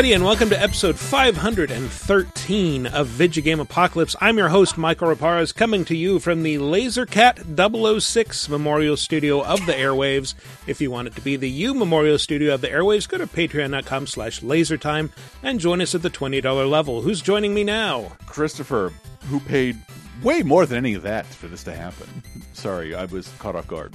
everybody, and welcome to episode 513 of Video Game Apocalypse. I'm your host, Michael Raparez, coming to you from the Lasercat 006 Memorial Studio of the Airwaves. If you want it to be the U Memorial Studio of the Airwaves, go to patreon.com slash lasertime and join us at the $20 level. Who's joining me now? Christopher, who paid way more than any of that for this to happen. Sorry, I was caught off guard.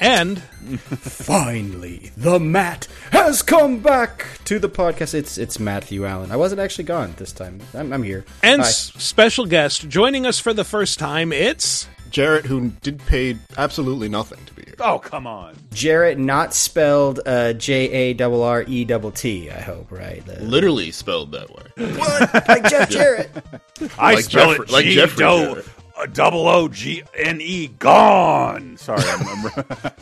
And Finally, the Matt has come back to the podcast. It's it's Matthew Allen. I wasn't actually gone this time. I'm, I'm here. and s- special guest joining us for the first time, it's Jarrett, who did pay absolutely nothing to be here. Oh, come on. Jarrett, not spelled uh, J A R R E double T. I hope right. Uh, Literally spelled that way. what? Like Jeff Jarrett. I Like spell Jeffrey- it like G Jeffrey do- did. Double O G N E gone. Sorry, I remember.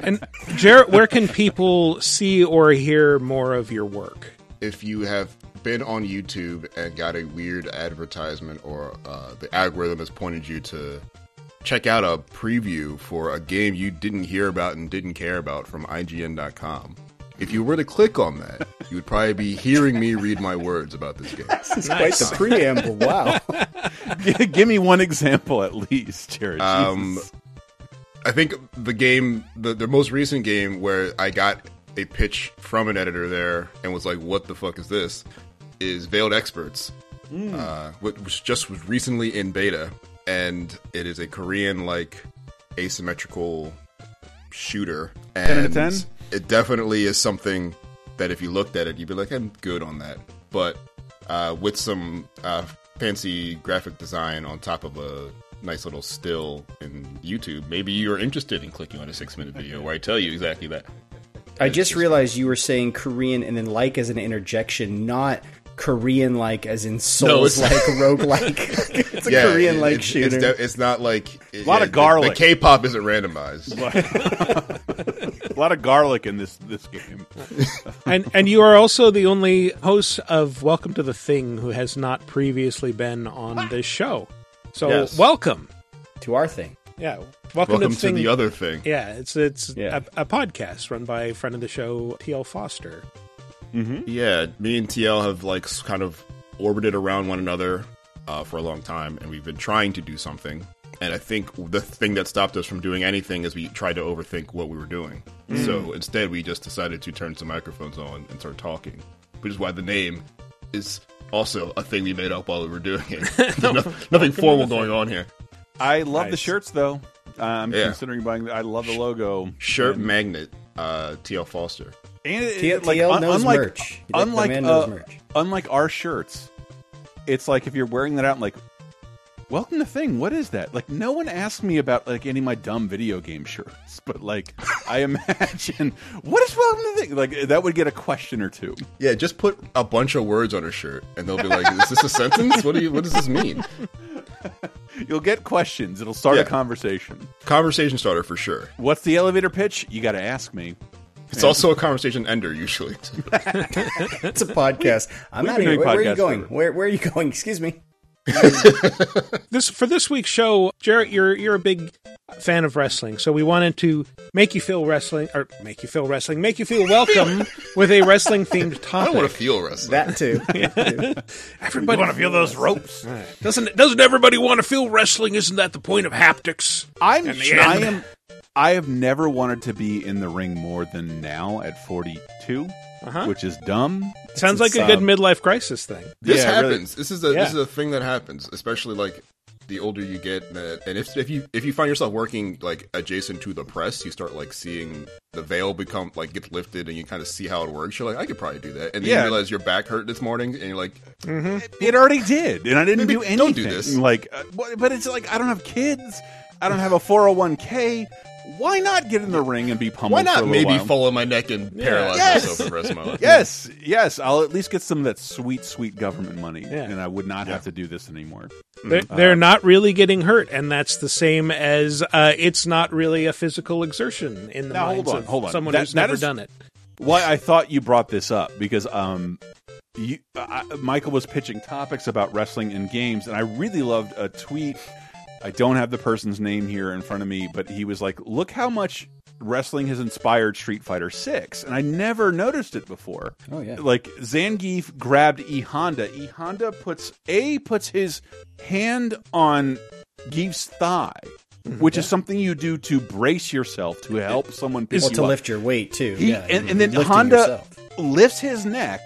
and Jarrett. Where can people see or hear more of your work? If you have been on YouTube and got a weird advertisement or uh, the algorithm has pointed you to check out a preview for a game you didn't hear about and didn't care about from IGN.com, if you were to click on that, you would probably be hearing me read my words about this game. It's quite the preamble. Wow. G- Give me one example at least, Jared. Um, Jesus. I think the game, the, the most recent game where I got a pitch from an editor there and was like, "What the fuck is this?" is Veiled Experts, uh, which just was recently in beta, and it is a Korean like asymmetrical shooter. And 10 out of 10? It definitely is something that if you looked at it, you'd be like, "I'm good on that," but uh, with some uh, fancy graphic design on top of a nice little still in YouTube, maybe you're interested in clicking on a six minute video where I tell you exactly that. I just realized you were saying Korean and then like as an interjection, not Korean like as in Souls like roguelike. it's a Korean like it's, shooter. It's, de- it's not like a Lot of garlic. The, K-pop isn't randomized. a lot of garlic in this this game. And and you are also the only host of Welcome to the Thing who has not previously been on ah! this show. So Yes. welcome. to our thing. Yeah, welcome, Welcome to the to thing. the other thing. yeah, it's it's Yeah. A, a podcast run by a friend of the show, TL Foster. Yeah, me and TL have like kind of orbited around one another uh, for a long time, and we've been trying to do something. And I think the thing that stopped us from doing anything is we tried to overthink what we were doing. So instead, we just decided to turn some microphones on and start talking, which is why the name is also a thing we made up while we were doing it. No- nothing formal going on here. I love the shirts though. I'm Yeah. considering buying. The, I love the logo. Shirt And- magnet, uh, TL Foster. And it, T- it- like, TL un- knows unlike, merch. The- the Unlike man knows uh, merch. unlike our shirts, it's like if you're wearing that out, like, welcome to thing. What is that? Like, no one asked me about like any of my dumb video game shirts, but like, I imagine what is welcome to thing. Like that would get a question or two. Yeah, just put a bunch of words on a shirt, and they'll be like, "Is this a sentence? What do you? What does this mean?" You'll get questions. It'll start Yeah. a conversation. Conversation starter for sure. What's the elevator pitch? You got to ask me. It's also a conversation ender usually. It's a podcast. I'm We've not here. Where, where are you going? Where, where are you going? Excuse me. This for this week's show, Jarrett, you're you're a big fan of wrestling, so we wanted to make you feel wrestling or make you feel wrestling, make you feel welcome with a wrestling themed I topic. don't want to feel wrestling. That too. Everybody want to feel those ropes? doesn't doesn't everybody want to feel wrestling? Isn't that the point of haptics? I'm. In I am. I have never wanted to be in the ring more than now at 42, Uh-huh. which is dumb. Sounds like a It's, good um, midlife crisis thing. this Yeah, really. happens. This is a Yeah. this is a thing that happens, especially like the older you get, and if if you if you find yourself working like adjacent to the press, you start like seeing the veil become like gets lifted, and you kind of see how it works. You're like, I could probably do that, and then Yeah. you realize your back hurt this morning, and you're like, It already did, and I didn't Maybe do anything. don't do this. Like, uh, but but it's like I don't have kids. I don't have a 401k. Why not get in the ring and be pummeled? why for a not maybe while? follow my neck and paralyze Yes. myself for the rest of my life? Yes, yes. I'll at least get some of that sweet, sweet government money, Yeah. and I would not have to do this anymore. They're, they're not really getting hurt, and that's the same as uh, it's not really a physical exertion in the Now, hold on, of hold on. someone That- who's that never is- done it. Why I thought you brought this up because um, you, I, Michael was pitching topics about wrestling and games, and I really loved a tweet. I don't have the person's name here in front of me, but he was like, "Look how much wrestling has inspired Street Fighter Six, and I never noticed it before. Oh, yeah. like Zangief grabbed E Honda. E Honda puts a puts his hand on Gief's thigh, mm-hmm. which is something you do to brace yourself to help someone pick Well, you to up. lift your weight too. He, yeah, and, you're and then Honda yourself. lifts his neck,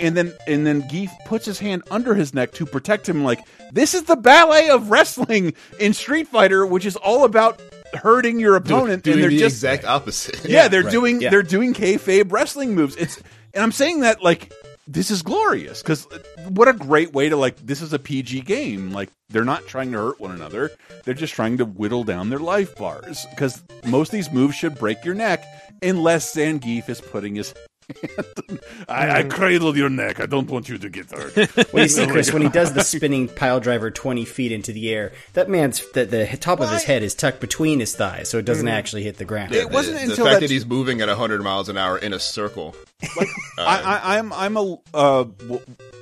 and then and then Gief puts his hand under his neck to protect him. Like this is the ballet of wrestling in Street Fighter, which is all about hurting your opponent, doing and they're the just exact opposite. yeah, they're right, doing yeah. they're doing kayfabe wrestling moves. It's and I'm saying that like this is glorious because what a great way to like this is a PG game. Like they're not trying to hurt one another; they're just trying to whittle down their life bars. Because most of these moves should break your neck unless Zangief is putting his. Hand. I, I cradle your neck. I don't want you to get hurt. Well, you see, Chris, when he does the spinning pile driver twenty feet into the air, that man's the, the top of his head is tucked between his thighs, so it doesn't actually hit the ground. It wasn't the, until the fact that- that he's moving at 100 miles an hour in a circle. I, I, I'm I'm a uh,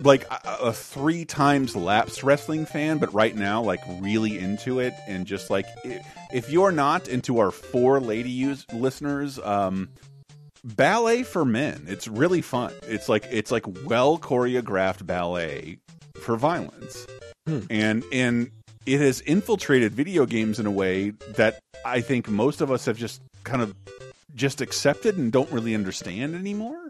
like a, a three times lapsed wrestling fan, but right now like really into it, and just like i- if you're not into our four lady use listeners, um, ballet for men, it's really fun. It's like it's like well choreographed ballet for violence, hmm. and and it has infiltrated video games in a way that I think most of us have just kind of just accepted and don't really understand anymore.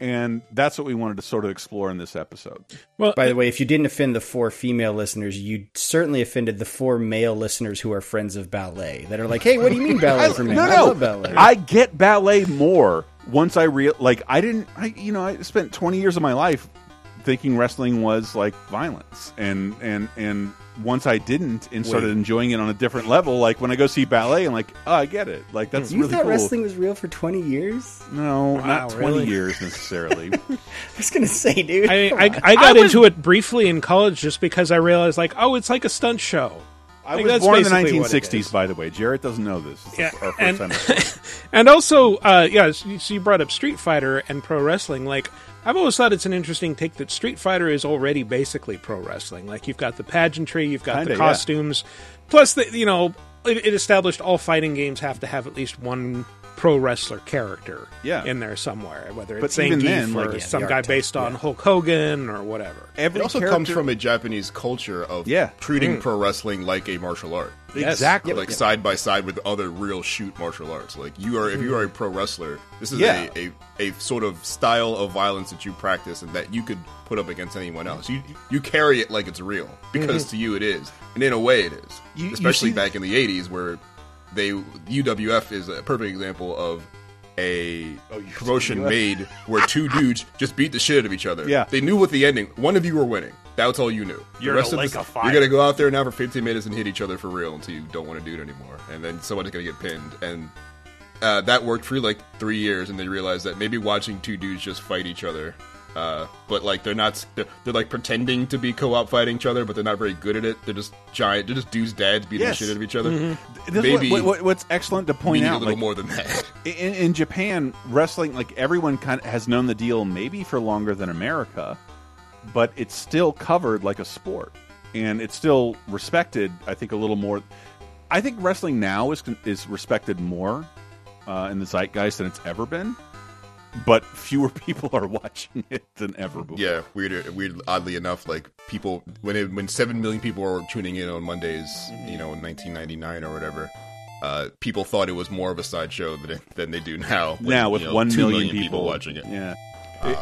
And that's what we wanted to sort of explore in this episode. Well, By the way, if you didn't offend the four female listeners, you certainly offended the four male listeners who are friends of ballet that are like, "Hey, what do you mean ballet for men? no, I no, love ballet." I get ballet more once I real like I didn't. I you know I spent twenty years of my life thinking wrestling was like violence, and and and once I didn't and started Wait. enjoying it on a different level, like when I go see ballet, I'm like, oh, I get it. Like that's you really thought cool. wrestling was real for twenty years? No, Wow, not twenty really? years necessarily. I was gonna say, dude. I, come I. I got I was- into it briefly in college just because I realized, like, oh, it's like a stunt show. I Like, was born in the basically what it 1960s, by the way. Jarrett doesn't know this. It's Yeah, our first and- time. And also, uh, yeah, so so you brought up Street Fighter and pro wrestling. Like, I've always thought it's an interesting take that Street Fighter is already basically pro wrestling. Like, you've got the pageantry, you've got Kinda, the yeah. costumes, plus the you know it, it established all fighting games have to have at least one pro wrestler character Yeah. in there somewhere, whether But it's even Zangief then, or like, yeah, some guy archetype, based on Hulk Hogan or whatever. Every It also character- comes from a Japanese culture of Yeah. treating mm. pro wrestling like a martial art. exactly like side by side with other real shoot martial arts. Like you are, if you mm. are a pro wrestler, this is Yeah. a, a, a sort of style of violence that you practice and that you could put up against anyone else. You you carry it like it's real because mm-hmm. to you it is, and in a way it is. You- you Especially see- back in the '80s, where they UWF is a perfect example of a promotion made where two dudes just beat the shit out of each other. Yeah. they knew what the ending. One of you were winning. That's all you knew. You're the rest of this-. You're gonna go out there now for 15 minutes and hit each other for real until you don't want to do it anymore, and then someone's gonna get pinned. And uh, that worked for like three years, and they realized that maybe watching two dudes just fight each other, uh, but like they're not, they're, they're like pretending to be co-op fighting each other, but they're not very good at it. They're just giant, they're just dudes' dads beating Yes. the shit out of each other. What- Maybe what, what- what's excellent to point need a out. little like, more than that. in, in Japan, wrestling, like everyone kind of has known the deal maybe for longer than America, but it's still covered like a sport, and it's still respected. I think a little more. I think wrestling now is is respected more uh, in the zeitgeist than it's ever been, but fewer people are watching it than ever before. Yeah, weird. Weird. Oddly enough, like people when it, when seven million people were tuning in on Mondays, you know, in 1999 or whatever, uh, people thought it was more of a sideshow than than they do now. when, now with you know, one two million million people, watching it. Yeah,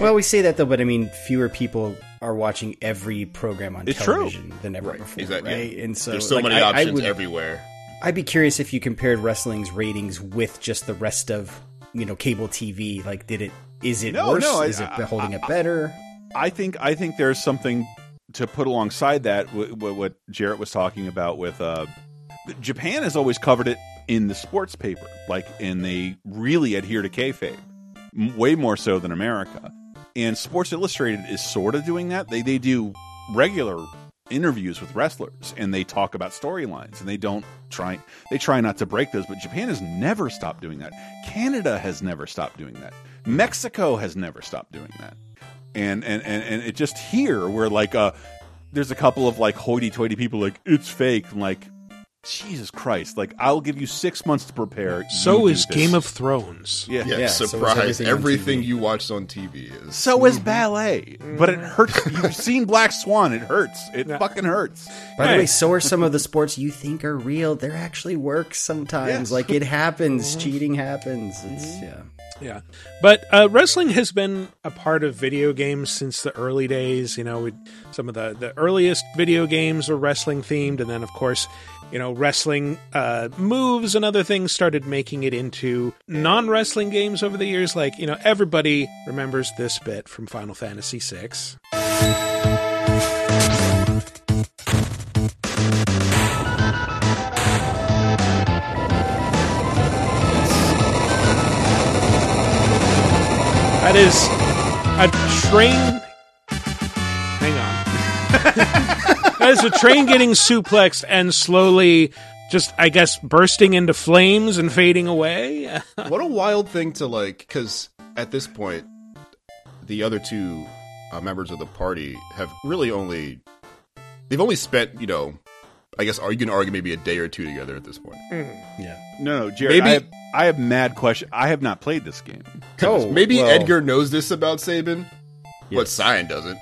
Well, we say that though, but I mean, fewer people are watching every program on It's true. television than ever before, Exactly. right? yeah. And so there's so like, many I- I options would- everywhere. I'd be curious if you compared wrestling's ratings with just the rest of you know cable TV. Like, did it? Is it No, worse? no, I- is it holding I- up better? I think I think there's something to put alongside that. What, what Jarrett was talking about with uh, Japan has always covered it in the sports paper, like, and they really adhere to kayfabe, way more so than America. And Sports Illustrated is sort of doing that. They they do regular interviews with wrestlers and they talk about storylines and they don't try they try not to break those but japan has never stopped doing that. Canada has never stopped doing that. Mexico has never stopped doing that. And and and, and it just here where like uh there's a couple of like hoity-toity people like it's fake I'm like Jesus Christ! Like I'll give you six months to prepare. So You is. Game of Thrones. yeah. Yeah, Yeah, so surprise! everything everything you watched on TV is So is ballet, but it hurts. You've seen Black Swan; it hurts. It fucking hurts. By the way, so are some of the sports you think are real. They're actually work sometimes. Yes. Like it happens. Cheating happens. It's yeah. Yeah, but uh, wrestling has been a part of video games since the early days. You know, some of the the earliest video games are wrestling themed, and then of course, you know, wrestling uh, moves and other things started making it into non wrestling games over the years. Like you know, everybody remembers this bit from Final Fantasy VI. That is a train. Hang on. that is a train getting suplexed and slowly just, I guess, bursting into flames and fading away. what a wild thing to like because at this point the other two uh, members of the party have really only they've only spent you know i guess are you can argue maybe a day or two together at this point Yeah. No, no, Jared. Maybe- I have, I have mad question. I have not played this game. Oh, maybe well. edgar knows this about sabin but Yes. cyan doesn't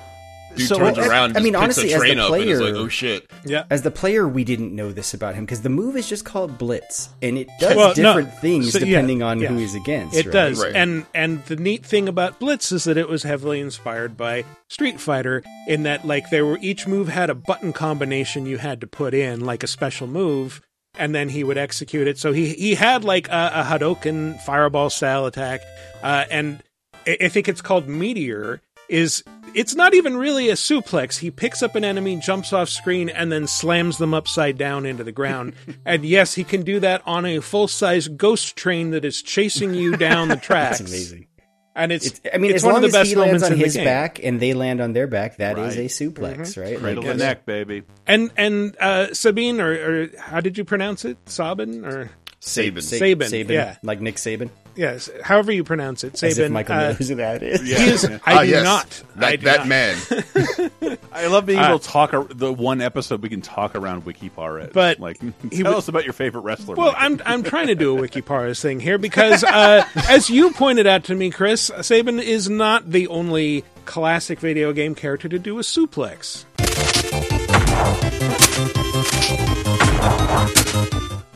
dude So- turns Well, around and I mean, honestly, a as the train up and is like player- oh shit yeah. As the player, we didn't know this about him because the move is just called Blitz, and it does Well, no, different things so, yeah, depending on yeah. who he's against. It right? does, Right. and and the neat thing about Blitz is that it was heavily inspired by Street Fighter. In that, like, there were each move had a button combination you had to put in, like a special move, and then he would execute it. So he he had like a, a Hadoken fireball style attack, uh, and I, I think it's called Meteor. Is it's not even really a suplex. He picks up an enemy, jumps off screen, and then slams them upside down into the ground. and yes, he can do that on a full size ghost train that is chasing you down the tracks. That's amazing. And it's, It's, I mean, it's as one long of the as best he lands moments on in his back and they land on their back, that is Right. a suplex, right? Cradle Like, the neck, baby. And and uh, Sabine, or, or how did you pronounce it? Sabin or sabin Sa- Saban, Saban, yeah. like Nick Saban, yes, however you pronounce it, as if Sabin. Michael uh, knows who that is. he is. I ah do yes not. that, I do that not. man I love being Uh, able to talk ar- the one episode we can talk around WikiParet. But like, tell w- us about your favorite wrestler. Well, Mike. I'm I'm trying to do a Wikiparas thing here because, uh, as you pointed out to me, Chris, Sabin is not the only classic video game character to do a suplex.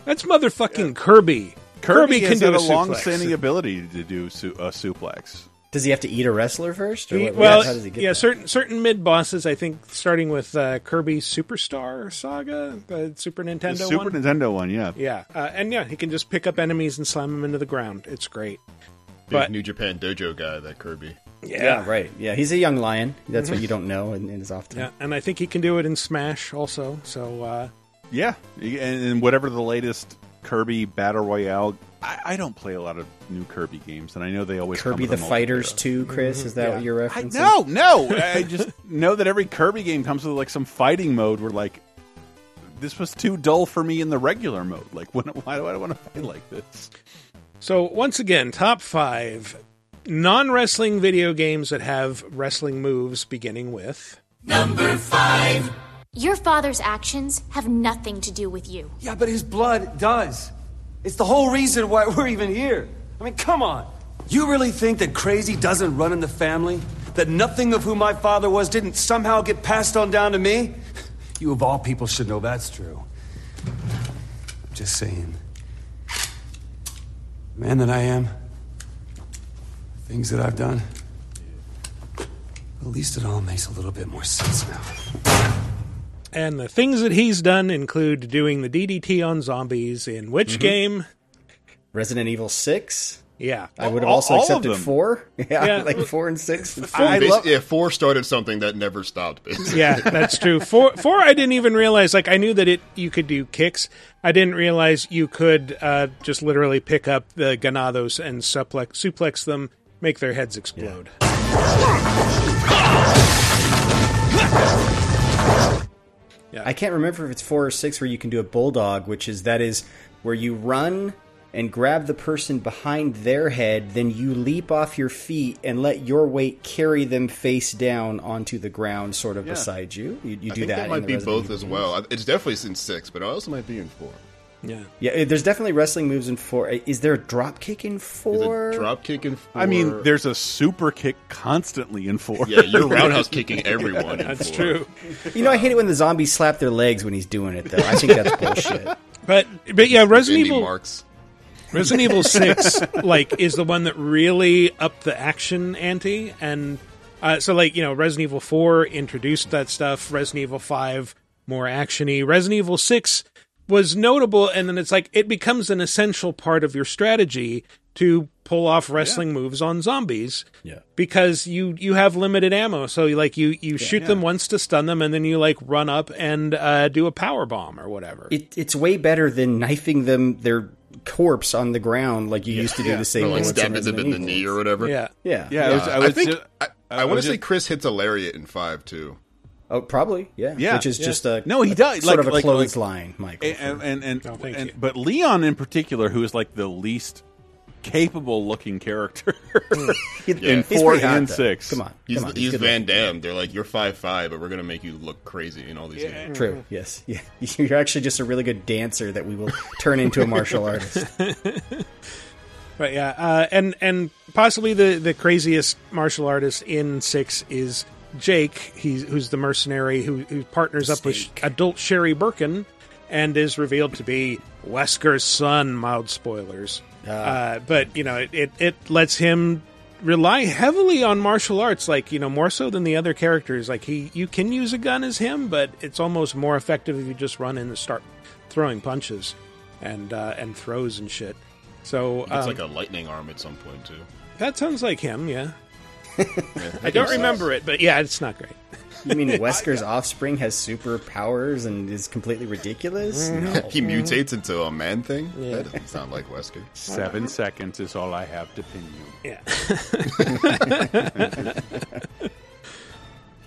That's motherfucking Kirby. Kirby, can has do had a a long-standing ability to do su- a suplex. Does he have to eat a wrestler first? Or He- what, well, how does he get yeah, that? certain certain mid bosses. I think starting with uh, Kirby Superstar Saga, the Super The Nintendo Super one. Nintendo one, yeah. yeah, uh, and yeah, he can just pick up enemies and slam them into the ground. It's great. Big But- new japan dojo guy that kirby Yeah, right. Yeah, he's a young lion. That's what you don't know in, in his off. Yeah, and I think he can do it in Smash also. So uh, Yeah, and, and whatever the latest Kirby Battle Royale. I, I don't play a lot of new Kirby games, and I know they always Kirby come the a Fighters multiplayer. 2, Chris? Is that Yeah. what you're I, referencing? no, no. I just know that every Kirby game comes with like some fighting mode where like this was too dull for me in the regular mode. Like, when, why do I want to fight like this? so once again, top five non wrestling video games that have wrestling moves beginning with. Your father's actions have nothing to do with you. Yeah, but his blood does. It's the whole reason why we're even here. I mean, come on. You really think that crazy doesn't run in the family? That nothing of who my father was didn't somehow get passed on down to me? You, of all people, should know that's true. I'm just saying. The man that I am, things that I've done, at least it all makes a little bit more sense now. And the things that he's done include doing the DDT on zombies in which Mm-hmm. game? Resident Evil 6? Yeah. I would have also all of accepted 4. Yeah, Yeah. like 4 and 6. I love- yeah four started something that never stopped basically yeah, that's true. Four, four, I didn't even realize. Like, I knew that it you could do kicks. I didn't realize you could uh, just literally pick up the ganados and suplex, suplex them, make their heads explode. I can't remember if it's 4 or 6 where you can do a bulldog, which is that is where you run and grab the person behind their head, then you leap off your feet and let your weight carry them face down onto the ground, sort of beside you. You, you I do think that. that in might the be Resident both Evil as games. well. It's definitely in six, but it also might be in four. Yeah. Yeah, eh, there's definitely wrestling moves in four. Eh, Is there a drop kick in four? it drop kick in four? I mean, there's a super kick constantly in four. yeah, you're roundhouse kicking everyone. In That's four. true. You know, I hate it when the zombies slap their legs when he's doing it, though. I think that's bullshit. But but yeah, Resident Evil marks. Resident Evil Six like is the one that really upped the action ante, and uh, so like you know Resident Evil Four introduced that stuff. Resident Evil Five more actiony. Resident Evil Six was notable, and then it's like it becomes an essential part of your strategy to pull off wrestling moves on zombies. Yeah. because you you have limited ammo, so you, like you you shoot them once to stun them, and then you like run up and uh, do a power bomb or whatever. It, it's way better than knifing them their corpse on the ground like you used to do the same Or like in stabbing them Resident in the knee or whatever. yeah. Yeah, Yeah, I was- I I, think ju- I, I I, want to say Chris hits a lariat in five too. Oh, probably. Yeah. Yeah. Which is Yeah. just a No, he does, sort like- of a like- like- clothesline, Michael. and and and, Oh, and- but Leon in particular, who is like the least capable looking character He- in he's four pretty hot, and six. Come on, He's come on. he's good Van Damme. They're like you're five five, but we're gonna make you look crazy in all these games. True. Yes. Yeah. You're actually just a really good dancer that we will turn into a martial artist. But yeah, uh, and and possibly the the craziest martial artist in six is Jake. He's who's the mercenary who who partners up with adult Sherry Birkin, and is revealed to be Wesker's son. Mild spoilers, uh, but you know it, it it lets him rely heavily on martial arts, like you know more so than the other characters. Like he, you can use a gun as him, but it's almost more effective if you just run in and start throwing punches and uh, and throws and shit. So It's um, like a lightning arm at some point too. that sounds like him, yeah. Yeah, I don't remember it, but yeah, it's not great. You mean Wesker's offspring has superpowers and is completely ridiculous? No. He mutates into a man thing. That doesn't sound like Wesker. Seven seconds is all I have to pin you. Yeah.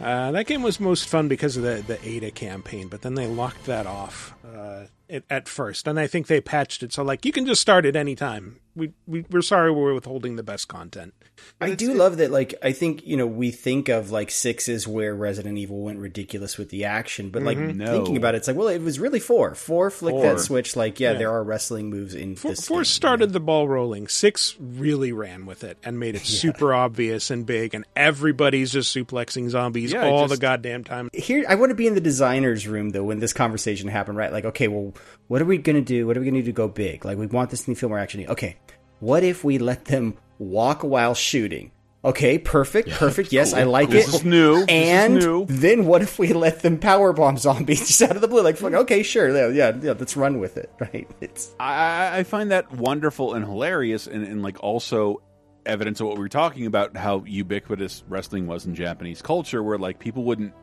uh, that game was most fun because of the, the Ada campaign, but then they locked that off uh, it, at first, and I think they patched it so like you can just start at any time. We, we we're sorry we're withholding the best content. I do love that. Like, I think you know we think of like six sixes where Resident Evil went ridiculous with the action, but like No. thinking about it, it's like, well, it was really four. Four flicked Four. that switch. Like, yeah, there are wrestling moves in Four, this. four game. started the ball rolling. Six really ran with it and made it super obvious and big, and everybody's just suplexing zombies Yeah, all just- the goddamn time. Here, I want to be in the designer's room though when this conversation happened. Right? Like, okay, well, what are we gonna do? What are we gonna do to go big? Like, we want this to feel more actiony. Okay, what if we let them walk while shooting? Okay, perfect, perfect. Yes, I like This it. is new. This is And new. then what if we let them power bomb zombies just out of the blue? Like, fuck, mm. okay, sure, yeah, yeah, yeah, let's run with it, right? It's I, I find that wonderful and hilarious, and, and like also evidence of what we were talking about how ubiquitous wrestling was in Japanese culture, where like people wouldn't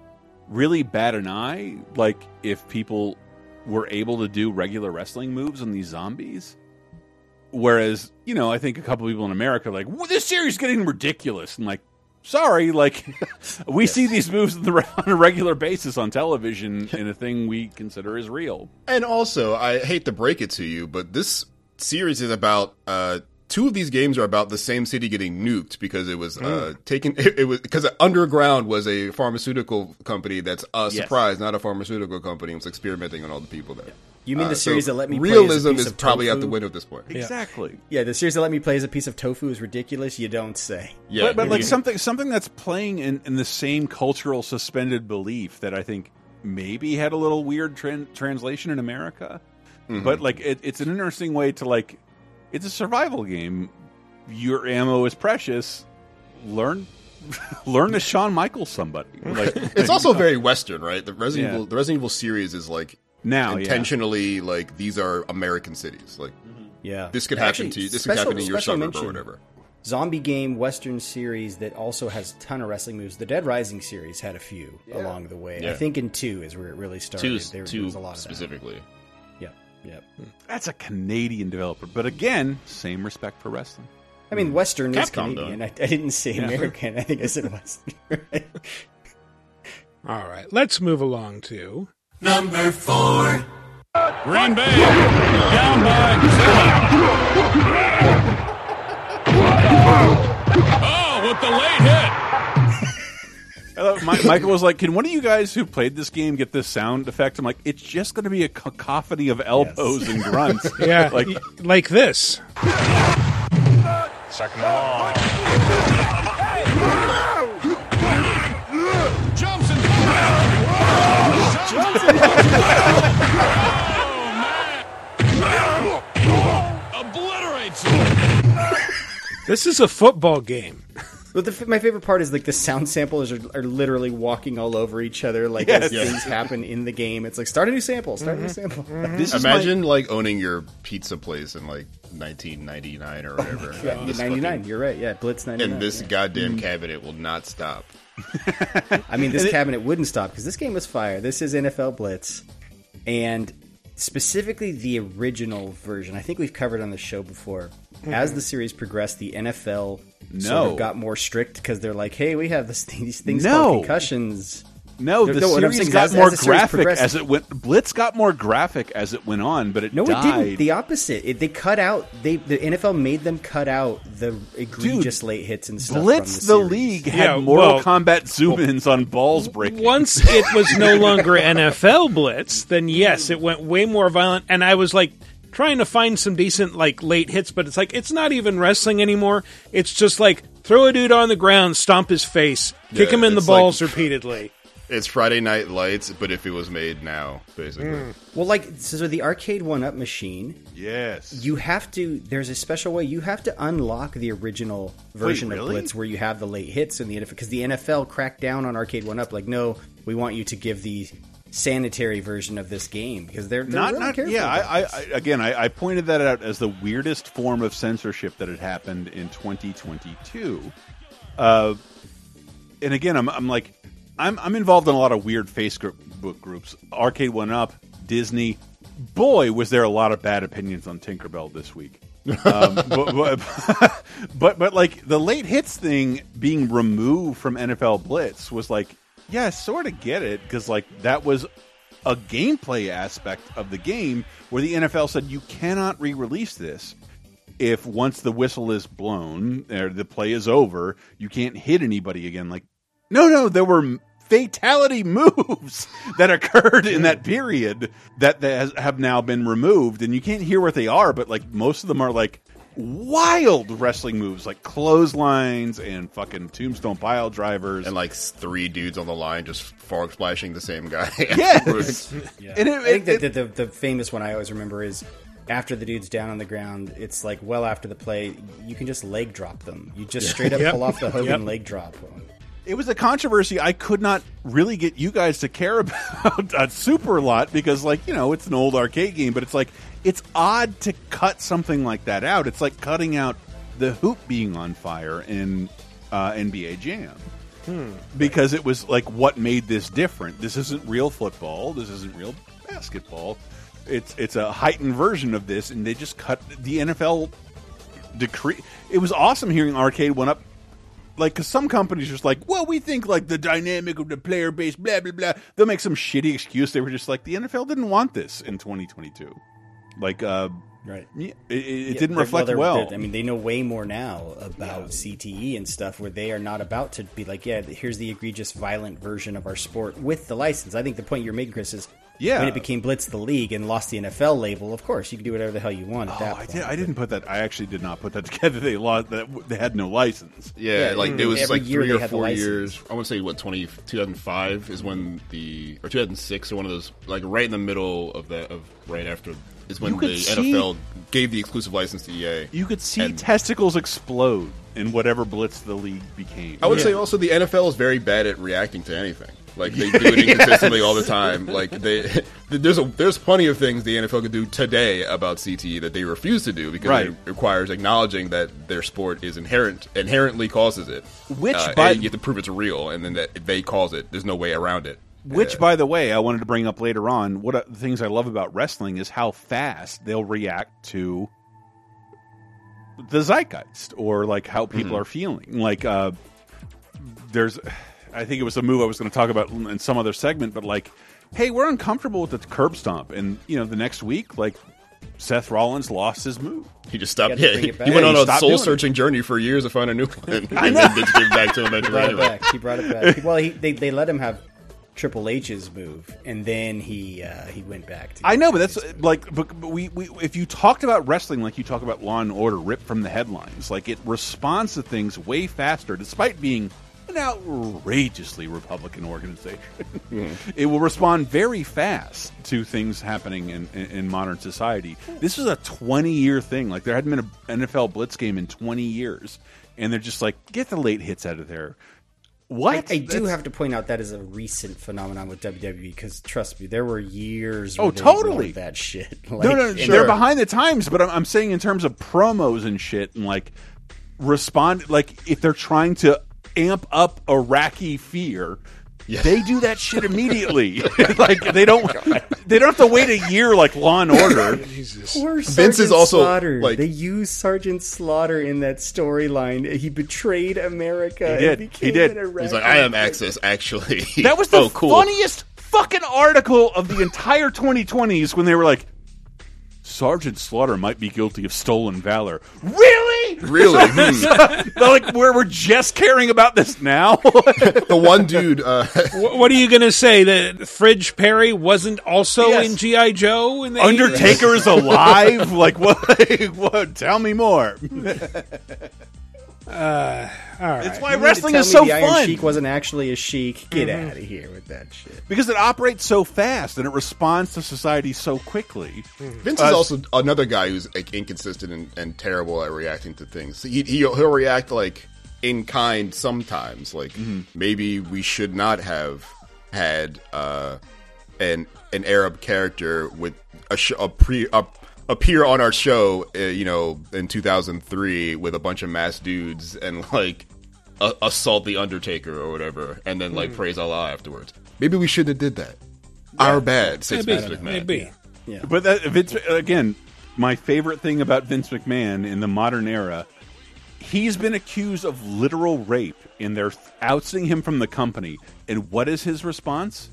really bat an eye, like if people were able to do regular wrestling moves on these zombies. Whereas, you know, I think a couple people in America are like, this series is getting ridiculous. And like, sorry, like, we see these moves on, a regular basis on television in a thing we consider as real. And also, I hate to break it to you, but this series is about uh, two of these games are about the same city getting nuked because it was uh, taken. It, it was because Underground was a pharmaceutical company that's a Yes. surprise, not a pharmaceutical company. It was experimenting on all the people there. You mean Uh, the series so that let me play as a realism piece is of probably out the window at this point. Exactly. Yeah, the series that let me play as a piece of tofu is ridiculous. You don't say. Yeah, but, but like you- something something that's playing in, in the same cultural suspended belief that I think maybe had a little weird tran- translation in America. Mm-hmm. But like it, it's an interesting way to like it's a survival game. Your ammo is precious. Learn learn to Shawn Michaels somebody. Like It's also very Western, right? The Resident Yeah. Evil, the Resident Evil series is like now yeah. intentionally like these are American cities. Like mm-hmm. Yeah, this could happen Actually, to you. This special- could happen in your special suburb mention, or whatever. Zombie game Western series that also has a ton of wrestling moves. The Dead Rising series had a few along the way. I think in two is where it really started. Two, there, there two was a lot of that. specifically. Yep, yep. That's a Canadian developer. But again, same respect for wrestling. I mean, hmm. Western is Capcom, Canadian. I, I didn't say American. I think I said Western. All right, let's move along to Number four. Green Bay down by seven. Oh, with the late hit. I Michael was like, "Can one of you guys who played this game get this sound effect?" I'm like, "It's just going to be a cacophony of elbows and grunts." Yeah, like like this. Second and long. Obliterates. This is a football game. But the, my favorite part is like the sound samples are, are literally walking all over each other, like Yes. as Yes. things happen in the game. It's like start a new sample, start a new mm-hmm. sample. Mm-hmm. this is my- Imagine like owning your pizza place in like 1999 or oh whatever. Yeah, And this 99. fucking- You're right. Yeah, Blitz 99. And this yeah. goddamn mm. cabinet will not stop. I mean, this cabinet wouldn't stop because this game was fire. This is NFL Blitz, and specifically the original version. I think we've covered on the show before. As the mm-hmm. series progressed, the NFL sort of got more strict because they're like, "Hey, we have this thing, these things No. called concussions." No, No, the no, series saying got as- more as the series graphic as it went. Blitz got more graphic as it went on, but it No, died. it didn't. The opposite. It, they cut out. They the NFL made them cut out the egregious late hits and stuff. Blitz from the, the, league had Yeah, Mortal well- Kombat zoom-ins on balls breaking. Once it was no longer NFL Blitz, then yes, it went way more violent. And I was like trying to find some decent like late hits, but it's like it's not even wrestling anymore. It's just like throw a dude on the ground, stomp his face, kick Yeah, him in the it's like- balls repeatedly. It's Friday Night Lights, but if it was made now, basically. Mm. Well, like so, the arcade one up machine. yes, You have to. There's a special way. You have to unlock the original version really? of Blitz where you have the late hits and the NFL because the NFL cracked down on arcade one up. Like, no, we want you to give the sanitary version of this game because they're, they're not really not careful yeah. I, I. I again, I, I pointed that out as the weirdest form of censorship that had happened in 2022. Uh, and again, I'm I'm like, I'm I'm involved in a lot of weird Facebook groups. Arcade One Up, Disney. Boy, was there a lot of bad opinions on Tinkerbell this week. um, but, but, but but like the late hits thing being removed from NFL Blitz was like, yeah, I sort of get it because like that was a gameplay aspect of the game where the NFL said you cannot re-release this if once the whistle is blown or the play is over, you can't hit anybody again. Like, no, no, there were fatality moves that occurred in that period that, that has, have now been removed, and you can't hear what they are. But like most of them are like wild wrestling moves, like clotheslines and fucking tombstone pile drivers. And like three dudes on the line just frog splashing the same guy. yes, and it, I think it- that the, the, the famous one I always remember is after the dude's down on the ground. It's like well after the play, you can just leg drop them. You just straight up Yep. pull off the Hogan Yep. leg drop. It was a controversy I could not really get you guys to care about a super lot because, like, you know, it's an old arcade game, but it's like it's odd to cut something like that out. It's like cutting out the hoop being on fire in uh, NBA Jam. Because it was like what made this different. This isn't real football. This isn't real basketball. It's it's a heightened version of this, and they just cut the NFL decree. It was awesome hearing Arcade went up like because some companies are just like, well, we think like the dynamic of the player base, blah blah blah. They'll make some shitty excuse. They were just like, the NFL didn't want this in 2022. Like, uh, Right. it, it Yeah, didn't reflect they're- well. they're- I mean, they know way more now about CTE and stuff, where they are not about to be like, yeah, here's the egregious, violent version of our sport with the license. I think the point you're making, Chris, is Yeah. when it became Blitz the league and lost the NFL label. Of course, you can do whatever the hell you want at oh, that I point. did. I didn't put that. I actually did not put that together. They lost. That they had no license. Yeah, Yeah, like mm, it was like three or four years. I want to say what 20, 2005 is when the or two thousand six or one of those like right in the middle of that of right after is when the see- NFL gave the exclusive license to EA. You could see And- testicles explode in whatever blitz the league became. I would say also the NFL is very bad at reacting to anything. Like they do it inconsistently all the time. Like they, there's a there's plenty of things the NFL could do today about CTE that they refuse to do because Right. it requires acknowledging that their sport is inherent inherently causes it. Which, uh, by- you have to prove it's real, and then that they cause it. There's no way around it. Which, Yeah. by the way, I wanted to bring up later on. What uh, the things I love about wrestling is how fast they'll react to the zeitgeist or like how people are feeling. Like, uh, there's, I think it was a move I was going to talk about in some other segment, but like hey, we're uncomfortable with the curb stomp, and you know, the next week, like Seth Rollins lost his move. He just stopped. He Yeah, he, he went Yeah, on he a soul searching journey for years to find a new one, and then they give it back to him eventually. brought it Anyway. back. He brought it back. Well, he, they they let him have Triple H's move, and then he uh, he went back. to I know, but that's like, but, but we, we, if you talked about wrestling like you talk about Law and Order, ripped from the headlines, like it responds to things way faster, despite being an outrageously Republican organization. It will respond very fast to things happening in, in, in modern society. This is a 20 year thing. Like there hadn't been an NFL Blitz game in 20 years, and they're just like, get the late hits out of there. What? I do have to point out that is a recent phenomenon with WWE because trust me, there were years. Oh, totally. that shit. No, Like, no, and they're behind the times, but I'm, I'm saying in terms of promos and shit, and like respond, like if they're trying to amp up Iraqi fear, they do that shit immediately. like they don't, they don't have to wait a year like Law and Order. Poor Vince is also, Slaughter. like- they used Sergeant Slaughter in that storyline. He betrayed America. He and did. became He did. an Iraqi. He's like, I am Access, actually. That was the oh, cool. funniest fucking article of the entire 2020s when they were like. Sergeant Slaughter might be guilty of stolen valor. Really? Really? Hmm. Like, we're, we're just caring about this now? the one dude. Uh, Wh- What are you going to say? That Fridge Perry wasn't also Yes. in GI Joe? In the Undertaker is alive? like what? what? Tell me more. All right. It's why You mean to wrestling tell is me so the Iron fun Sheik wasn't actually a sheik. Get out of here with that shit. because it operates so fast and it responds to society so quickly. Vince Uh, is also another guy who's like inconsistent and, and terrible at reacting to things. He, he he'll react like in kind sometimes. Like Mm-hmm. maybe we should not have had uh, an an Arab character with a, sh- a pre a, appear on our show. Uh, you know, in 2003 with a bunch of masked dudes and like. a assault the Undertaker or whatever, and then like praise Allah afterwards. Maybe we shouldn't have did that. Our bad, says Maybe. Vince McMahon. Maybe. Yeah. But that, Vince, again, my favorite thing about Vince McMahon in the modern era, he's been accused of literal rape, and they're ousting him from the company. And what is his response?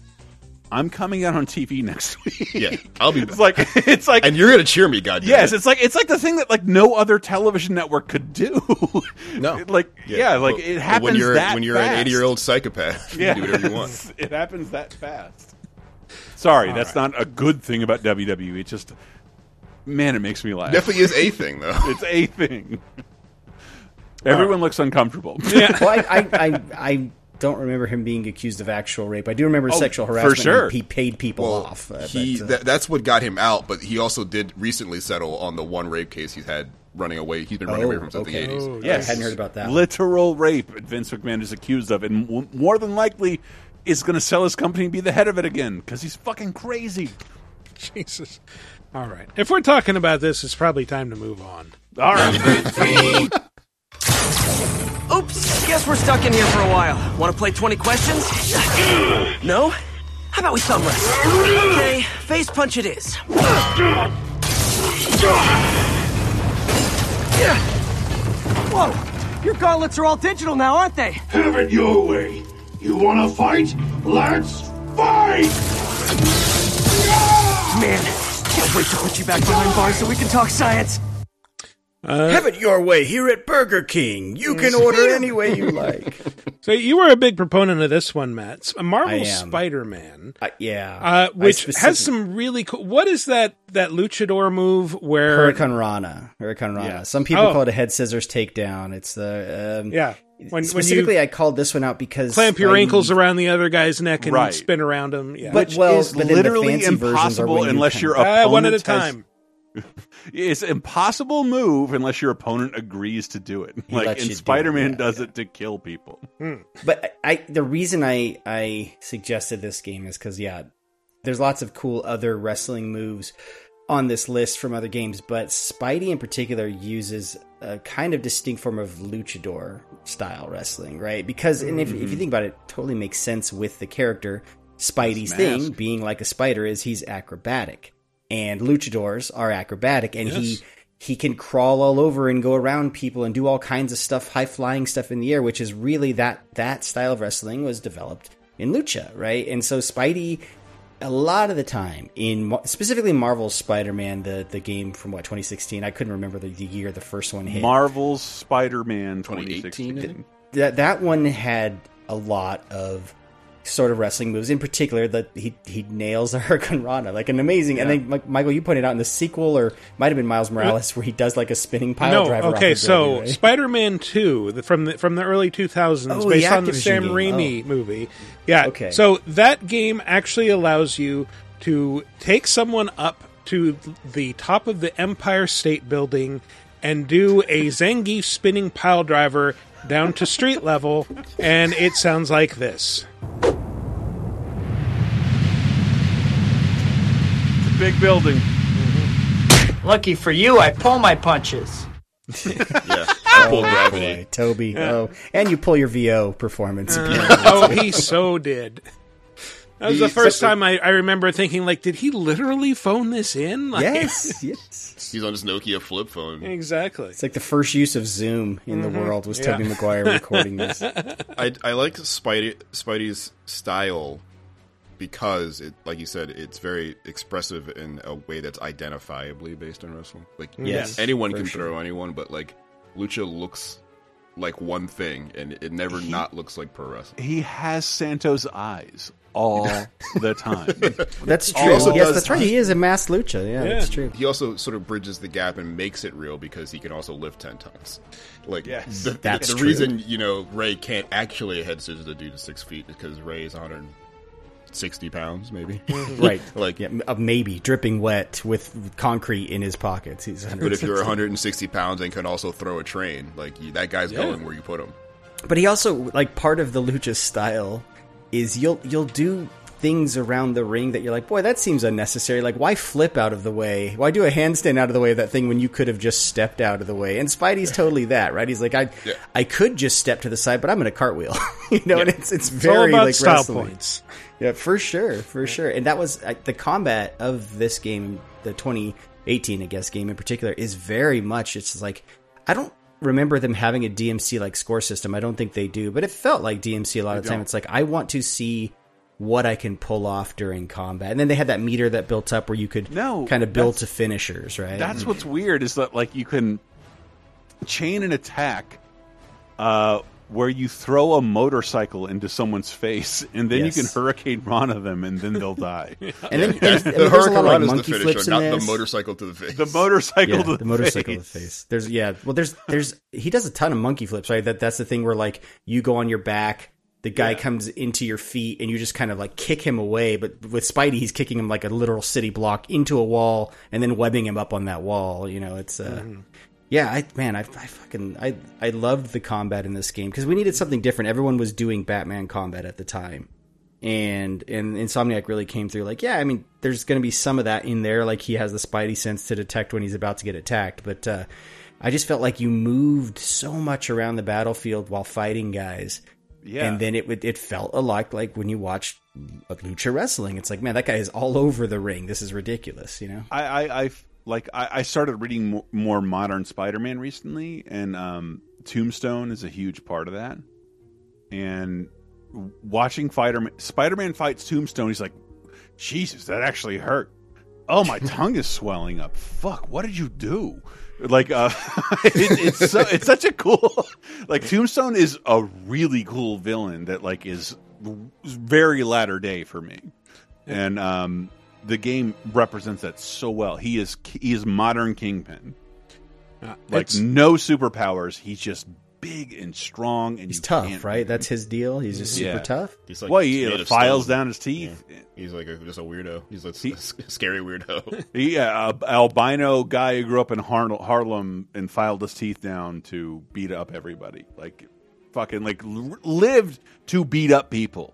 I'm coming out on TV next week. Yeah, I'll be. it's like it's like and you're gonna cheer me, God. Yes, it's like it's like the thing that like no other television network could do. No. like yeah, like But- it happens when you're that when you're fast. an 80 year old psychopath. You Yeah, can do whatever you want. it happens that fast. Sorry, that's not a good thing about WWE. It just man, it makes me laugh. Definitely is a thing though. it's a thing. Everyone looks uncomfortable. Yeah. Well, I, I, I, I don't remember him being accused of actual rape. I do remember sexual harassment. for harassment. sure. He paid people Well, off. uh, he but, uh, that, that's what got him out. But he also did recently settle on the one rape case he's had running away. He's been running Oh, away from since okay. the 80s. I hadn't heard about that. Literal rape that Vince McMahon is accused of, and w- more than likely is going to sell his company and be the head of it again because he's fucking crazy. Jesus. All right. If we're talking about this, it's probably time to move on. All right. Oops, guess we're stuck in here for a while. Want to play 20 questions? No? How about we thumb wrestle? Okay, face punch it is. Whoa, your gauntlets are all digital now, aren't they? Have it your way. You want to fight? Let's fight! Man, can't wait to put you back behind bars so we can talk science. Have it your way here at Burger King. You can order any way you like. So you were a big proponent of this one, Matt. A Marvel Spider-Man, Uh, yeah. uh, which specific- has some really cool. What is that? That luchador move where? Hurricane Rana. Hurricanrana. Yeah. Some people Oh. call it a head scissors takedown. It's the um, Yeah. When, when specifically you I called this one out because clamp your I- ankles around the other guy's neck and Right. spin around him. Yeah. But Which well, is but literally fancy versions are impossible when you unless kind your of- uh, one at a time. has- time. It's impossible move unless your opponent agrees to do it. Like and Spider-Man yeah, does yeah. it to kill people. Hmm. But I, the reason I I suggested this game is because yeah, there's lots of cool other wrestling moves on this list from other games, but Spidey in particular uses a kind of distinct form of luchador style wrestling, right? Because and if, if you mm-hmm. think about it, it totally makes sense with the character. Spidey's thing, being like a spider, is he's acrobatic, and luchadors are acrobatic, and he Yes. he can crawl all over and go around people and do all kinds of stuff, high flying stuff in the air, which is really that that style of wrestling was developed in lucha, right? And so Spidey a lot of the time in specifically Marvel's Spider-Man, the the game from what 2016. I couldn't remember the, the year the first one hit. Marvel's Spider-Man 2018, 2016. that that one had a lot of sort of wrestling moves. In particular, that he he nails a Hurricanrana like an amazing. And then Mi- Michael, you pointed out in the sequel, or might have been Miles Morales, where he does like a spinning pile no, driver. okay, so right? Spider-Man Two the, from the from the early 2000s, Oh, the based on the Sam game. Raimi Oh. movie. Yeah. Okay. So that game actually allows you to take someone up to the top of the Empire State Building and do a Zangief spinning pile driver down to street level, and it sounds like this. Big building. Lucky for you, I pull my punches. Yeah, full gravity. Boy, Tobey. Oh, and you pull your VO performance. oh, he so did. That was the He- first time I, I remember thinking, like, did he literally phone this in? Like, yes, yes. He's on his Nokia flip phone. exactly. It's like the first use of Zoom in the world was Mm-hmm. Yeah. Tobey Maguire recording this. I I like Spidey Spidey's style because it, like you said, it's very expressive in a way that's identifiably based on wrestling. Like, mm. Yes, anyone can sure. throw anyone, but like Lucha looks like one thing, and it never not looks like pro wrestling. He has Santos eyes all the time. That's true. yes, does- that's right. He is a mass lucha. Yeah, that's true. He also sort of bridges the gap and makes it real because he can also lift ten tons. Like Yes. the, That's the true. reason you know Rey can't actually head scissors the dude to six feet because Rey is 160 pounds, maybe. Right. like, Yeah, uh, maybe dripping wet with concrete in his pockets. He's but if you're 160 pounds and can also throw a train, like you, that guy's going where you put him. But he also like part of the lucha style is you'll you'll do things around the ring that you're like, boy, that seems unnecessary. Like, why flip out of the way? Why do a handstand out of the way of that thing when you could have just stepped out of the way? And Spidey's totally that, right? He's like, I Yeah. I could just step to the side, but I'm going to cartwheel. you know, and it's it's It's very about like style wrestling. points. Yeah, for sure, for sure. And that was the combat of this game, the 2018, I guess, game in particular, is very much. It's like I don't remember them having a DMC like score system. I don't think they do, but it felt like DMC a lot of the time. It's like I want to see what I can pull off during combat, and then they had that meter that built up where you could No, kind of build to finishers, right? That's what's weird is that like you can chain an attack uh, where you throw a motorcycle into someone's face, and then Yes. you can Hurricanrana them, and then they'll die. and then, and, and the there's a lot Hurricane of Run like is the monkey finisher, flips in not the motorcycle to the face. the motorcycle, yeah, to the motorcycle to face. the face. There's yeah, well, there's there's he does a ton of monkey flips, right? That that's the thing where like you go on your back, the guy comes into your feet, and you just kind of like kick him away. But with Spidey, he's kicking him like a literal city block into a wall, and then webbing him up on that wall. You know, it's uh. Yeah, I man, I, I fucking I I loved the combat in this game because we needed something different. Everyone was doing Batman combat at the time, and and Insomniac really came through. Like, yeah, I mean, there's going to be some of that in there. Like, he has the Spidey sense to detect when he's about to get attacked. But uh, I just felt like you moved so much around the battlefield while fighting guys, Yeah, and then it would it felt a lot like when you watch a lucha wrestling. It's like, man, that guy is all over the ring. This is ridiculous, you know? I, I, I like I, I started reading more, more modern Spider-Man recently, and um, Tombstone is a huge part of that. And watching Fighter Spider-Man fights Tombstone, he's like, Jesus, that actually hurt. Oh, my tongue is swelling up. Fuck, what did you do? Like, uh, it, it's so, it's such a cool. Like, Tombstone is a really cool villain that like is very latter day for me, and um, the game represents that so well. He is he is modern Kingpin. Like no superpowers. He's just big and strong, and He's you tough, can't- right? That's his deal. He's just super Yeah. tough. He's like well, he made files stone. down his teeth. He's like a, just a weirdo. He's like He- a s- scary weirdo. Yeah, a albino guy who grew up in Har- Harlem and filed his teeth down to beat up everybody. Like, fucking, like lived to beat up people,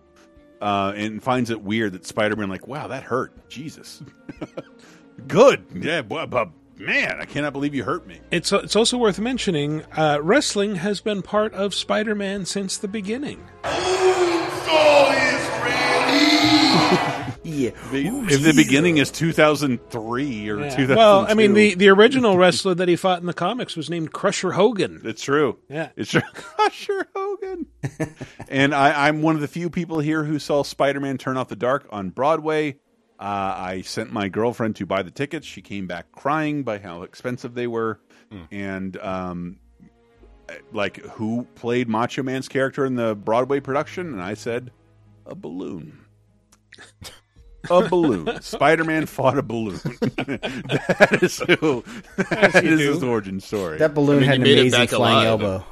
uh, and finds it weird that Spider Man, like, wow, that hurt. Jesus, good, yeah, but, but man, I cannot believe you hurt me. It's it's also worth mentioning uh, wrestling has been part of Spider-Man since the beginning. Yeah. if the beginning is two thousand three or two thousand, Well, I mean the the original wrestler that he fought in the comics was named Crusher Hogan. It's true. Yeah. It's true. Crusher Hogan. and I, I'm one of the few people here who saw Spider Man Turn Off the Dark on Broadway. Uh, I sent my girlfriend to buy the tickets. She came back crying by how expensive they were, and um, like who played Macho Man's character in the Broadway production, and I said a balloon. A balloon. Spider Man fought a balloon. that is who. That you do. his origin story. That balloon I mean, had an amazing flying alive. elbow.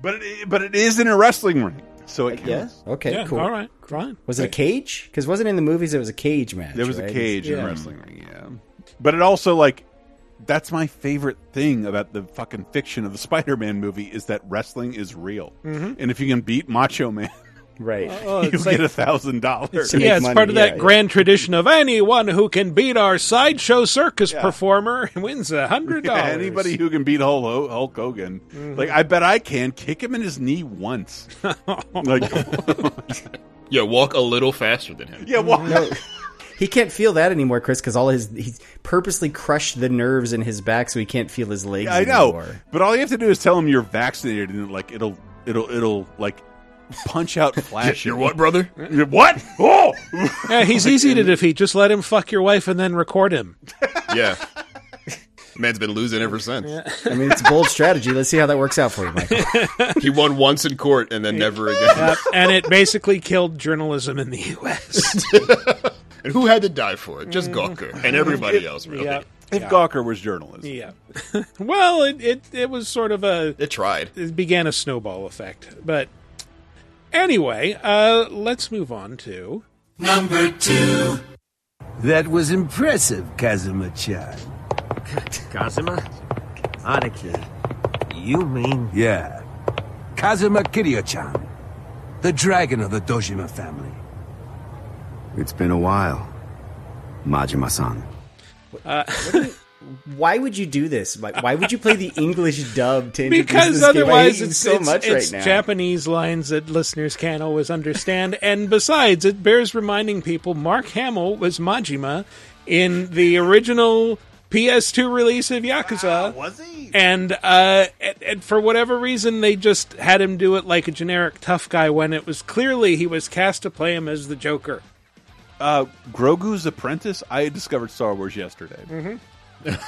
but it, but it is in a wrestling ring, so it Yeah. Okay. Yeah, cool. all right, fine. Was it a cage? Because wasn't in the movies. It was a cage match. There was right? a cage in Yeah. a wrestling ring, yeah. But it also like that's my favorite thing about the fucking fiction of the Spider-Man movie is that wrestling is real, mm-hmm. and if you can beat Macho Man, Right. Oh, oh, you it's get like- a thousand dollars. Yeah, it's money, part of yeah, that yeah. grand tradition of anyone who can beat our sideshow circus performer wins a hundred dollars. Anybody who can beat Hulk, Hulk Hogan, mm-hmm. like I bet I can kick him in his knee once. like, Yeah, walk a little faster than him. yeah, well, No, he can't feel that anymore, Chris, because all his he's purposely crushed the nerves in his back so he can't feel his legs. I know. anymore. But all you have to do is tell him you're vaccinated, and like it'll it'll it'll like punch out flash. You're what, brother? You're what? Oh, Yeah, he's easy to defeat. Just let him fuck your wife and then record him. Yeah. Man's been losing ever since. I mean, it's a bold strategy. Let's see how that works out for you, Michael. He won once in court and then never again. Uh, and it basically killed journalism in the U.S. And who had to die for it? Just Gawker and everybody else, really. yeah, if Gawker was journalist, yeah. well, it, it it was sort of a It tried. it began a snowball effect, but anyway, uh, let's move on to number two. That was impressive, Kazuma-chan. Kazuma? Aniki. You mean... Yeah. Kazuma Kiryu-chan. The dragon of the Dojima family. It's been a while, Majima-san. Why would you do this? Why, why would you play the English dub to introduce because this game? I hate otherwise you it's so it's, much it's right now. Japanese lines that listeners can't always understand, and besides, it bears reminding people Mark Hamill was Majima in the original PS2 release of Yakuza. was he? And, uh, and, and for whatever reason, they just had him do it like a generic tough guy when it was clearly he was cast to play him as the Joker. Uh, Grogu's apprentice. I discovered Star Wars yesterday.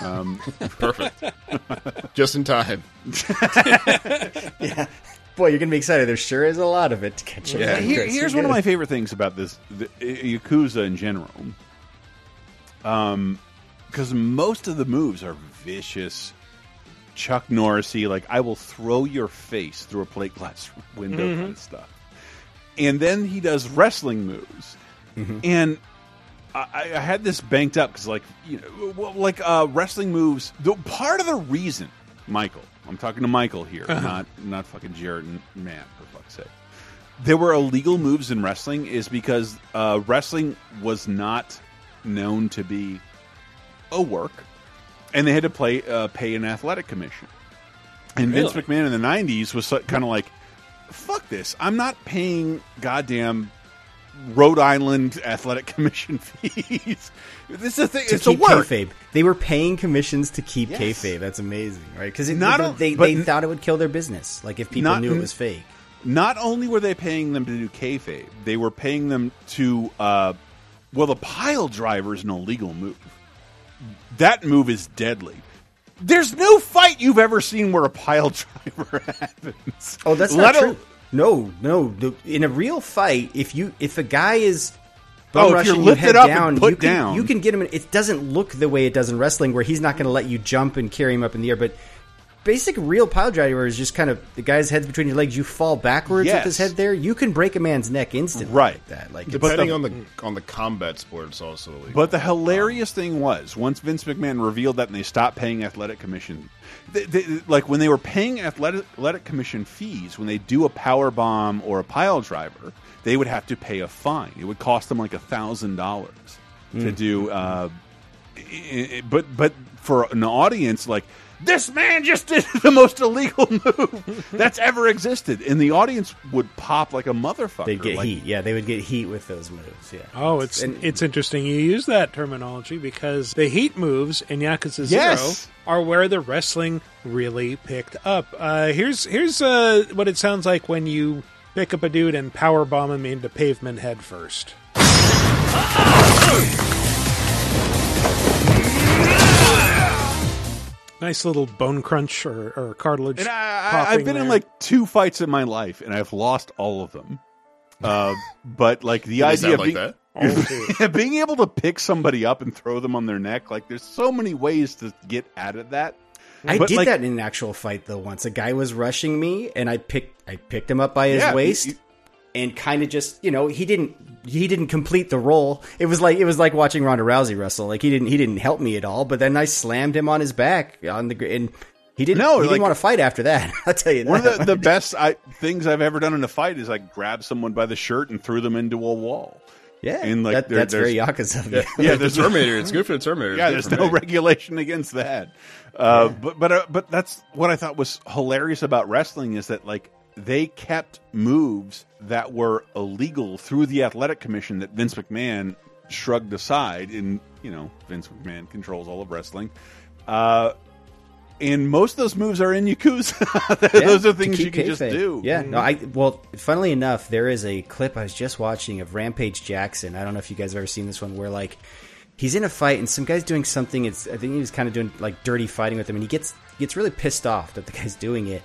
Um, Perfect. Just in time. Yeah. Boy, you're gonna be excited. There sure is a lot of it to catch up. Yeah. on, Here- here's one of my favorite things about this the, Yakuza in general. Um, because most of the moves are vicious, Chuck Norrisy. Like I will throw your face through a plate glass window mm-hmm. kind of stuff. And then he does wrestling moves, mm-hmm. and I, I had this banked up because, like, you know, like uh, wrestling moves. The part of the reason, Michael, I'm talking to Michael here, not not fucking Jared and Matt, for fuck's sake. There were illegal moves in wrestling is because uh, wrestling was not known to be a work, and they had to play uh, pay an athletic commission. And Vince McMahon in the '90s was kind of like, "Fuck this! I'm not paying goddamn Rhode Island athletic commission fees. this is a thing. to it's a keep work. kayfabe. They were paying commissions to keep Yes. kayfabe. That's amazing, right? Because Not they, they, they thought it would kill their business. Like if people Not knew it was fake. Not only were they paying them to do kayfabe, they were paying them to. Uh, well, the pile driver is an illegal move. That move is deadly. There's no fight you've ever seen where a pile driver happens. Oh, that's Let not al- true. No, no. The- In a real fight, if you if a guy is bum Oh, if rushing you're you head up and down, put you can, down. you can get him. In, it doesn't look the way it does in wrestling, where he's not going to let you jump and carry him up in the air. But basic real pile driver is just kind of the guy's head's between your legs. You fall backwards with his head there. You can break a man's neck instantly. Right. Like that. Like Depending the- on the on the combat sport, it's also illegal. But the hilarious thing was, once Vince McMahon revealed that and they stopped paying athletic commission, they, they, like when they were paying athletic, athletic commission fees, when they do a power bomb or a pile driver, they would have to pay a fine. It would cost them like a thousand dollars to do. Uh, i- i- but but for an audience like. This man just did the most illegal move that's ever existed, and the audience would pop like a motherfucker. They'd get like, heat. Yeah, they would get heat with those moves. Yeah. Oh, it's And- it's interesting you use that terminology because the heat moves in Yakuza Zero are where the wrestling really picked up. Uh, here's here's uh, what it sounds like when you pick up a dude and power bomb him into pavement head first. Nice little bone crunch or, or cartilage. And I, I, I've been in like two fights in my life, and I've lost all of them. Uh, but like the idea sound of like being, that? being able to pick somebody up and throw them on their neck, like there's so many ways to get out of that. I But, did like, that in an actual fight though. Once a guy was rushing me, and I picked I picked him up by his Yeah, you- waist, you- and kind of just you know he didn't he didn't complete the role. It was like it was like watching Ronda Rousey wrestle. Like he didn't he didn't help me at all. But then I slammed him on his back on the gr- and he didn't No, he like- didn't want to fight after that. I'll tell you that. One of the, the best I, things I've ever done in a fight is like grab someone by the shirt and threw them into a wall. yeah, and, like, that, there- that's very there's- Yakuza of you. Yeah, there's Terminator. It's good for the Terminator. Yeah, there's no me. regulation against that. Uh, But but uh, but that's what I thought was hilarious about wrestling is that like they kept moves that were illegal through the athletic commission that Vince McMahon shrugged aside. And you know Vince McMahon controls all of wrestling. Uh, and most of those moves are in Yakuza. Yeah, those are things you can just do. Yeah, no, I well, funnily enough, there is a clip I was just watching of Rampage Jackson. I don't know if you guys have ever seen this one, where like he's in a fight and some guy's doing something. It's I think he was kind of doing like dirty fighting with him, and he gets gets really pissed off that the guy's doing it,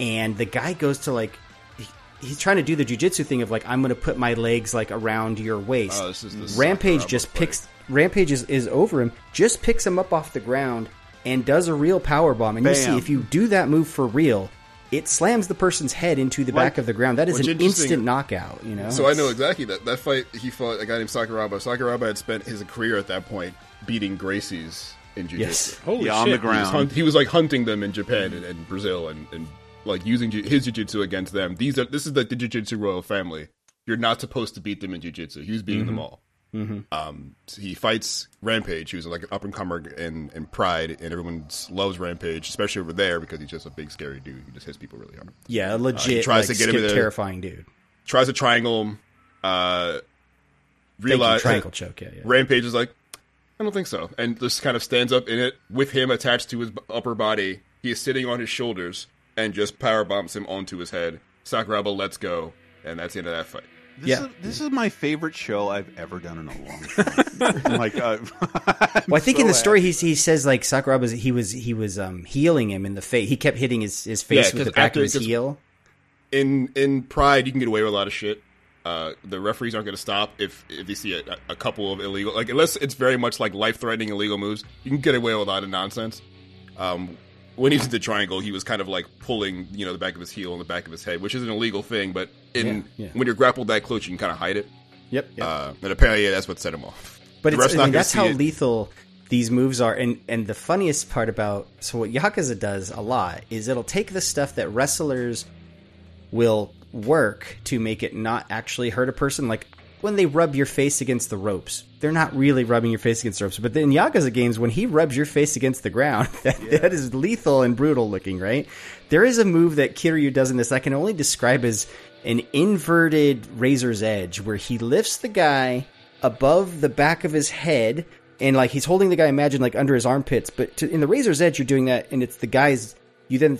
and the guy goes to like. he- He's trying to do the jujitsu thing of like I'm going to put my legs like around your waist. Oh, this is the mm-hmm. Rampage just fight. picks Rampage is, is over him, just picks him up off the ground and does a real power bomb. And you see, if you do that move for real, it slams the person's head into the back of the ground. That is an instant knockout. You know. So I know exactly that that fight he fought a guy named Sakuraba. Sakuraba had spent his career at that point beating Gracie's in jiu-jitsu. Yes. Holy Yeah, on shit. the He was, ground. hunt, he was like hunting them in Japan and, and Brazil and, and like using ju- his jiu-jitsu against them. These are this is like the jiu-jitsu royal family. You're not supposed to beat them in jiu-jitsu. He was beating them all. Um, so he fights Rampage, who's like an up and comer in, in Pride, and everyone loves Rampage, especially over there because he's just a big scary dude. He just hits people really hard. yeah, Uh, legit, tries like, to get him in terrifying dude. Tries to triangle him. Uh, realize triangle choke. Yeah, yeah. Rampage is like, I don't think so, and just kind of stands up in it with him attached to his upper body. He is sitting on his shoulders and just power bombs him onto his head. Sakuraba lets go, and that's the end of that fight. This, Yeah. is, this is my favorite show I've ever done in a long time. I'm like, uh, Well, I think so in the story happy. he he says like Sakuraba he was he was um healing him in the face. He kept hitting his, his face Yeah, with the back after- of his 'cause- heel. In in Pride, you can get away with a lot of shit. Uh, the referees aren't going to stop if if they see a, a couple of illegal, like unless it's very much like life threatening illegal moves. You can get away with a lot of nonsense. Um, when he was in the triangle, he was kind of like pulling, you know, the back of his heel and the back of his head, which is an illegal thing. But in Yeah, yeah. when you're grappled that close, you can kind of hide it. Yep. yep. Uh, and apparently, yeah, that's what set him off. But it's, I mean, that's how it. lethal these moves are. And and the funniest part about so what Yakuza does a lot is it'll take the stuff that wrestlers will work to make it not actually hurt a person. Like when they rub your face against the ropes, they're not really rubbing your face against the ropes. But in Yakuza games, when he rubs your face against the ground, that, that is lethal and brutal looking, right? There is a move that Kiryu does in this I can only describe as an inverted razor's edge, where he lifts the guy above the back of his head and like he's holding the guy imagine like under his armpits but to, in the razor's edge you're doing that and it's the guy's you then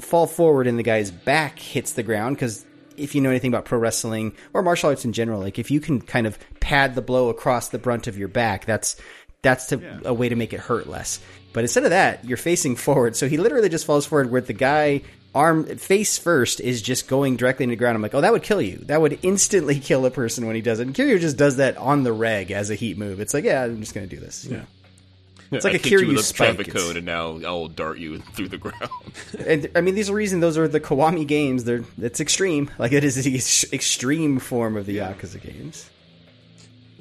fall forward and the guy's back hits the ground because if you know anything about pro wrestling or martial arts in general like if you can kind of pad the blow across the brunt of your back that's that's to, a way to make it hurt less. But instead of that you're facing forward. So he literally just falls forward where the guy arm face first is just going directly into the ground. I'm like oh that would kill you. That would instantly kill a person when he does it. And Kiryu just does that on the reg as a heat move. It's like yeah i'm just gonna do this. Yeah it's like I a kicked you Kiryu with a spike. traffic It's- code, and now I'll dart you through the ground. and I mean, these are reason those are the Kiwami games. They're it's extreme. Like it is the ex- extreme form of the Yakuza games.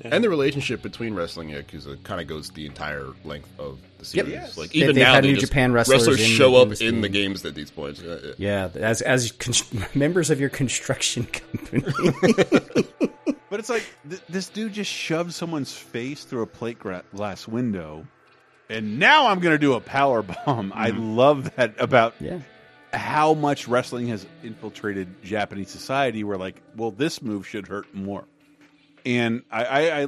And the relationship between wrestling and Yakuza kind of goes the entire length of the Yep. series. Yes. Like even they've now, had New Japan wrestlers in show up in game. the games at these points. Uh, Yeah, as as con- members of your construction company. But it's like th- this dude just shoved someone's face through a plate gra- glass window, and now I'm going to do a power bomb. I mm-hmm. love that about yeah. how much wrestling has infiltrated Japanese society. Where like, well, this move should hurt more. And I, I, I,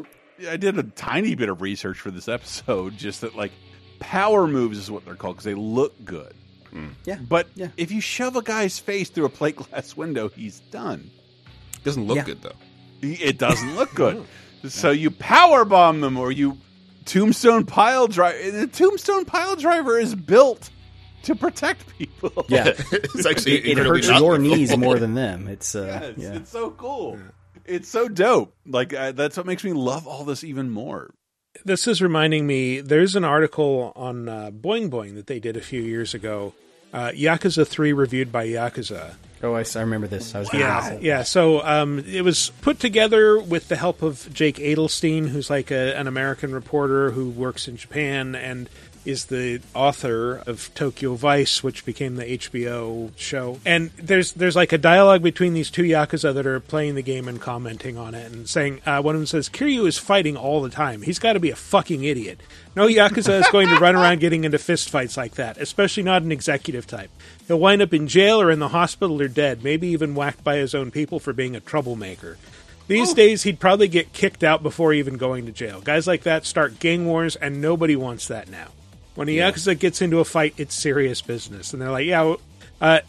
I did a tiny bit of research for this episode, just that like power moves is what they're called because they look good. Mm. Yeah, But yeah. if you shove a guy's face through a plate glass window, he's done. doesn't look Yeah. good though. It doesn't look good. so you power bomb them or you Tombstone pile driver. The Tombstone pile driver is built to protect people. Yeah. it's actually It, it hurts your knees more than them. It's uh, Yeah, it's, yeah. it's so cool. It's so dope. Like uh, that's what makes me love all this even more. This is reminding me. There's an article on uh, Boing Boing that they did a few years ago. Uh, Yakuza Three reviewed by Yakuza. Oh, I, I remember this. I was gonna Yeah, yeah. So um, it was put together with the help of Jake Adelstein, who's like a, an American reporter who works in Japan and is the author of Tokyo Vice, which became the HBO show. And there's there's like a dialogue between these two yakuza that are playing the game and commenting on it and saying uh, one of them says Kiryu is fighting all the time. He's got to be a fucking idiot. No yakuza is going to run around getting into fistfights like that, especially not an executive type. He'll wind up in jail or in the hospital or dead, maybe even whacked by his own people for being a troublemaker. These days, he'd probably get kicked out before even going to jail. Guys like that start gang wars, and nobody wants that now. When a Yakuza gets into a fight, it's serious business. And they're like, yeah, uh,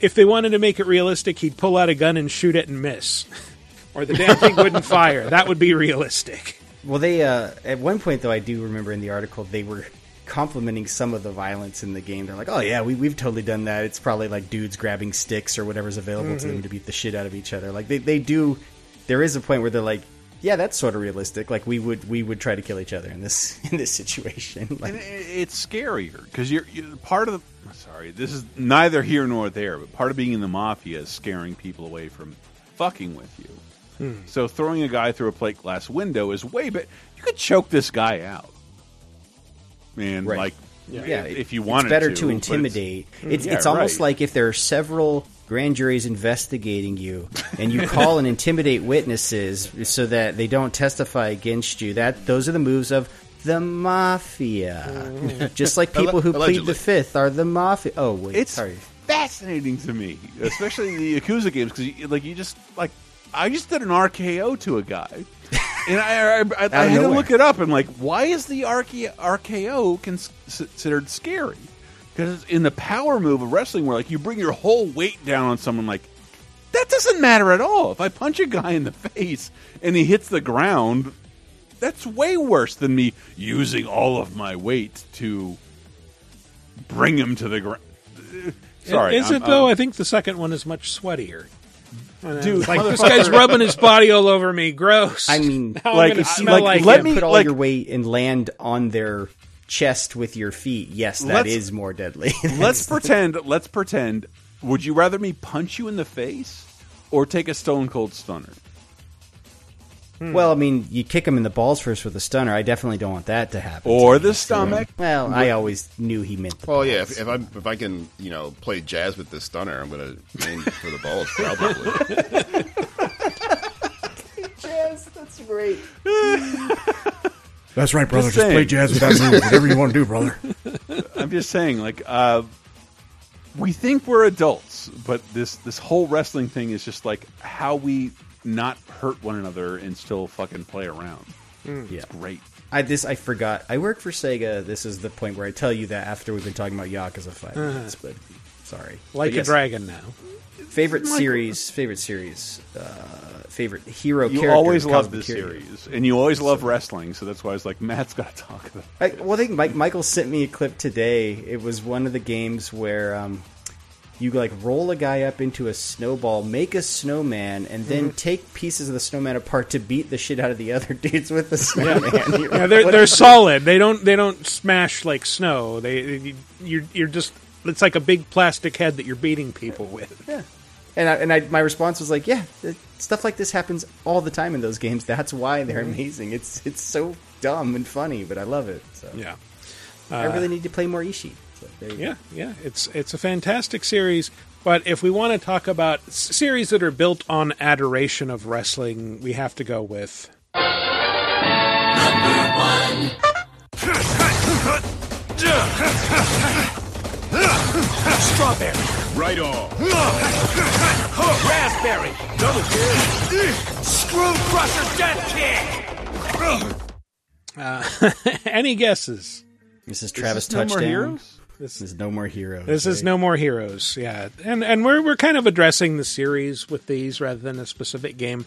if they wanted to make it realistic, he'd pull out a gun and shoot it and miss. or the damn thing wouldn't fire. That would be realistic. Well, they uh, at one point though, I do remember in the article they were complimenting some of the violence in the game. They're like, "Oh yeah, we we've totally done that. It's probably like dudes grabbing sticks or whatever's available to them to beat the shit out of each other." Like they they do. There is a point where they're like, "Yeah, that's sort of realistic. Like we would we would try to kill each other in this in this situation." And Like, it, it's scarier because you're, you're part of the. Sorry, this is neither here nor there, but part of being in the mafia is scaring people away from fucking with you. Hmm. So throwing a guy through a plate glass window is way better. You could choke this guy out, man. Right. Like, yeah, if, if you wanted it's better to, to, but it's- intimidate. It's mm-hmm. Yeah, it's almost right. like if there are several grand juries investigating you, and you call and intimidate witnesses so that they don't testify against you. That those are the moves of the mafia. Mm-hmm. Just like people who plead the fifth are the mafia. Oh wait, It's sorry. fascinating to me, especially the Yakuza games, because you, like you just like I just did an RKO to a guy, and I I, I, I had to look it up and like why is the RK, RKO cons- considered scary? Because in the power move of wrestling, where like you bring your whole weight down on someone, like that doesn't matter at all. If I punch a guy in the face and he hits the ground, that's way worse than me using all of my weight to bring him to the ground. Sorry, is I'm- it though? I'm- I think the second one is much sweatier. Dude, like this guy's rubbing his body all over me. Gross. I mean, Now like, gonna if- like, like, let him. me- Put all like- your weight and land on their chest with your feet. Yes, that Let's- is more deadly. let's pretend. Let's pretend. Would you rather me punch you in the face or take a stone cold stunner? Hmm. Well, I mean, you kick him in the balls first with a stunner. I definitely don't want that to happen. Or to the me. stomach? Well, I always knew he meant the Well, yeah. If, if I if I can, you know, play jazz with this stunner, I'm gonna aim for the balls probably. jazz. that's great. That's right, brother. Just Just, play jazz with that move. Whatever you want to do, brother. I'm just saying, like, uh, we think we're adults, but this this whole wrestling thing is just like how we not hurt one another and still fucking play around. Yeah. Great. I this I forgot. I work for Sega. This is the point where I tell you that after we've been talking about Yakuza five minutes. But sorry, like But a dragon now. Favorite series. Favorite series. Uh, favorite hero. You always love this series, and you always love wrestling, so that's why I was like, Matt's got to talk about. I, well, I think Mike, Michael sent me a clip today. It was one of the games where um, you like roll a guy up into a snowball, make a snowman, and then Mm-hmm. take pieces of the snowman apart to beat the shit out of the other dudes with the snowman. Yeah, they're they're solid. They don't they don't smash like snow. They you're you're just it's like a big plastic head that you're beating people with. Yeah. And I, and I, my response was like, yeah, stuff like this happens all the time in those games. That's why they're amazing. It's it's so dumb and funny, but I love it. So Yeah. I uh, really need to play more Ishin. So there you Yeah, yeah, it's it's a fantastic series. But if we want to talk about series that are built on adoration of wrestling, we have to go with Strawberry. Right on. Raspberry. Double kill. Screw Crusher Death Kick. uh, any guesses. This is Travis this No More Touchdown. Heroes? This is No More Heroes. This is no more heroes. Yeah, and and we're we're kind of addressing the series with these rather than a specific game.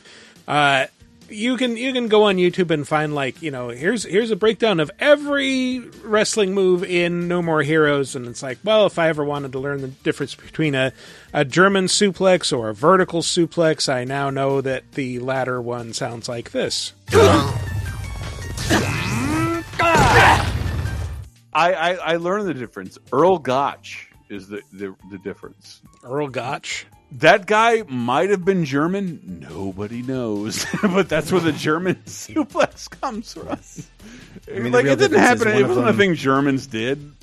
Uh, you can you can go on YouTube and find like you know here's here's a breakdown of every wrestling move in No More Heroes, and it's like, well, if I ever wanted to learn the difference between a a German suplex or a vertical suplex, I now know that the latter one sounds like this. I, I I learned the difference. Earl Gotch is the the, the difference. Earl Gotch. That guy might have been German. Nobody knows, but that's where the German suplex comes from. I mean, like it didn't happen. one It of wasn't a thing Germans did.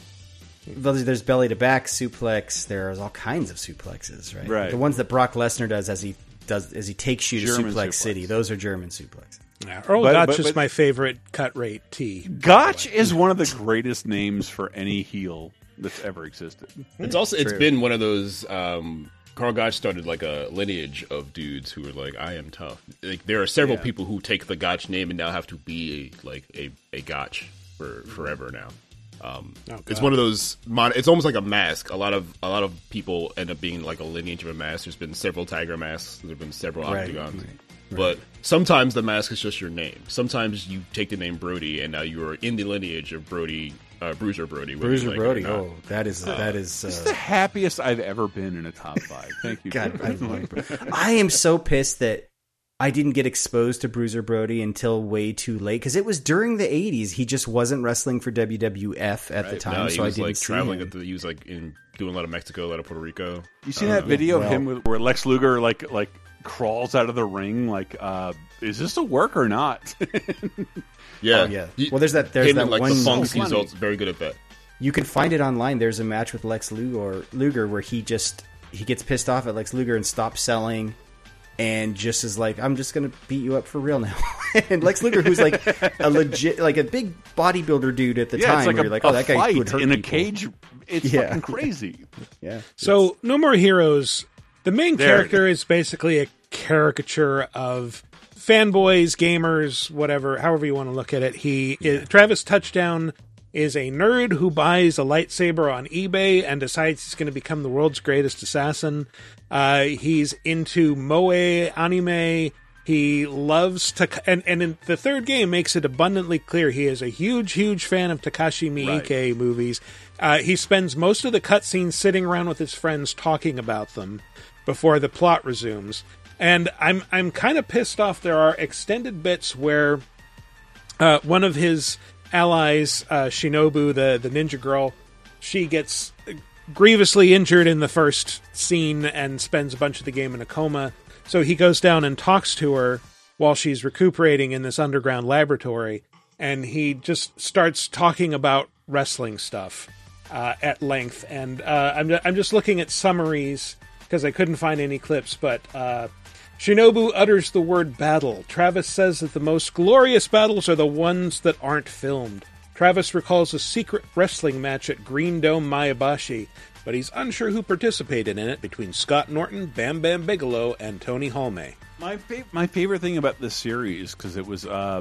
Well, there's belly to back suplex. There's all kinds of suplexes, right? Right. The ones that Brock Lesnar does as he does as he takes you to German suplex, suplex. City. Those are German suplex. Yeah, Earl But- Gotch but- is my favorite cut rate T. Gotch is one of the greatest names for any heel that's ever existed. It's also it's True. been one of those. Um, Karl Gotch started like a lineage of dudes who were like, "I am tough." Like there are several Yeah. people who take the Gotch name and now have to be a, like a a Gotch for forever now. Um, Oh, it's one of those. Mon- it's almost like a mask. A lot of a lot of people end up being like a lineage of a mask. There's been several Tiger masks. There've been several Right, octagons. right, But sometimes the mask is just your name. Sometimes you take the name Brody, and now you are in the lineage of Brody, uh, Bruiser Brody. Bruiser like Brody. Oh, that is that is. This is Uh, the happiest I've ever been in a top five. Thank you. God, for- I, I am so pissed that I didn't get exposed to Bruiser Brody until way too late because it was during the '80s. He just wasn't wrestling for WWF at the time, No, he so I was didn't like see traveling. him. At the, he was like in doing a lot of Mexico, a lot of Puerto Rico. You seen Uh, that video well- of him with, where Lex Luger like like crawls out of the ring? Like, uh, is this a work or not? Yeah, Oh, yeah. Well, there's that- there's him that like one- the Funks. So He's very good at that. You can find it online. There's a match with Lex Luger, Luger where he just he gets pissed off at Lex Luger and stops selling, and just is like, "I'm just gonna beat you up for real now." and Lex Luger, who's like a legit, like a big bodybuilder dude at the yeah, time, it's like where a, you're like, "Oh, that guy fight would hurt in a cage. It's Yeah. fucking crazy. Yeah. So, No More Heroes, the main There. character is basically a caricature of fanboys, gamers, whatever, however you want to look at it. He is, Travis Touchdown is a nerd who buys a lightsaber on eBay and decides he's going to become the world's greatest assassin. Uh, he's into moe anime. He loves to, and and in the third game makes it abundantly clear he is a huge, huge fan of Takashi Miike movies. Uh, he spends most of the cutscenes sitting around with his friends talking about them before the plot resumes. And I'm I'm kind of pissed off. There are extended bits where uh, one of his allies, uh, Shinobu, the the ninja girl, she gets grievously injured in the first scene and spends a bunch of the game in a coma. So he goes down and talks to her while she's recuperating in this underground laboratory, and he just starts talking about wrestling stuff uh, at length. And uh, I'm I'm just looking at summaries because I couldn't find any clips, but. Uh, Shinobu utters the word battle. Travis says that the most glorious battles are the ones that aren't filmed. Travis recalls a secret wrestling match at Green Dome Maebashi, but he's unsure who participated in it between Scott Norton, Bam Bam Bigelow, and Tony Halme. My fa- my favorite thing about this series because it was uh,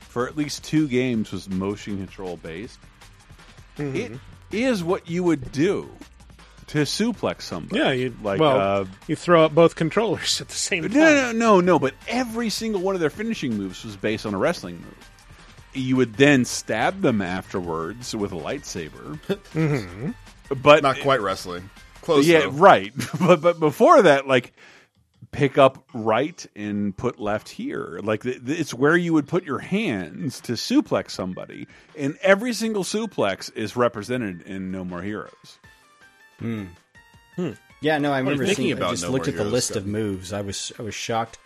for at least two games was motion control based. It is what you would do to suplex somebody. Yeah, you like well, uh, you throw up both controllers at the same no, time. no, no, no. But every single one of their finishing moves was based on a wrestling move. You would then stab them afterwards with a lightsaber. Mhm. But Not quite wrestling. Close. yeah, though. right. but but before that, like pick up right and put left here. Like th- th- it's where you would put your hands to suplex somebody, and every single suplex is represented in No More Heroes. Hmm. Yeah, no, I What remember thinking seeing. I just No looked at the list Scott? of moves. I was I was shocked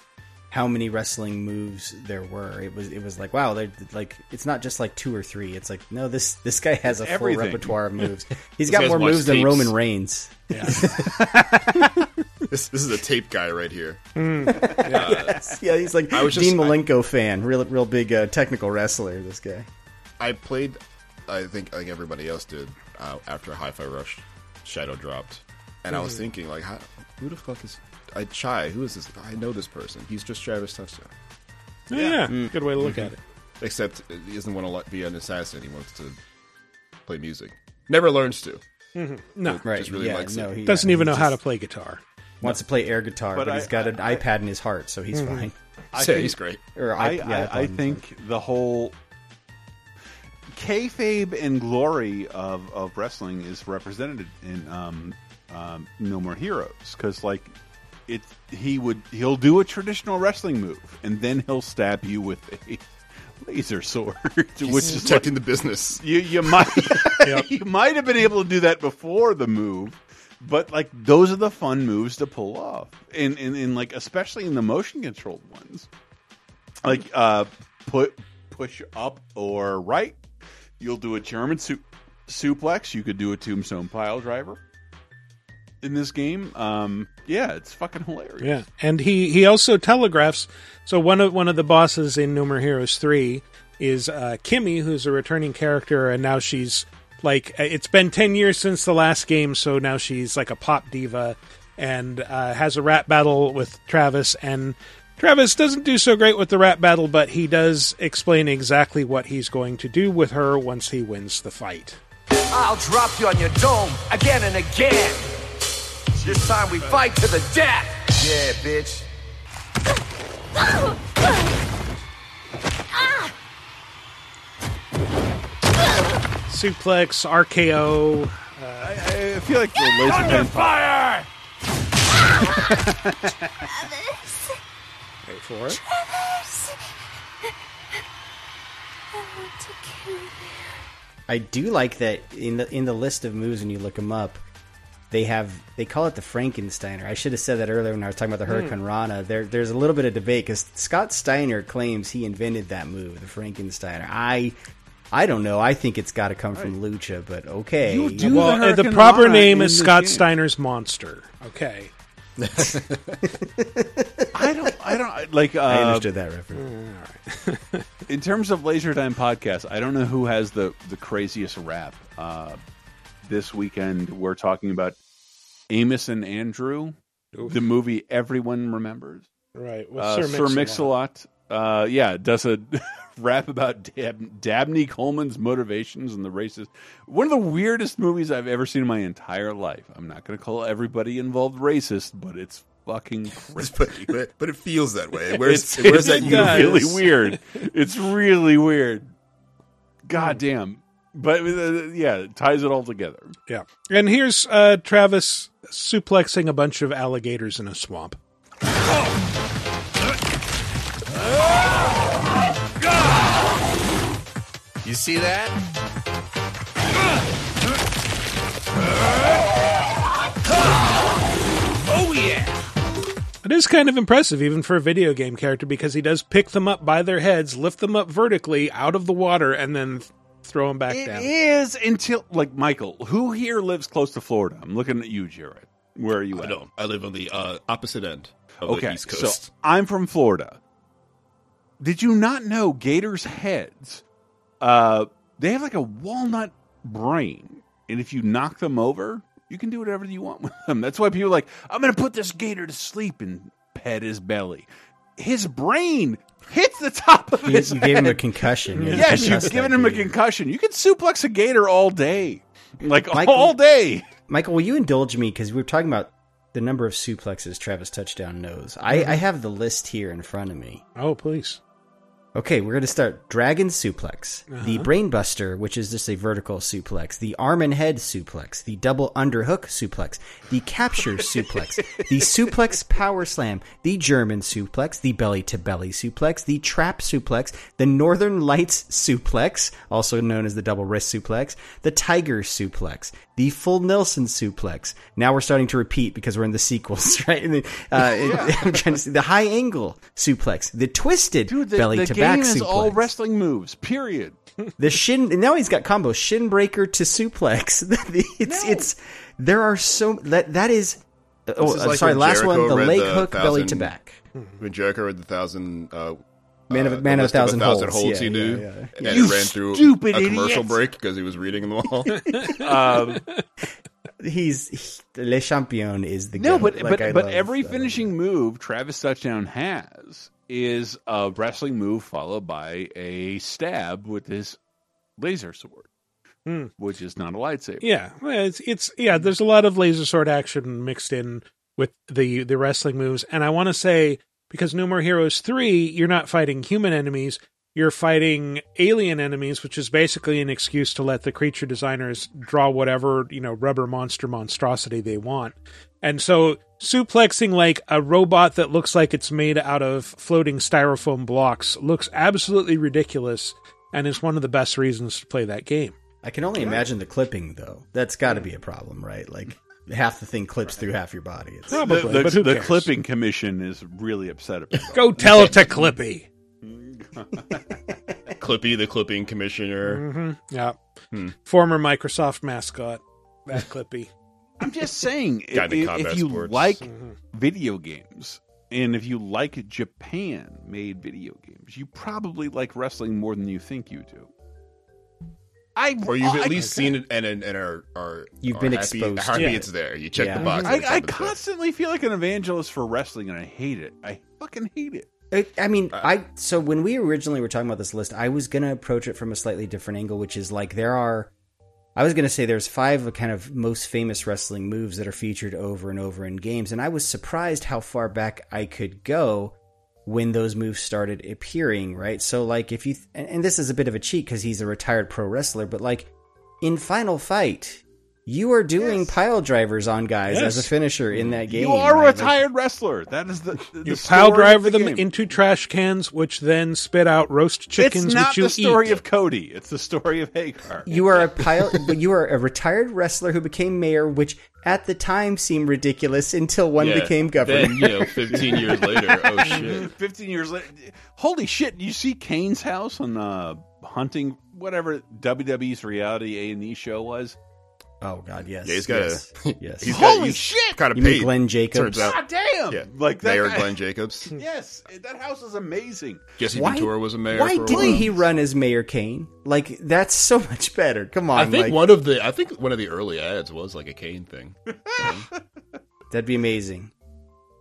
how many wrestling moves there were. It was it was like wow, they like it's not just like two or three. It's like no, this this guy has a full repertoire of moves. He's got more watched moves than. Roman Reigns. This, this is a tape guy right here. Yes. yeah, he's like I was just- Dean Malenko fan, real real big uh, technical wrestler. This guy. I played. I think like everybody else did uh, after Hi-Fi Rush Shadow dropped, and I was mm-hmm. thinking like, how, who the fuck is I Chai? Who is this? I know this person. He's just Travis Touchdown. Oh, yeah, good way to look mm-hmm. at it. Except he doesn't want to be an assassin. He wants to play music. Never learns to. Mm-hmm. No, Right. Just really yeah, likes no, it. he doesn't yeah, even he know how to play guitar. Wants to play air guitar, But but, I- he's got an I- iPad in his heart, so he's fine. I Yeah, think- he's great. Or I, yeah, I, I think the whole kayfabe and glory of, of wrestling is represented in um, um, No More Heroes because like it he would he'll do a traditional wrestling move and then he'll stab you with a laser sword, which is protecting like- the business. You you might you might have been able to do that before the move, but like those are the fun moves to pull off, and in, in like especially in the motion controlled ones, like uh put push up or right. You'll do a German su- suplex. You could do a tombstone pile driver in this game. Um, yeah, it's fucking hilarious. Yeah, and he he also telegraphs. So one of one of the bosses in No More Heroes three is uh, Kimmy, who's a returning character, and now she's like it's been ten years since the last game, so now she's like a pop diva, and uh, has a rap battle with Travis, and Travis doesn't do so great with the rap battle, but he does explain exactly what he's going to do with her once he wins the fight. I'll drop you on your dome again and again. This time we fight to the death. Yeah, bitch. Suplex, RKO. I, I feel like the laser Under gun fire! Wait for it. I do like that in the in the list of moves when you look them up, they have they call it the Frankensteiner. I should have said that earlier when I was talking about the Hurricanrana. There there's a little bit of debate because Scott Steiner claims he invented that move, the Frankensteiner. I I don't know. I think it's got to come from Lucha, but okay. You do Well, the uh, the proper Rana name is this Scott game. Steiner's Monster. Okay. I don't. I don't like. Uh, I understood that reference. All right. in terms of Laser Time podcast, I don't know who has the the craziest rap. Uh, this weekend, we're talking about Amos and Andrew, the movie everyone remembers. Right. With Uh, Sir Sir Mix-a-Lot. Mix-a-Lot, uh, yeah, does a rap about Dab- Dabney Coleman's motivations and the racist. One of the weirdest movies I've ever seen in my entire life. I'm not going to call everybody involved racist, but it's fucking crazy. but, but, but it feels that way. It wears, it's it wears it's that uniform. really weird. It's really weird. God damn. But uh, yeah, it ties it all together. Yeah. And here's uh, Travis suplexing a bunch of alligators in a swamp. You see that? Oh yeah! It is kind of impressive, even for a video game character, because he does pick them up by their heads, lift them up vertically out of the water, and then th- throw them back It down. is until like Michael, who here lives close to Florida? I'm looking at you, Jared. Where are you I at? don't. I live on the uh, opposite end of Okay, the East so Coast. I'm from Florida. Did you not know gators' heads? Uh, they have like a walnut brain, and if you knock them over, you can do whatever you want with them. That's why people are like, I'm going to put this gator to sleep and pet his belly. His brain hits the top of You, his you gave him a head. concussion. You Yes, you've given that him a concussion. You can suplex a gator all day, like Michael- all day. Michael, will you indulge me because we were talking about the number of suplexes Travis Touchdown knows. I, I have the list here in front of me. Oh, please. Okay, we're going to start Dragon Suplex, the Brainbuster, which is just a vertical suplex, the Arm and Head Suplex, the Double Underhook Suplex, the Capture Suplex, the Suplex Power Slam, the German Suplex, the Belly to Belly Suplex, the Trap Suplex, the Northern Lights Suplex, also known as the Double Wrist Suplex, the Tiger Suplex, the Full Nelson Suplex. Now we're starting to repeat because we're in the sequels, right? And then, uh, it- I'm trying to see the High Angle Suplex, the Twisted Dude, the, Belly the to game Back is Suplex. all wrestling moves. Period. The shin now he's got combo shin breaker to suplex. it's it's there are so that that is. Oh, is I'm like sorry. Last one, the leg the hook, belly to back. When Jericho read the thousand, uh, Man of- uh, man the of a thousand holds. holds he Yeah, knew, yeah, yeah. and You it ran through stupid a commercial idiot. break because he was reading them all. Um, He's he, Le Champion is the no, goat. but Like, but I but every finishing move Travis Touchdown has is a wrestling move followed by a stab with his laser sword, Hmm. which is not a lightsaber. Yeah, it's it's yeah. There's a lot of laser sword action mixed in with the the wrestling moves, and I want to say because No More Heroes 3, you're not fighting human enemies, you're fighting alien enemies, which is basically an excuse to let the creature designers draw whatever, you know, rubber monster monstrosity they want. And so suplexing like a robot that looks like it's made out of floating styrofoam blocks looks absolutely ridiculous and is one of the best reasons to play that game. I can only imagine the clipping though. That's got to be a problem, right? Like half the thing clips through half your body. It's, Probably, the, the, but who the cares? clipping commission is really upset about it. Go tell it to Clippy. Clippy, the clipping commissioner. hmm Yeah. Hmm. Former Microsoft mascot. That Clippy. I'm just saying, Guy if, if you sports. like Mm-hmm. video games and if you like Japan made video games, you probably like wrestling more than you think you do. I Or you've I- at least seen it and and, and are are You've are been happy, exposed Happy to it. it's there. You check Yeah. the box. I, I time it's there. constantly feel like an evangelist for wrestling, and I hate it. I fucking hate it. I, I mean, I so when we originally were talking about this list, I was gonna approach it from a slightly different angle, which is like there are. I was gonna say there's five kind of most famous wrestling moves that are featured over and over in games, and I was surprised how far back I could go when those moves started appearing. Right, so like if you and, and this is a bit of a cheat because he's a retired pro wrestler, but like in Final Fight. You are doing pile drivers on guys as a finisher in that game. You are a right? Retired wrestler. That is the, the You pile driver the them game. into trash cans, which then spit out roast chickens, It's not which you the story eat. of Cody. It's the story of Haggar. You are a pile, you are a retired wrestler who became mayor, which at the time seemed ridiculous until one Yeah, became governor. Then, you know, 15 years later. Oh shit. Fifteen years later, holy shit! You see Kane's house on uh, hunting, whatever WWE's reality A and E show was. Oh God, yes. Yeah, he's got yes, a yes. He's got, Holy he's shit! Kind of You mean. Glenn Jacobs? Turns out. God damn! Yeah, like that Mayor guy- Glenn Jacobs. Yes, that house is amazing. Jesse Why- Ventura was a mayor. Why for a didn't while. he run as Mayor Kane? Like that's so much better. Come on, I think like, one of the I think one of the early ads was like a Kane thing. that'd be amazing.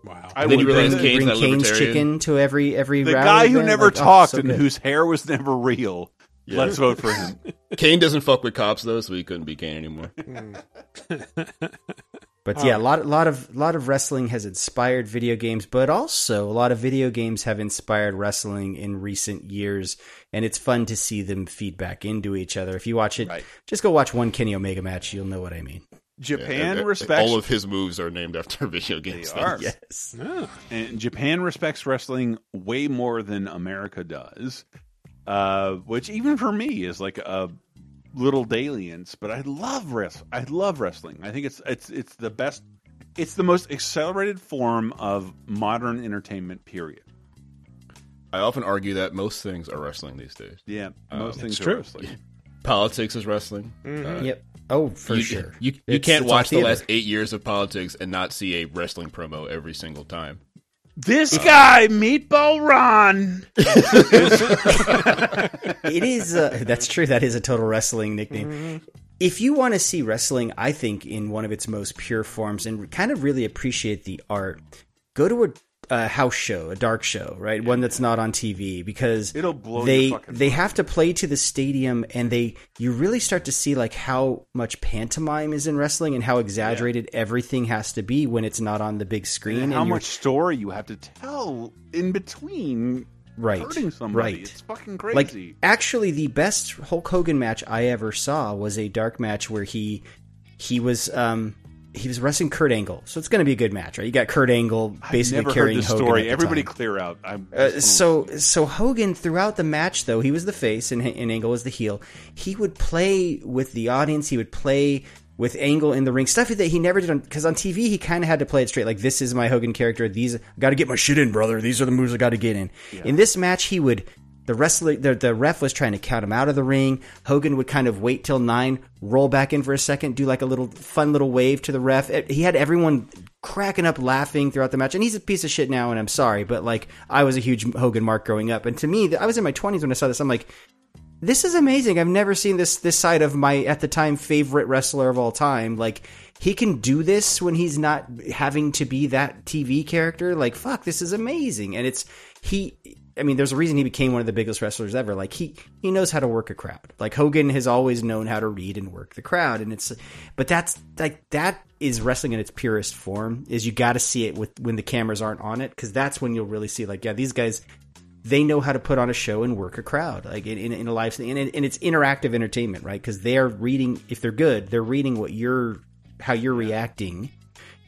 Wow. I then you would- realize the- Kane's Bring Kane's chicken to every every the rally guy who event, never like, oh, talked so and good. whose hair was never real. Yeah. Let's vote for him. Kane doesn't fuck with cops though, so he couldn't be Kane anymore. But yeah, a lot, lot of, lot of wrestling has inspired video games, but also a lot of video games have inspired wrestling in recent years, and it's fun to see them feed back into each other. If you watch it, Right. just go watch one Kenny Omega match, you'll know what I mean. Japan Yeah, respects all of his moves are named after video games. They are. Yes, Ah. and Japan respects wrestling way more than America does. Uh, which even for me is like a little dalliance, but I love wrest. I love wrestling. I think it's it's it's the best. It's the most accelerated form of modern entertainment. Period. I often argue that most things are wrestling these days. Yeah, Um, most things are true. wrestling. Politics is wrestling. Mhm. Uh, yep. Oh, for you, sure. You, you It's- can't watch the last eight years of politics and not see a wrestling promo every single time. This guy, Meatball Ron. it is. Uh, that's true. That is a total wrestling nickname. If you want to see wrestling, I think in one of its most pure forms and kind of really appreciate the art, go to a, a house show, a dark show, right? One that's not on TV because It'll blow they they have to play to the stadium and they you really start to see like how much pantomime is in wrestling and how exaggerated everything has to be when it's not on the big screen And how you're- much story you have to tell in between right hurting somebody. right It's fucking crazy. like actually the best hulk hogan match i ever saw was a dark match where he he was um he was wrestling kurt angle so it's going to be a good match right you got kurt angle basically heard carrying this hogan story. Everybody time. clear out. I'm Uh, so so Hogan throughout the match though he was the face and, and Angle was the heel. He would play with the audience. He would play with Angle in the ring stuff that he never did on because on TV he kind of had to play it straight like this is my Hogan character. These got to get my shit in, brother. These are the moves I got to get in. In this match he would. The wrestler, the, the ref was trying to count him out of the ring. Hogan would kind of wait till nine, roll back in for a second, do like a little fun little wave to the ref. He had everyone cracking up laughing throughout the match. And he's a piece of shit now, and I'm sorry, but like I was a huge Hogan mark growing up, and to me, I was in my 20s when I saw this. I'm like, this is amazing. I've never seen this this side of my at the time favorite wrestler of all time. Like he can do this when he's not having to be that TV character. Like fuck, this is amazing. And it's he I mean, there's a reason he became one of the biggest wrestlers ever. Like he he knows how to work a crowd. Like Hogan has always known how to read and work the crowd, and it's but that's like that is wrestling in its purest form. Is you got to see it with when the cameras aren't on it because that's when you'll really see like yeah these guys they know how to put on a show and work a crowd like in, in, in a live and, it- and it's interactive entertainment right because they're reading if they're good they're reading what you're how you're reacting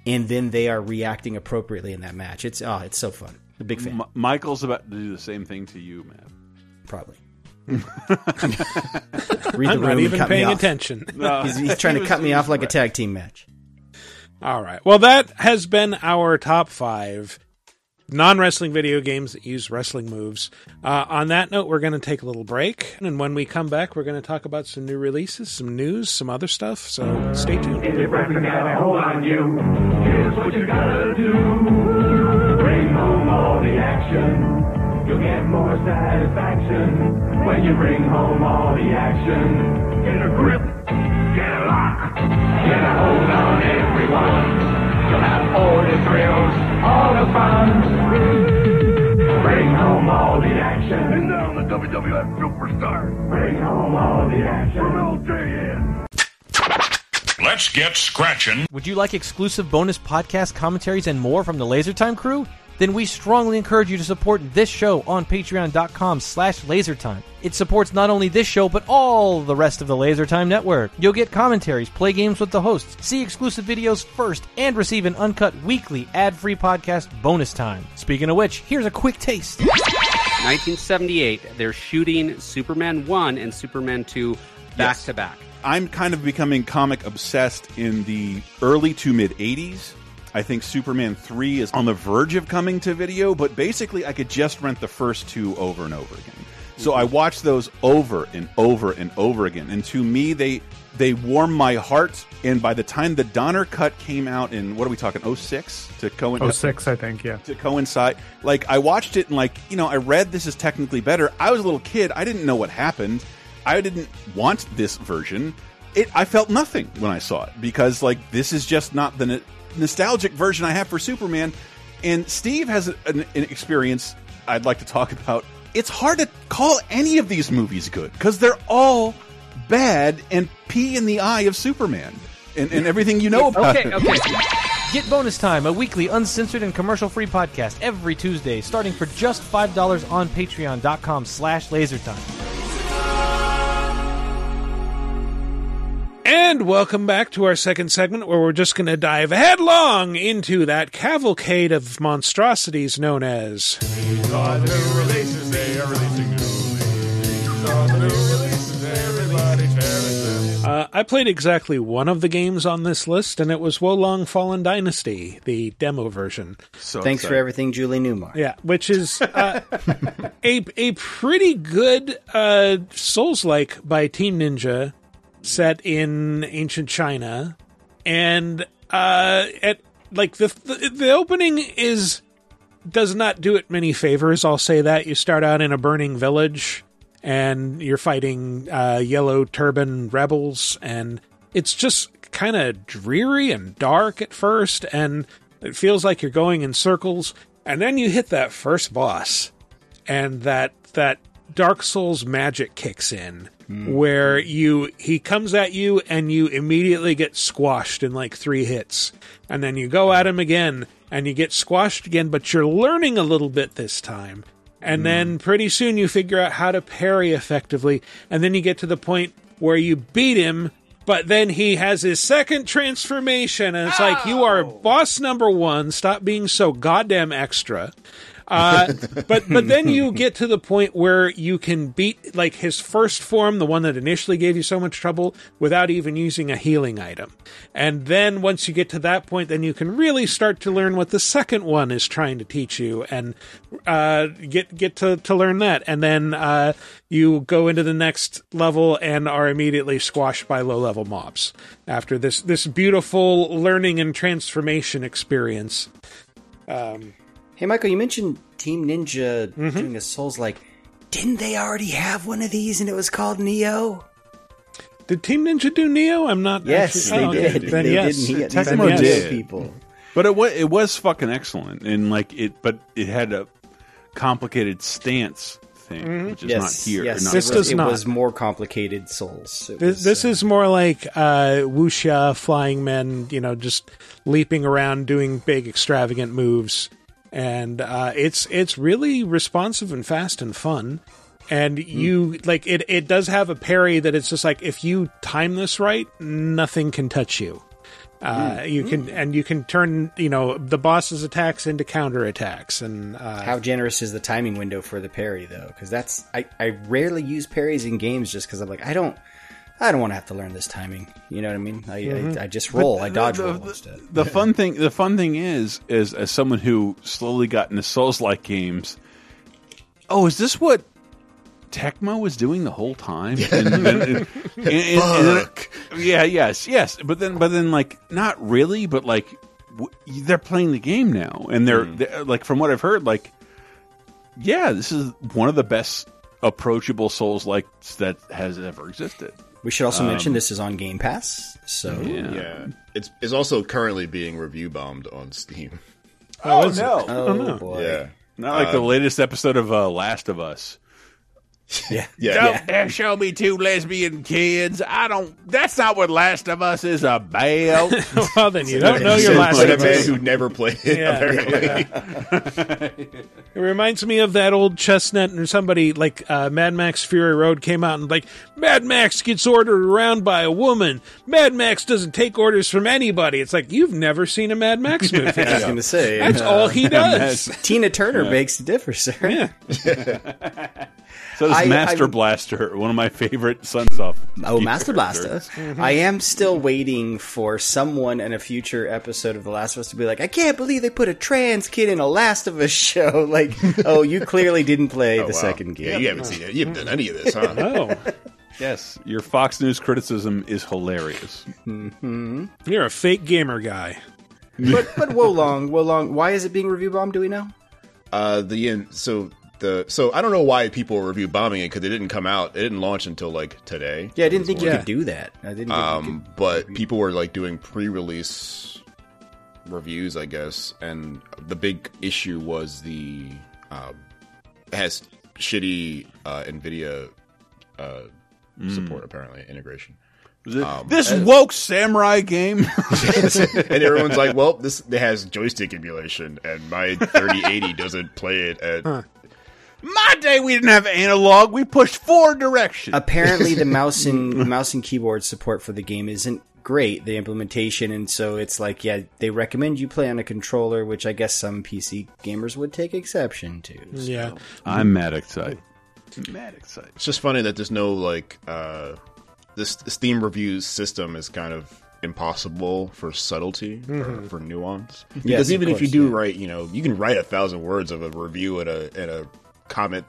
and then they are reacting appropriately in that match it's oh it's so fun a big fan M- Michael's about to do the same thing to you, man. probably I'm the not even paying attention. No. he's, he's trying He to was- cut me off was like a tag team match All right. Well, that has been our top five non wrestling video games that use wrestling moves. Uh, on that note, we're going to take a little break. And when we come back, we're going to talk about some new releases, some news, some other stuff. So stay tuned. If wrestling got a hold on you, here's what you gotta do. Bring home all the action. You'll get more satisfaction when you bring home all the action. Get a grip, get a lock, get a hold on everyone. You'll have all the thrills, all the fun. Bring home all the action. And now the WWF Superstar. Bring home all the action. From LJN. Let's get scratching. Would you like exclusive bonus podcast commentaries and more from the LaserTime crew? Then we strongly encourage you to support this show on patreon.com slash lasertime. It supports not only this show, but all the rest of the LaserTime network. You'll get commentaries, play games with the hosts, see exclusive videos first, and receive an uncut weekly ad-free podcast bonus time. Speaking of which, here's a quick taste. 1978, they're shooting Superman 1 and Superman 2 back Yes. to back. I'm kind of becoming comic obsessed in the early to mid 80s. I think Superman 3 is on the verge of coming to video, but basically I could just rent the first two over and over again. So I watched those over and over and over again. And to me they they warm my heart and by the time the Donner cut came out in what are we talking 06 to coincide 06, I think, yeah. to coincide. Like I watched it and like you know I read this is technically better. I was a little kid. I didn't know what happened. I didn't want this version. It I felt nothing when I saw it because like this is just not the nostalgic version I have for Superman. And Steve has an, an experience I'd like to talk about. It's hard to call any of these movies good because they're all bad and pee in the eye of Superman and, and everything you know about Okay, it. okay. Get Bonus Time, a weekly uncensored and commercial-free podcast every Tuesday, starting for just $5 on patreon.com slash lasertime. And welcome back to our second segment where we're just going to dive headlong into that cavalcade of monstrosities known as. These are the new releases, they are releasing new. These are the new releases, everybody cherish. Uh, I played exactly one of the games on this list, and it was Wolong Fallen Dynasty, the demo version. So thanks for everything julie newmar Yeah, which is uh, a a pretty good uh, Souls like by Team Ninja, set in ancient China, and uh, at like the, the the opening is does not do it many favors. I'll say that you start out in a burning village and you're fighting uh, yellow turban rebels, and it's just kind of dreary and dark at first, and it feels like you're going in circles. And then you hit that first boss, and that that Dark Souls magic kicks in, Mm-hmm. where you he comes at you and you immediately get squashed in like three hits, and then you go at him again and you get squashed again, but you're learning a little bit this time. And mm-hmm. then pretty soon you figure out how to parry effectively, and then you get to the point where you beat him, but then he has his second transformation, and it's like you are boss number one. Stop being so goddamn extra. Uh, but but then you get to the point where you can beat like his first form, the one that initially gave you so much trouble, without even using a healing item. And then once you get to that point, then you can really start to learn what the second one is trying to teach you, and uh, get get to to learn that. And then uh, you go into the next level and are immediately squashed by low level mobs after this this beautiful learning and transformation experience. Um, Hey, Michael, you mentioned Team Ninja Mm-hmm. doing a Souls like. Didn't they already have one of these and it was called Nioh? Did Team Ninja do Nioh? I'm not. Yes, actually- they oh, okay. did. Then They yes, did. He- these Then are Tecmo yes. Did. people. But it was it was fucking excellent, and like it, but it had a complicated stance thing, which is not here. Yes, not This was, does it not. was more complicated souls. It This, was, this uh, is more like uh, wuxia flying men, you know, just leaping around doing big extravagant moves, and uh, it's it's really responsive and fast and fun. And you like it. It does have a parry that it's just like if you time this right, nothing can touch you. Uh, you can and you can turn you know the boss's attacks into counter attacks and uh, How generous is the timing window for the parry though? Because that's I, I rarely use parries in games just because I'm like I don't I don't want to have to learn this timing. You know what I mean? I Mhm. I, I just roll. But I dodge the, roll the- instead. The fun thing, the fun thing is, is as someone who slowly got into Souls-like games. Oh, is this what Tecmo was doing the whole time? And- and- and- and- and then- yeah, yes, yes. But then, but then, like, not really. But like, w- they're playing the game now, and they're, they're like, from what I've heard, like, yeah, this is one of the best approachable Souls-like that has ever existed. We should also Um, mention this is on Game Pass. So Yeah. It's it's also currently being review bombed on Steam. Oh, no! Oh, no. boy. Yeah. Not like the Um, latest episode of uh, Last of Us. Yeah. Yeah. Don't dare show me two lesbian kids. I don't. That's not what Last of Us is about. well, then you don't know your Said- last said a of man Us. who never played it, Yeah. apparently. It reminds me of that old chestnut or somebody like uh, Mad Max Fury Road came out and like Mad Max gets ordered around by a woman. Mad Max doesn't take orders from anybody. It's like you've never seen a Mad Max movie. I was going to say That's uh, all he does. Tina Turner Yeah. makes a difference, sir. So does I- Master I- Blaster, one of my favorite Sunsoft. Oh, Master Blaster. characters. I am still waiting for someone in a future episode of The Last of Us to be like, I can't believe they put a trans kid in a Last of Us show. Like, oh, you clearly didn't play Oh, the wow. second game. Yeah, you haven't seen it. You haven't done any of this, huh? Oh, Yes, your Fox News criticism is hilarious. you're a fake gamer guy. but but Wolong, Wolong, why is it being review bombed? Do we know? Uh, the end. So the so I don't know why people were review bombing it because it didn't come out. It didn't launch until like today. Yeah, I didn't think you could do that. I didn't. Think you Um, but people were like doing pre-release reviews, I guess, and the big issue was the um, has shitty uh, Nvidia uh, support apparently integration. Um, this woke samurai game. and everyone's like, "Well, this it has joystick emulation, and my 3080 doesn't play it at." My day, we didn't have analog. We pushed four directions. apparently the mouse and mouse and keyboard support for the game isn't great the implementation and so it's like yeah they recommend you play on a controller which i guess some pc gamers would take exception to so. Yeah. I'm mad excited. Mad excited. It's just funny that there's no like uh, this Steam reviews system is kind of impossible for subtlety for, Mhm. for nuance. Because of even if you do yeah. write, you know, you can write a thousand words of a review and a and a comment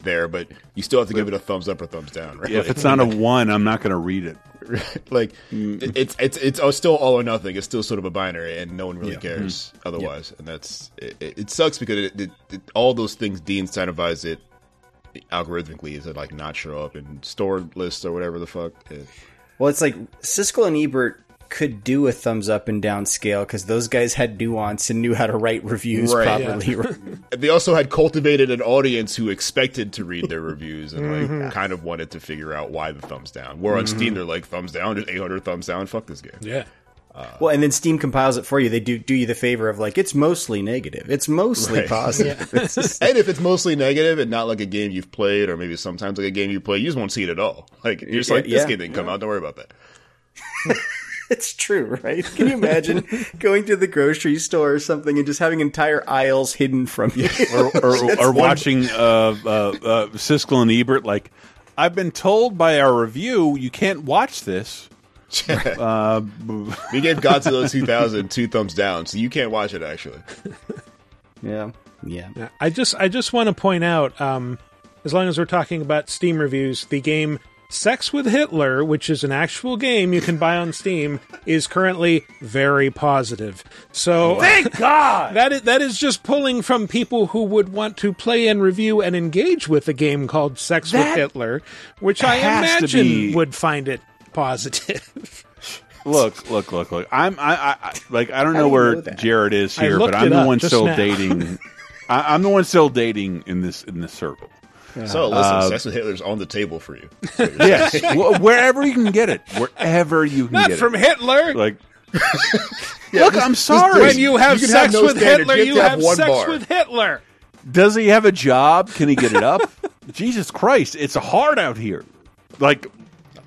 there, but you still have to give it a thumbs up or thumbs down. Right? Yeah, if it's not a one, I'm not going to read it. like it- it's it's it's oh, still all or nothing. It's still sort of a binary, and no one really Yeah. cares mm-hmm. otherwise. And that's it, it, it sucks because it, it, it, all those things de-incentivize it algorithmically is to like not show up in store lists or whatever the fuck. It- well it's like siskel and ebert could do a thumbs up and down scale because those guys had nuance and knew how to write reviews Right, properly they also had cultivated an audience who expected to read their reviews and like Mhm. kind of wanted to figure out why the thumbs down. Where on Steam Mhm. they're like thumbs down, just 800 thumbs down. Fuck this game. Yeah. well and then steam compiles it for you they do do you the favor of like it's mostly negative it's mostly Right. positive It's just- and if it's mostly negative and not like a game you've played, or maybe sometimes like a game you play, you just won't see it at all. Like you're just Yeah, like, this yeah. game didn't come out. Don't worry about that. It's true, right? Can you imagine going to the grocery store or something and just having entire aisles hidden from you? or, or, or watching uh, uh, uh, Siskel and Ebert. Like, I've been told by our review, you can't watch this. uh, we gave Godzilla 2000 two thumbs down, so you can't watch it actually. Yeah, yeah. Yeah, I just I just want to point out, um, as long as we're talking about Steam reviews, the game Sex with Hitler, which is an actual game you can buy on Steam, is currently very positive. So Thank God! that is, that is just pulling from people who would want to play and review and engage with a game called Sex with Hitler, which I imagine be- would find it positive. look, look, look, look. I'm, I, I, I like, I don't know How do where know? Jared is here, but I'm the one still now. dating. I, I'm the one still dating in this in this circle. So listen, Uh, sex with Hitler's on the table for you. yes, wherever you can get it, wherever you can get it. Not get from it. Hitler. Like, Yeah, look, just- I'm sorry. when you have You can have sex no with standards. Hitler, You have you have have, one sex bar. with Hitler. Does he have a job? Can he get it up? Jesus Christ, it's hard out here. Like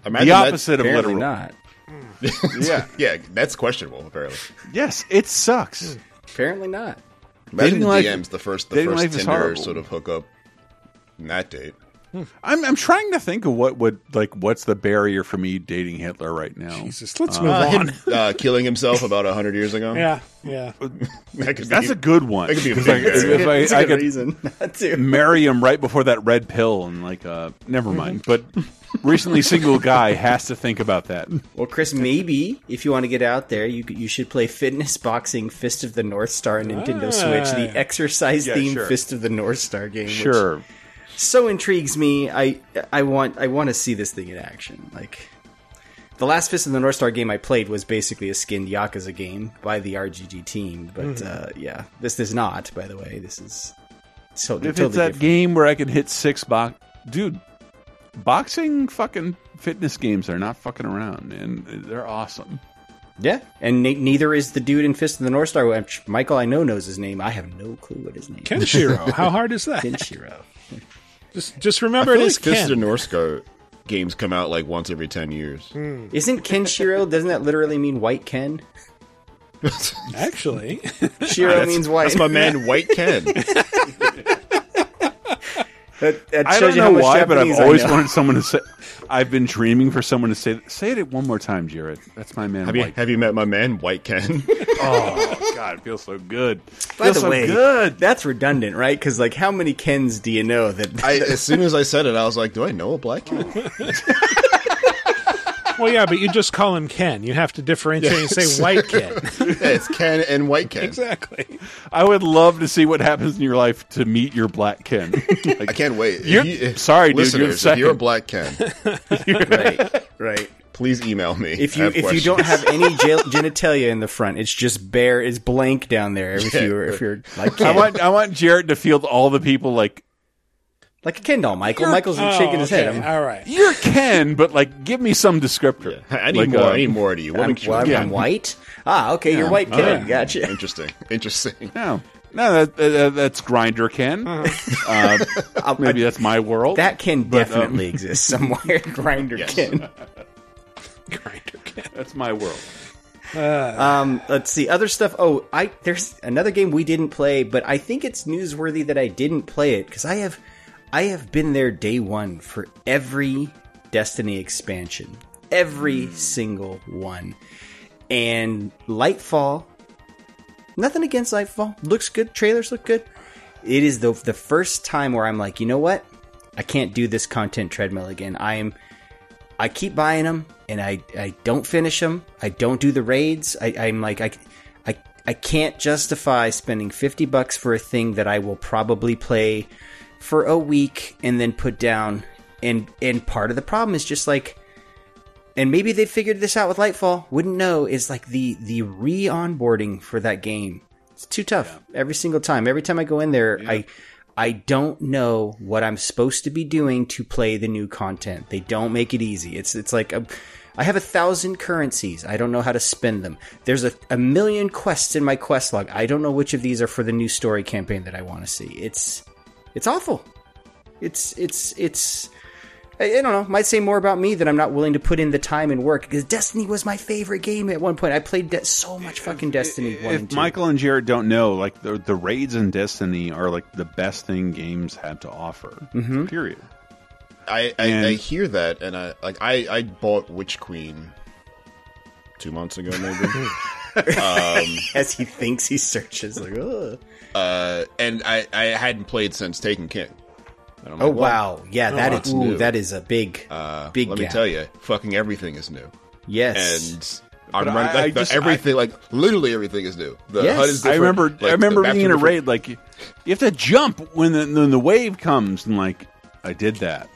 Imagine the opposite of Apparently literal. not. Yeah. yeah, that's questionable. Apparently, Yes, it sucks. Apparently not. imagine Dating the life- DMs, the first, the first Tinder sort of hookup, in that date. I'm I'm trying to think of what would like what's the barrier for me dating Hitler right now. Jesus, let's Uh, move Uh, on. him uh, killing himself about hundred years ago. Yeah, yeah. That That's be- a good one. That could be a 'Cause, big if I, That's a I good could reason not to. marry him right before that red pill and like uh never mind. But recently single guy has to think about that. Well, Chris, maybe if you want to get out there, you you should play Fitness Boxing Fist of the North Star on Nintendo Ah. Switch, the exercise Yeah, themed sure. Fist of the North Star game. which Sure. So intrigues me. I I want I want to see this thing in action. Like the last Fist of the North Star game I played was basically a skinned Yakuza game by the RGG team, but Mm-hmm. uh, yeah, this is not. By the way, this is so If totally it's that different. game where I can hit six box dude, boxing fucking fitness games are not fucking around and they're awesome. Yeah, and ne- neither is the dude in Fist of the North Star. which Michael, I know knows his name. I have no clue what his name. is. Kenshiro. How hard is that? Kenshiro. Just, just I remember feel it like is Fist of the Ken. North Star games come out like once every ten years. Hmm. Isn't Kenshiro? Doesn't that literally mean white Ken? Actually, Shiro That's- means white. That's my man, White Ken. That, that I shows don't you know how much why, but I've always know. wanted someone to say. I've been dreaming for someone to say. Say it one more time, Jared. That's my man. have you White. have you met my man, White Ken? Oh God, it feels so good. By feels the so way, good. that's redundant, right? Because like, how many Kens do you know that? I, as soon as I said it, I was like, "Do I know a black Ken?" well, yeah, but you just call him Ken. You have to differentiate and say white Ken. yeah, it's Ken and White Ken. exactly. I would love to see what happens in your life to meet your black Ken. I can't wait. You're- you- if- sorry, dude, you're listeners, if you're a black Ken, right, right. please email me. If you have if you don't have any ge- genitalia in the front, it's just bare, it's blank down there. If Yeah. you if you're like I want I want Jared to field all the people like like a Ken doll, Michael. You're- Michael's Oh, shaking his head. I'm, All right. you're Ken, but like give me some descriptor. I need Like, more. uh, I need more to you. What I'm, makes you well, I'm, I'm white. Ah, okay, you're white Ken. Oh, Gotcha. Interesting. Interesting. No, no, that, that, that's Grindr Ken. Uh, maybe that's my world. That Ken But, um, definitely exists somewhere. Grindr Yes. Ken. Grindr Ken. that's my world. Um, let's see other stuff. Oh, I there's another game we didn't play, but I think it's newsworthy that I didn't play it because I have I have been there day one for every Destiny expansion, every hmm. single one, and Lightfall. Nothing against Lightfall. Looks good. Trailers look good. It is the the first time where I'm like, you know what? I can't do this content treadmill again. I am. I keep buying them and I, I don't finish them. I don't do the raids. I, I'm like I, I I can't justify spending fifty bucks for a thing that I will probably play for a week and then put down. And and part of the problem is just like, and maybe they figured this out with Lightfall. Wouldn't know is like the the re onboarding for that game. It's too tough every single time. Every time I go in there, I I don't know what I'm supposed to be doing to play the new content. They don't make it easy. It's it's like a, I have a thousand currencies. I don't know how to spend them. There's a, a million quests in my quest log. I don't know which of these are for the new story campaign that I want to see. It's it's awful. It's it's it's I, I don't know. Might say more about me that I'm not willing to put in the time and work because Destiny was my favorite game at one point. I played de- so much fucking Destiny one and If two. Michael and Jared don't know, like the the raids in Destiny are like the best thing games have to offer. Mm-hmm. Period. I, I, And- I hear that, and I like I, I bought Witch Queen two months ago, maybe. um, As he thinks he searches, like, Ugh. Uh, and I, I hadn't played since Taken King. And Oh like, well, wow, yeah, oh, that's ooh, new. that is a big, Uh, big. let me tell you, fucking everything is new. Yes, and I'm But running, I- like, I just- everything, like literally everything is new. The Yes. HUD is I remember. like, I remember being in a raid. Like you have to jump when the when the wave comes, and like I did that.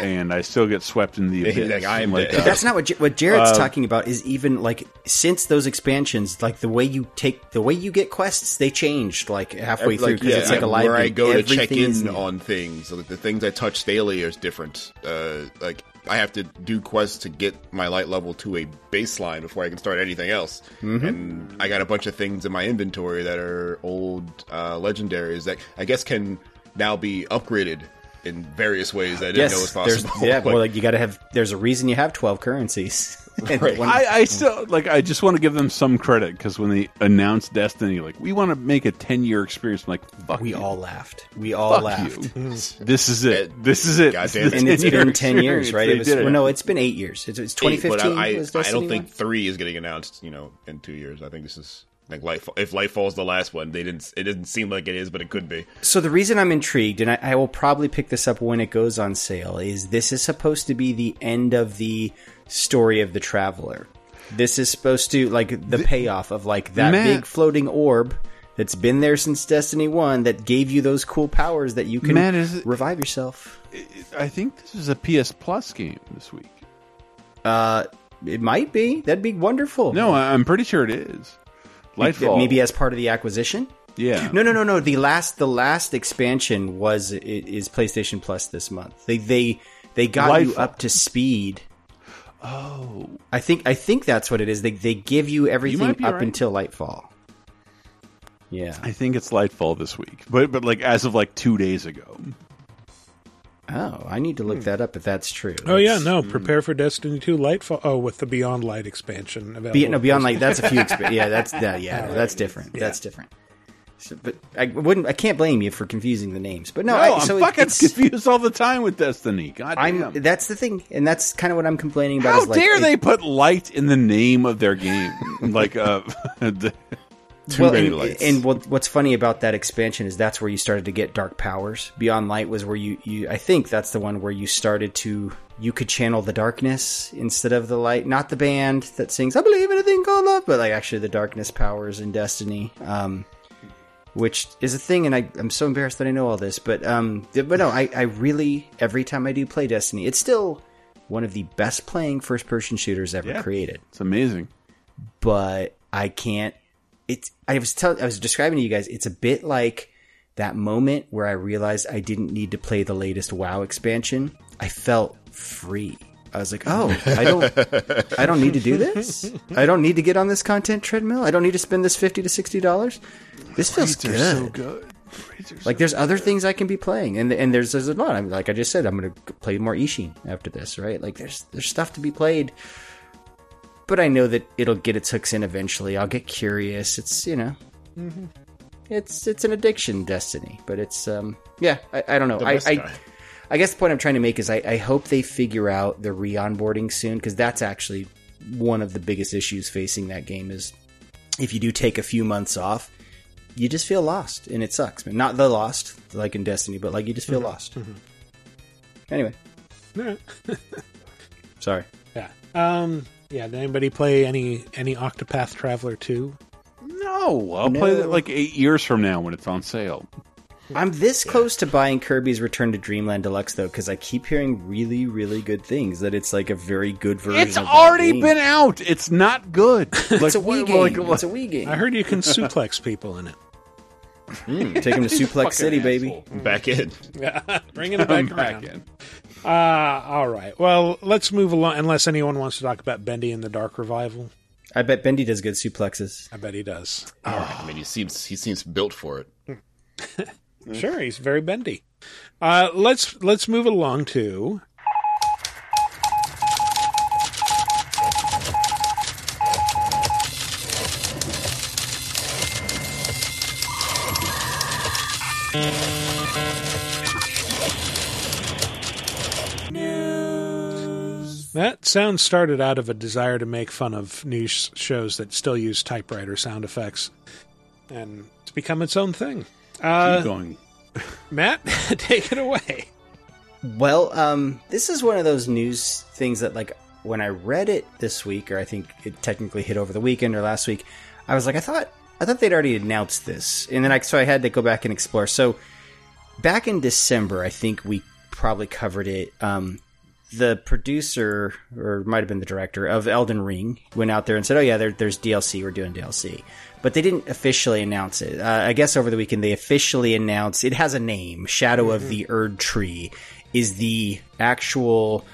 And I still get swept in the Like. I am like, dead. uh, That's not what J- what Jared's Uh, talking about. Is even like since those expansions, like the way you take the way you get quests, they changed like halfway through because yeah, it's like a live where I game. go to check in on things. Like the things I touch daily is different. Uh, like I have to do quests to get my light level to a baseline before I can start anything else. Mhm. And I got a bunch of things in my inventory that are old uh, legendaries that I guess can now be upgraded in various ways that I didn't know it was there's- possible. Yeah, Like, well, like you got to have. There's a reason you have twelve currencies. Right. one- I, I still like. I just want to give them some credit because when they announced Destiny, like we want to make a ten year experience. I'm like, fuck we you. all laughed. We all Fuck laughed. you. this is it. This is it. Goddamn and it's 10-year been ten years, right? It was, it. Well, no, it's been eight years. It's, it's eight, but 2015. I, was I, I don't think one? three is getting announced. You know, in two years. I think this is like Light. If Lightfall's the last one, they didn't. It doesn't seem like it is, but it could be. So the reason I'm intrigued, and I, I will probably pick this up when it goes on sale, is this is supposed to be the end of the story of the traveler. This is supposed to like the payoff of like that Matt- big floating orb that's been there since Destiny One that gave you those cool powers that you can Matt, is it- revive yourself. I think this is a PS Plus game this week. Uh, it might be. That'd be wonderful. No, I'm pretty sure it is. Lightfall. Maybe as part of the acquisition. Yeah. No, no, no, no. The last, the last expansion was is PlayStation Plus this month. They they they got you up to speed. Oh, I think I think that's what it is. They they give you everything be up right. until Lightfall. Yeah. I think it's Lightfall this week, but but like as of like two days ago. Oh, I need to look that up if that's true. Oh yeah, Let's- no. Prepare for Destiny Two Lightfall. Oh, with the Beyond Light expansion available. Be, no, beyond Light. that's a few. Exp- yeah, that's that. Yeah, no, that's different. That's different. So, but I wouldn't. I can't blame you for confusing the names. But no, No, I, I'm so fucking it's, confused all the time with Destiny. God I'm. That's the thing, and that's kind of what I'm complaining about. How is like, dare it- they put light in the name of their game? like uh, the, too well, many and, lights. and what, what's funny about that expansion is that's where you started to get dark powers. Beyond Light was where you, you I think that's the one where you started to you could channel the darkness instead of the light. Not the band that sings "I believe in a thing called love," but like actually the darkness powers in Destiny. Um, which is a thing, and I, I'm so embarrassed that I know all this, but um, but no, I, I really every time I do play Destiny, it's still one of the best playing first person shooters ever Yeah. created it's amazing. but I can't. It's. I was tell. I was describing to you guys. It's a bit like that moment where I realized I didn't need to play the latest WoW expansion. I felt free. I was like, oh, I don't. I don't need to do this. I don't need to get on this content treadmill. I don't need to spend this fifty to sixty dollars. This feels good. so good. Like there's other things I can be playing, and and there's there's a lot. I'm like I just said, I'm gonna play more Ishin after this, right? Like there's there's stuff to be played, but I know that it'll get its hooks in eventually. I'll get curious. It's you know, it's it's an addiction, Destiny, but it's um yeah. I, I don't know. I, I. I guess the point I'm trying to make is I, I hope they figure out the re-onboarding soon because that's actually one of the biggest issues facing that game is if you do take a few months off, you just feel lost and it sucks. man. Not the lost like in Destiny, but like you just feel lost. Anyway, sorry. yeah. Um. Yeah. Did anybody play any any Octopath Traveler two? No, I'll play No. it like eight years from now when it's on sale. I'm this close to buying Kirby's Return to Dreamland Deluxe though because I keep hearing really, really good things. That it's like a very good version. It's of already game. been out. It's not good. It's a Wii game. it's a Wii game. I heard you can suplex people in it. Mm, take him to Suplex City, baby. Back in. Yeah, bringing it back back in. Uh, all right. Well, let's move along. Unless anyone wants to talk about Bendy and the Dark Revival, I bet Bendy does good suplexes. I bet he does. I mean, he seems he seems built for it. Sure, he's very bendy. Uh, let's let's move along to That sound started out of a desire to make fun of news shows that still use typewriter sound effects, and it's become its own thing. Uh, Keep going. Matt, take it away. Well, um, this is one of those news things that, like, when I read it this week, or I think it technically hit over the weekend or last week, I was like, I thought, I thought they'd already announced this, and then I so I had to go back and explore. So, back in December, I think we probably covered it. Um, the producer, or might have been the director of Elden Ring, went out there and said, "Oh yeah, there, there's DLC. We're doing DLC," but they didn't officially announce it. Uh, I guess over the weekend they officially announced it has a name. Shadow of the Erd Tree is the actual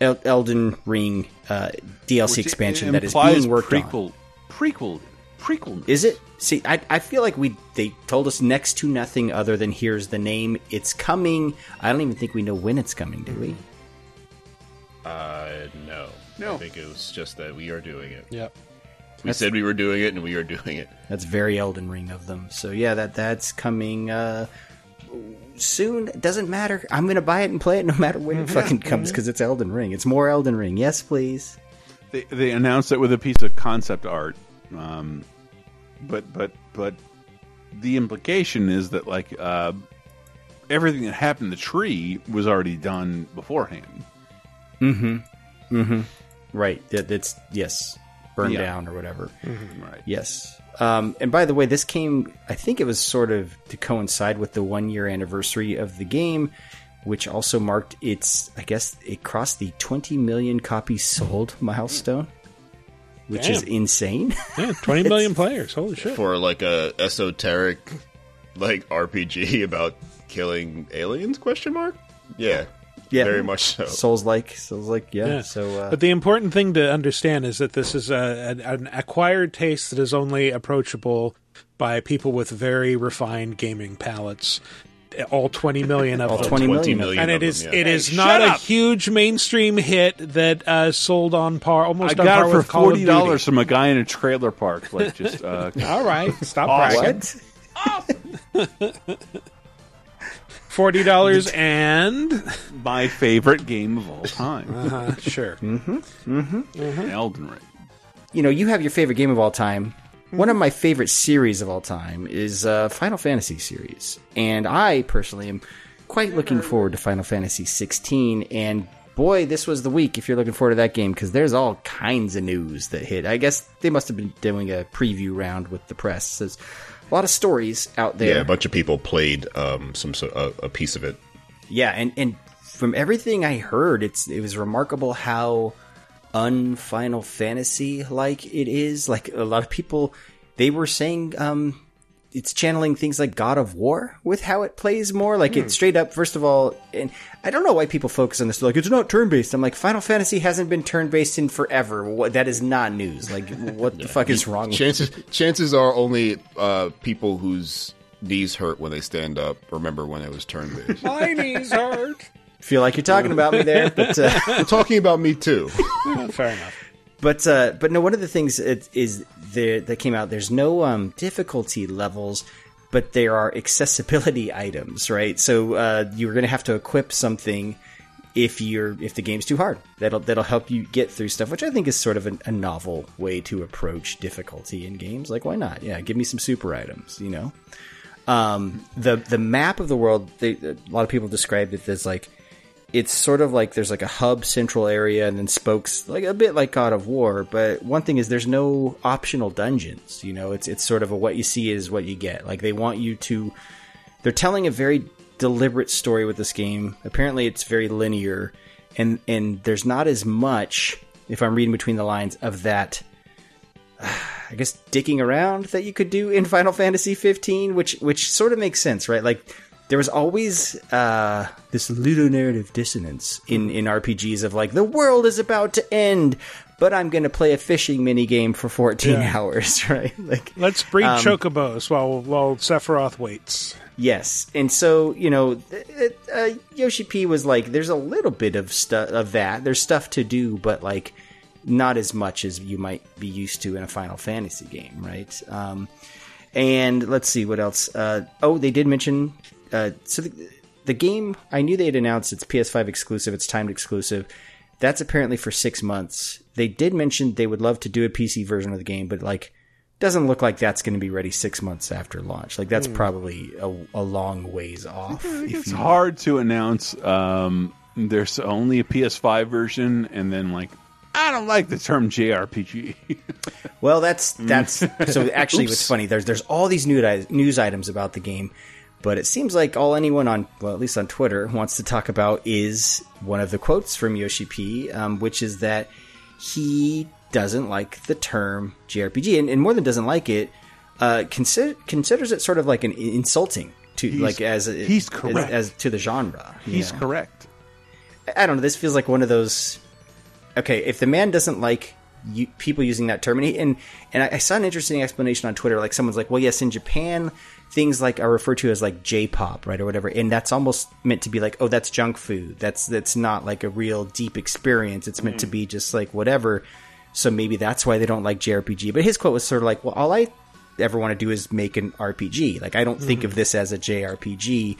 El- Elden Ring uh, DLC Which expansion that is being worked on. prequel, Prequel, prequel. Is it? See, I, I feel like we they told us next to nothing other than here's the name. It's coming. I don't even think we know when it's coming. Do we? Uh, no. No. I think it was just that we are doing it. Yep. We said we were doing it, and we are doing it. That's very Elden Ring of them. So yeah, that that's coming uh, soon. It doesn't matter. I'm gonna buy it and play it no matter when it fucking comes because it's Elden Ring. It's more Elden Ring. Yes, please. They they announced it with a piece of concept art, um, but but but the implication is that like uh, everything that happened in the tree was already done beforehand. Mm-hmm. Mm-hmm. Right. That, that's yes, burned Yeah. down or whatever. Right. Yes. Um, and by the way, this came. I think it was sort of to coincide with the one year anniversary of the game, which also marked its. I guess it crossed the 20 million copies sold milestone, which is insane. Yeah, 20 million players. Holy shit. For like a esoteric, like RPG about killing aliens? Question mark. Yeah. Yeah. Very much so. Souls like, Souls like, yeah. So, uh, but the important thing to understand is that this is a, an, an acquired taste that is only approachable by people with very refined gaming palates. All 20 million of All them. 20 million. million and it is them, yeah. it is Hey, not a huge mainstream hit that uh, sold on par, I almost on got par it for with Call of forty Duty. dollars from a guy in a trailer park. Like just uh, All right, stop Awesome. bragging. Forty dollars and my favorite game of all time, uh, sure. Elden Ring. you know, you have your favorite game of all time. One of my favorite series of all time is uh, Final Fantasy series, and I personally am quite looking forward to Final Fantasy 16. And boy, this was the week if you're looking forward to that game because there's all kinds of news that hit. I guess they must have been doing a preview round with the press. There's a lot of stories out there. Yeah, a bunch of people played um, some so- a, a piece of it. Yeah, and and from everything I heard, it's it was remarkable how un Final Fantasy like it is. Like a lot of people, they were saying um, it's channeling things like God of War with how it plays more. Like it straight up. First of all, and I don't know why people focus on this. Like it's not turn based. I'm like Final Fantasy hasn't been turn based in forever. What, that is not news. Like what the fuck is wrong? with Chances chances are only uh, people whose knees hurt when they stand up remember when it was turn based. My knees hurt. Feel like you're talking about me there, but. Uh, I'm talking about me too. Fair enough. But uh, but no, one of the things it, is there that came out. There's no um, difficulty levels, but there are accessibility items, right? So uh, you're going to have to equip something if you're if the game's too hard. That'll that'll help you get through stuff, which I think is sort of a, a novel way to approach difficulty in games. Like, why not? Yeah, give me some super items, you know. Um, the the map of the world. They, a lot of people described it as like it's sort of like there's like a hub central area and then spokes like a bit like God of War, but one thing is there's no optional dungeons. You know, it's it's sort of a what you see is what you get. Like they want you to they're telling a very deliberate story with this game. Apparently it's very linear and and there's not as much if I'm reading between the lines of that I guess digging around that you could do in Final Fantasy 15, which which sort of makes sense, right? Like there was always uh, this ludonarrative dissonance in in RPGs of like the world is about to end, but I'm going to play a fishing mini game for 14 Yeah. hours, right? Like Let's breed Um, chocobos while while Sephiroth waits. Yes, and so you know, it, uh, Yoshi P was like, "There's a little bit of stuff of that. There's stuff to do, but like not as much as you might be used to in a Final Fantasy game, right?" Um, and let's see what else. Uh, oh, they did mention uh, so the, the game. I knew they had announced it's PS5 exclusive. It's timed exclusive. That's apparently for six months. They did mention they would love to do a PC version of the game, but like doesn't look like that's going to be ready six months after launch. Like that's Hmm. probably a, a long ways off. if It's you- hard to announce. Um, there's only a PS5 version, and then like I don't like the term JRPG. Well, that's that's so. Actually, Oops. what's funny? There's there's all these news news items about the game, But it seems like all anyone on, well, at least on Twitter, wants to talk about is one of the quotes from Yoshi P, um, which is that he doesn't like the term JRPG, and, and more than doesn't like it, uh, consider, considers it sort of like an insulting to He's- like as a, he's as- correct. as, to the genre. He's correct. I don't know. This feels like one of those. Okay, if the man doesn't like you, people using that term, and he, and, and I, I saw an interesting explanation on Twitter. Like someone's like, "Well, yes, in Japan, things like are referred to as like J-pop, right, or whatever, and that's almost meant to be like, oh, that's junk food. That's that's not like a real deep experience. It's meant to be just like whatever. So maybe that's why they don't like JRPG. But his quote was sort of like, "Well, all I ever want to do is make an RPG. Like I don't think Mhm. of this as a JRPG."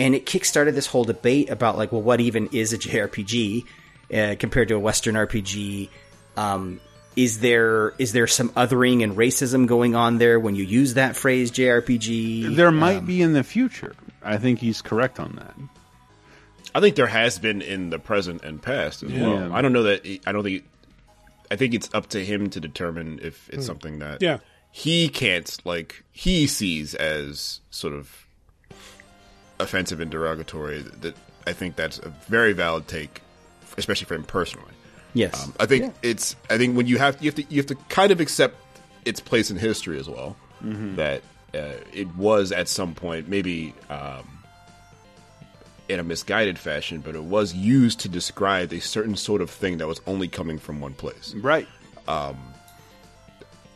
and it kickstarted this whole debate about like, well, what even is a JRPG uh, compared to a Western RPG? Um, is there is there some othering and racism going on there when you use that phrase JRPG? There might be in the future. I think he's correct on that. I think there has been in the present and past as Yeah. well. I don't know that. I don't think. I think it's up to him to determine if it's Hmm. something that Yeah. he can't like he sees as sort of offensive and derogatory. That I think that's a very valid take, especially for him personally. Yes. Um, I think it's. I think when you have you have to you have to kind of accept its place in history as well. Mhm. That uh, it was at some point maybe um, in a misguided fashion, but it was used to describe a certain sort of thing that was only coming from one place. Right. Um,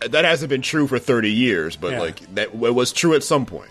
that hasn't been true for thirty years, but Yeah. like that it was true at some point.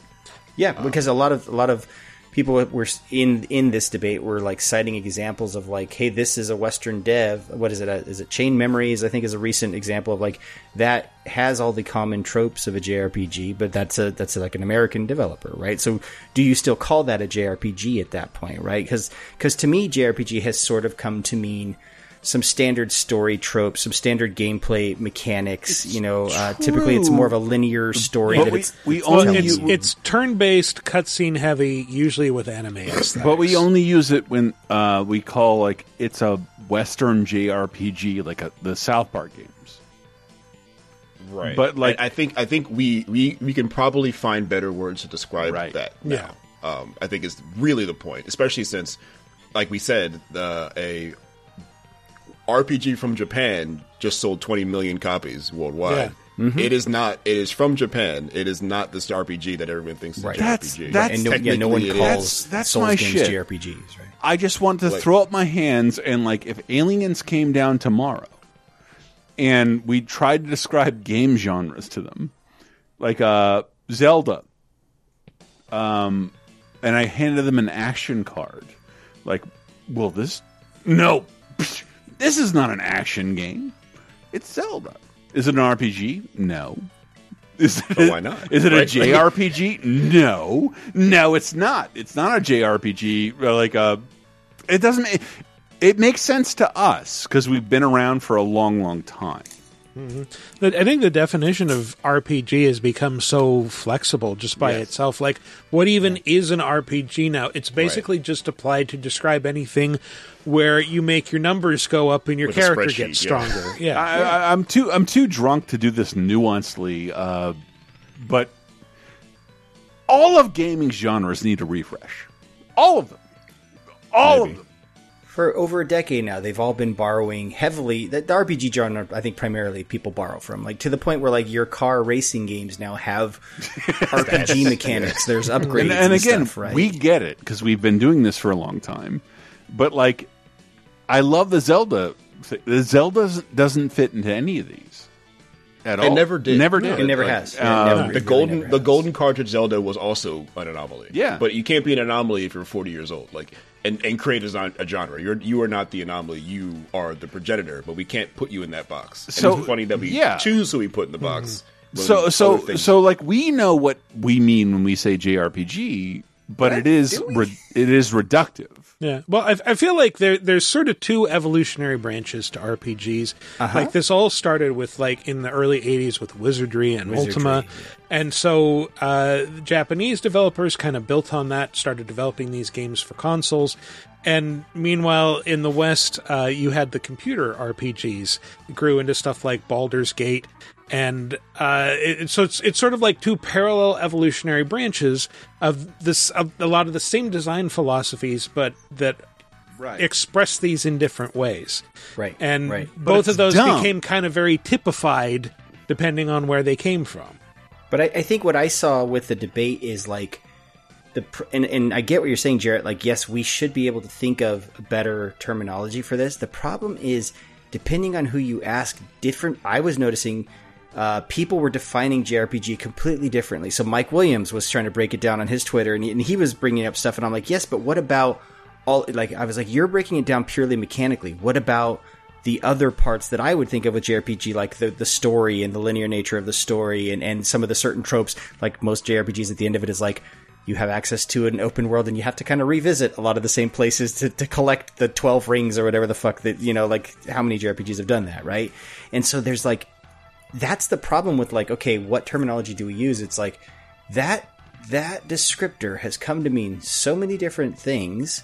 Yeah, because a lot of a lot of people were in in this debate were like citing examples of like, hey, this is a Western dev. What is it? Uh, Is it Chain Memories? I think is a recent example of like that has all the common tropes of a JRPG, but that's a that's like an American developer, right? So do you still call that a JRPG at that point, right? Because Because to me, JRPG has sort of come to mean some standard story tropes, some standard gameplay mechanics. you know, uh, typically it's more of a linear story. But that we- it's, we Well, only it's, use- it's turn-based, cutscene heavy, usually with anime aesthetics. But we only use it when uh, we call like it's a Western JRPG, like a, the South Park games. Right. But, like- I, I think I think we, we we can probably find better words to describe that. Yeah. Um, I think is really the point, especially since, like we said, the a RPG from Japan just sold 20 million copies worldwide. Yeah. Mhm. It is not. It is from Japan. It is not this RPG that everyone thinks is Right. a That's- JRPG. that's- And no- yeah, no one calls is. That's Souls my games shit. JRPGs, right? I just want to Like- throw up my hands and like if aliens came down tomorrow and we tried to describe game genres to them, like uh Zelda, um, and I handed them an action card, like, will this? No, Psh, this is not an action game. It's Zelda. Is it an RPG? No. Is it, why not? Is it Right? a JRPG? no, no, it's not. It's not a JRPG. uh, Like a, it doesn't. It, it makes sense to us because we've been around for a long, long time. Mhm. I think the definition of RPG has become so flexible just by Yes. itself. Like, what even is an RPG now? It's basically just applied to describe anything where you make your numbers go up and your With character gets stronger. Yeah. I, I, I'm too. I'm too drunk to do this nuancedly. Uh, but all of gaming genres need a refresh. All of them. All of them. For over a decade now, they've all been borrowing heavily. The, the RPG genre, I think, primarily people borrow from, like to the point where like your car racing games now have RPG mechanics. There's upgrades, And, and again, stuff, right? we get it because we've been doing this for a long time. But like, I love the Zelda. The Zelda doesn't fit into any of these at all. It never did. It never No, did. like, Uh, the golden the golden cartridge Zelda was also an anomaly. Yeah. but you can't be an anomaly if you're 40 years old. Like and and create a, zon- a genre. You're you are not the anomaly. You are the progenitor. But we can't put you in that box. And So, it's funny that we yeah. choose who we put in the box. when so other so things- so like we know what we mean when we say JRPG, but it is re- it is reductive. Yeah. Well, I, I feel like there there's sort of two evolutionary branches to RPGs. Uh-huh. Like this all started with like in the early '80s with Wizardry and Wizardry, Ultima, And so uh, Japanese developers kind of built on that, started developing these games for consoles. And meanwhile, in the West, uh, you had the computer RPGs it grew into stuff like Baldur's Gate, and uh, it, so it's it's sort of like two parallel evolutionary branches of this of a lot of the same design philosophies, but that Right. express these in different ways. Right, and right. Both of those dumb. became kind of very typified depending on where they came from. But I, I think what I saw with the debate is like the and, and I get what you're saying, Jarrett. Like, yes, we should be able to think of a better terminology for this. The problem is, depending on who you ask, different. I was noticing uh, people were defining JRPG completely differently. So Mike Williams was trying to break it down on his Twitter, and he, and he was bringing up stuff, and I'm like, yes, but what about all? Like, I was like, you're breaking it down purely mechanically. What about the other parts that I would think of with JRPG, like the the story and the linear nature of the story, and and some of the certain tropes, like most JRPGs, at the end of it is like you have access to an open world and you have to kind of revisit a lot of the same places to, to collect the 12 rings or whatever the fuck that you know like how many jrpgs have done that right and so there's like that's the problem with like okay what terminology do we use? It's like that that descriptor has come to mean so many different things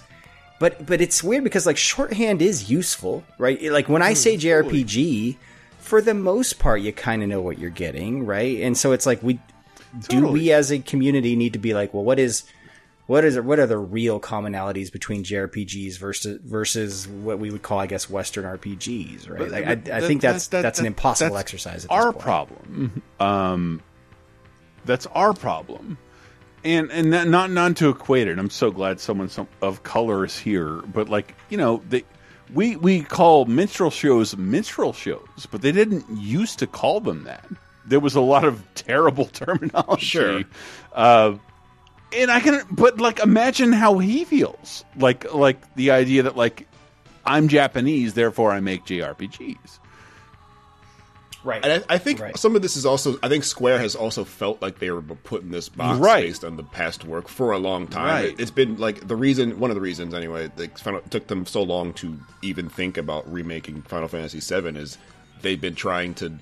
but but it's weird because like shorthand is useful right? Like when i mm, say jrpg for the most part you kind of know what you're getting right? And so it's like we do we as a community need to be like well what is what is what are the real commonalities between JRPGs versus versus what we would call, I guess, Western RPGs, right? But- Like, I, but I that- think that's that- that's an impossible that's exercise. At our this point. problem. Um, that's our problem, and and not not, not to equate it. I'm so glad someone some, of color is here, but like you know, they, we we call minstrel shows minstrel shows, but they didn't used to call them that. There was a lot of terrible terminology. Sure. Uh, and I can, but like, imagine how he feels. Like, like the idea that like I'm Japanese, therefore I make JRPGs. Right. And I, I think some of this is also. I think Square has also felt like they were put in this box Right. based on the past work for a long time. Right. It, has been like the reason, one of the reasons anyway. They found, it took them so long to even think about remaking Final Fantasy VII is they've been trying to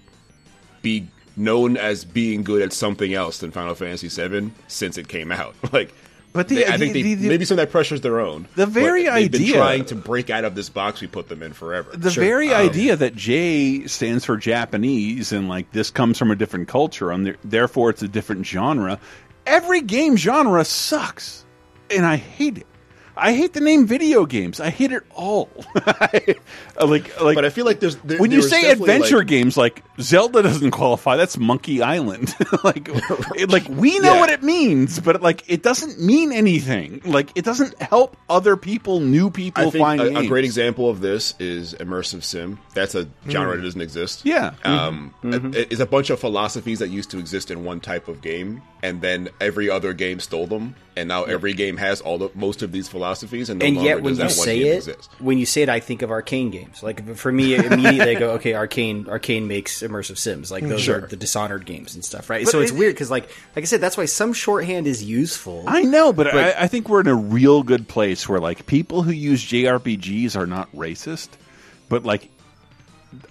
be known as being good at something else than Final Fantasy VII since it came out. Like, But the- they- I think the- they, the- maybe some of that pressure's their own. The but very they've been idea- trying to break out of this box we put them in forever. The very Um, idea that J stands for Japanese and like this comes from a different culture and therefore it's a different genre. Every game genre sucks, and I hate it. I hate the name video games. I hate it all. like, like, but I feel like there's there, when there you say adventure like- games, like Zelda doesn't qualify. That's Monkey Island. like, it- like we know Yeah. what it means, but like it doesn't mean anything. Like it doesn't help other people, new people I think find a, a great example of this is immersive sim. That's a genre Mm. that doesn't exist. Yeah. um, Mhm. it- it's a bunch of philosophies that used to exist in one type of game, and then every other game stole them, and now every game has all the most of these philosophies, and no and longer yet when does you that one say game it, exist. when you say it, I think of Arkane games. Like for me, immediately I go, okay, Arkane, Arkane makes immersive sims. Like those Sure. are the Dishonored games and stuff, right? But so it's it- weird because, like, like I said, that's why some shorthand is useful. I know, but, I, I think we're in a real good place where like people who use JRPGs are not racist, but like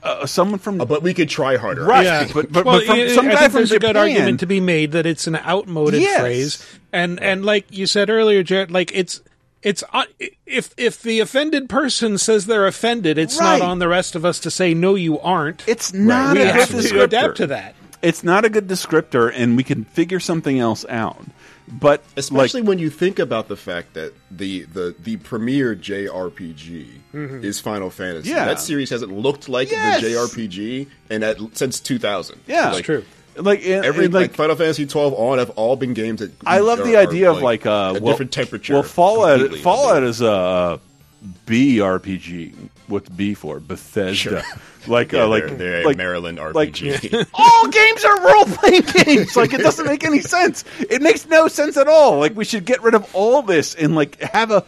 uh, someone from but we could try harder, right? Yeah. But but, well, but from some I guy think from there's a good argument to be made that it's an outmoded Yes. phrase, and and like you said earlier, Jared, like it's it's uh, if if the offended person says they're offended, it's Right. not on the rest of us to say no, you aren't. It's not we a have good to descriptor. adapt to that. It's not a good descriptor, and we can figure something else out. But Especially when you think about the fact that the the the premier JRPG Mhm. is Final Fantasy. Yeah. That series hasn't looked like Yes. the JRPG and at, since 2000. Yeah. like, It's true. Like, and- every and, like, like- Final Fantasy 12 on have all been games that I love the idea of like uh, a well, different temperature. Well, Fallout. Fallout is a B RPG. What's B for? Bethesda. Sure. Like Yeah, uh, like they're- they're like Maryland like- RPG. all games are role playing games. Like it doesn't make any sense. It makes no sense at all. Like we should get rid of all this and like have a.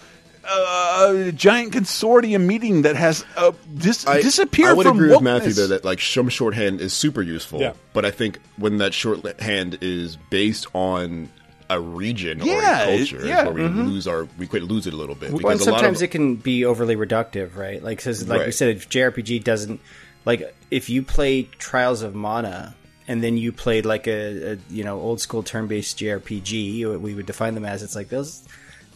a giant consortium meeting that has uh, dis- I, disappeared I would from agree with Matthew wokeness. there that like some shorthand is super useful. Yeah. But I think when that shorthand is based on a region Yeah, or a it- culture, yeah, where we mhm. lose our we could lose it a little bit. Well, and because a lot sometimes of it can be overly reductive, right? Like, cause, like we said, if JRPG doesn't like if you play Trials of Mana and then you played like a, a you know old school turn based JRPG, we would define them as. It's like those.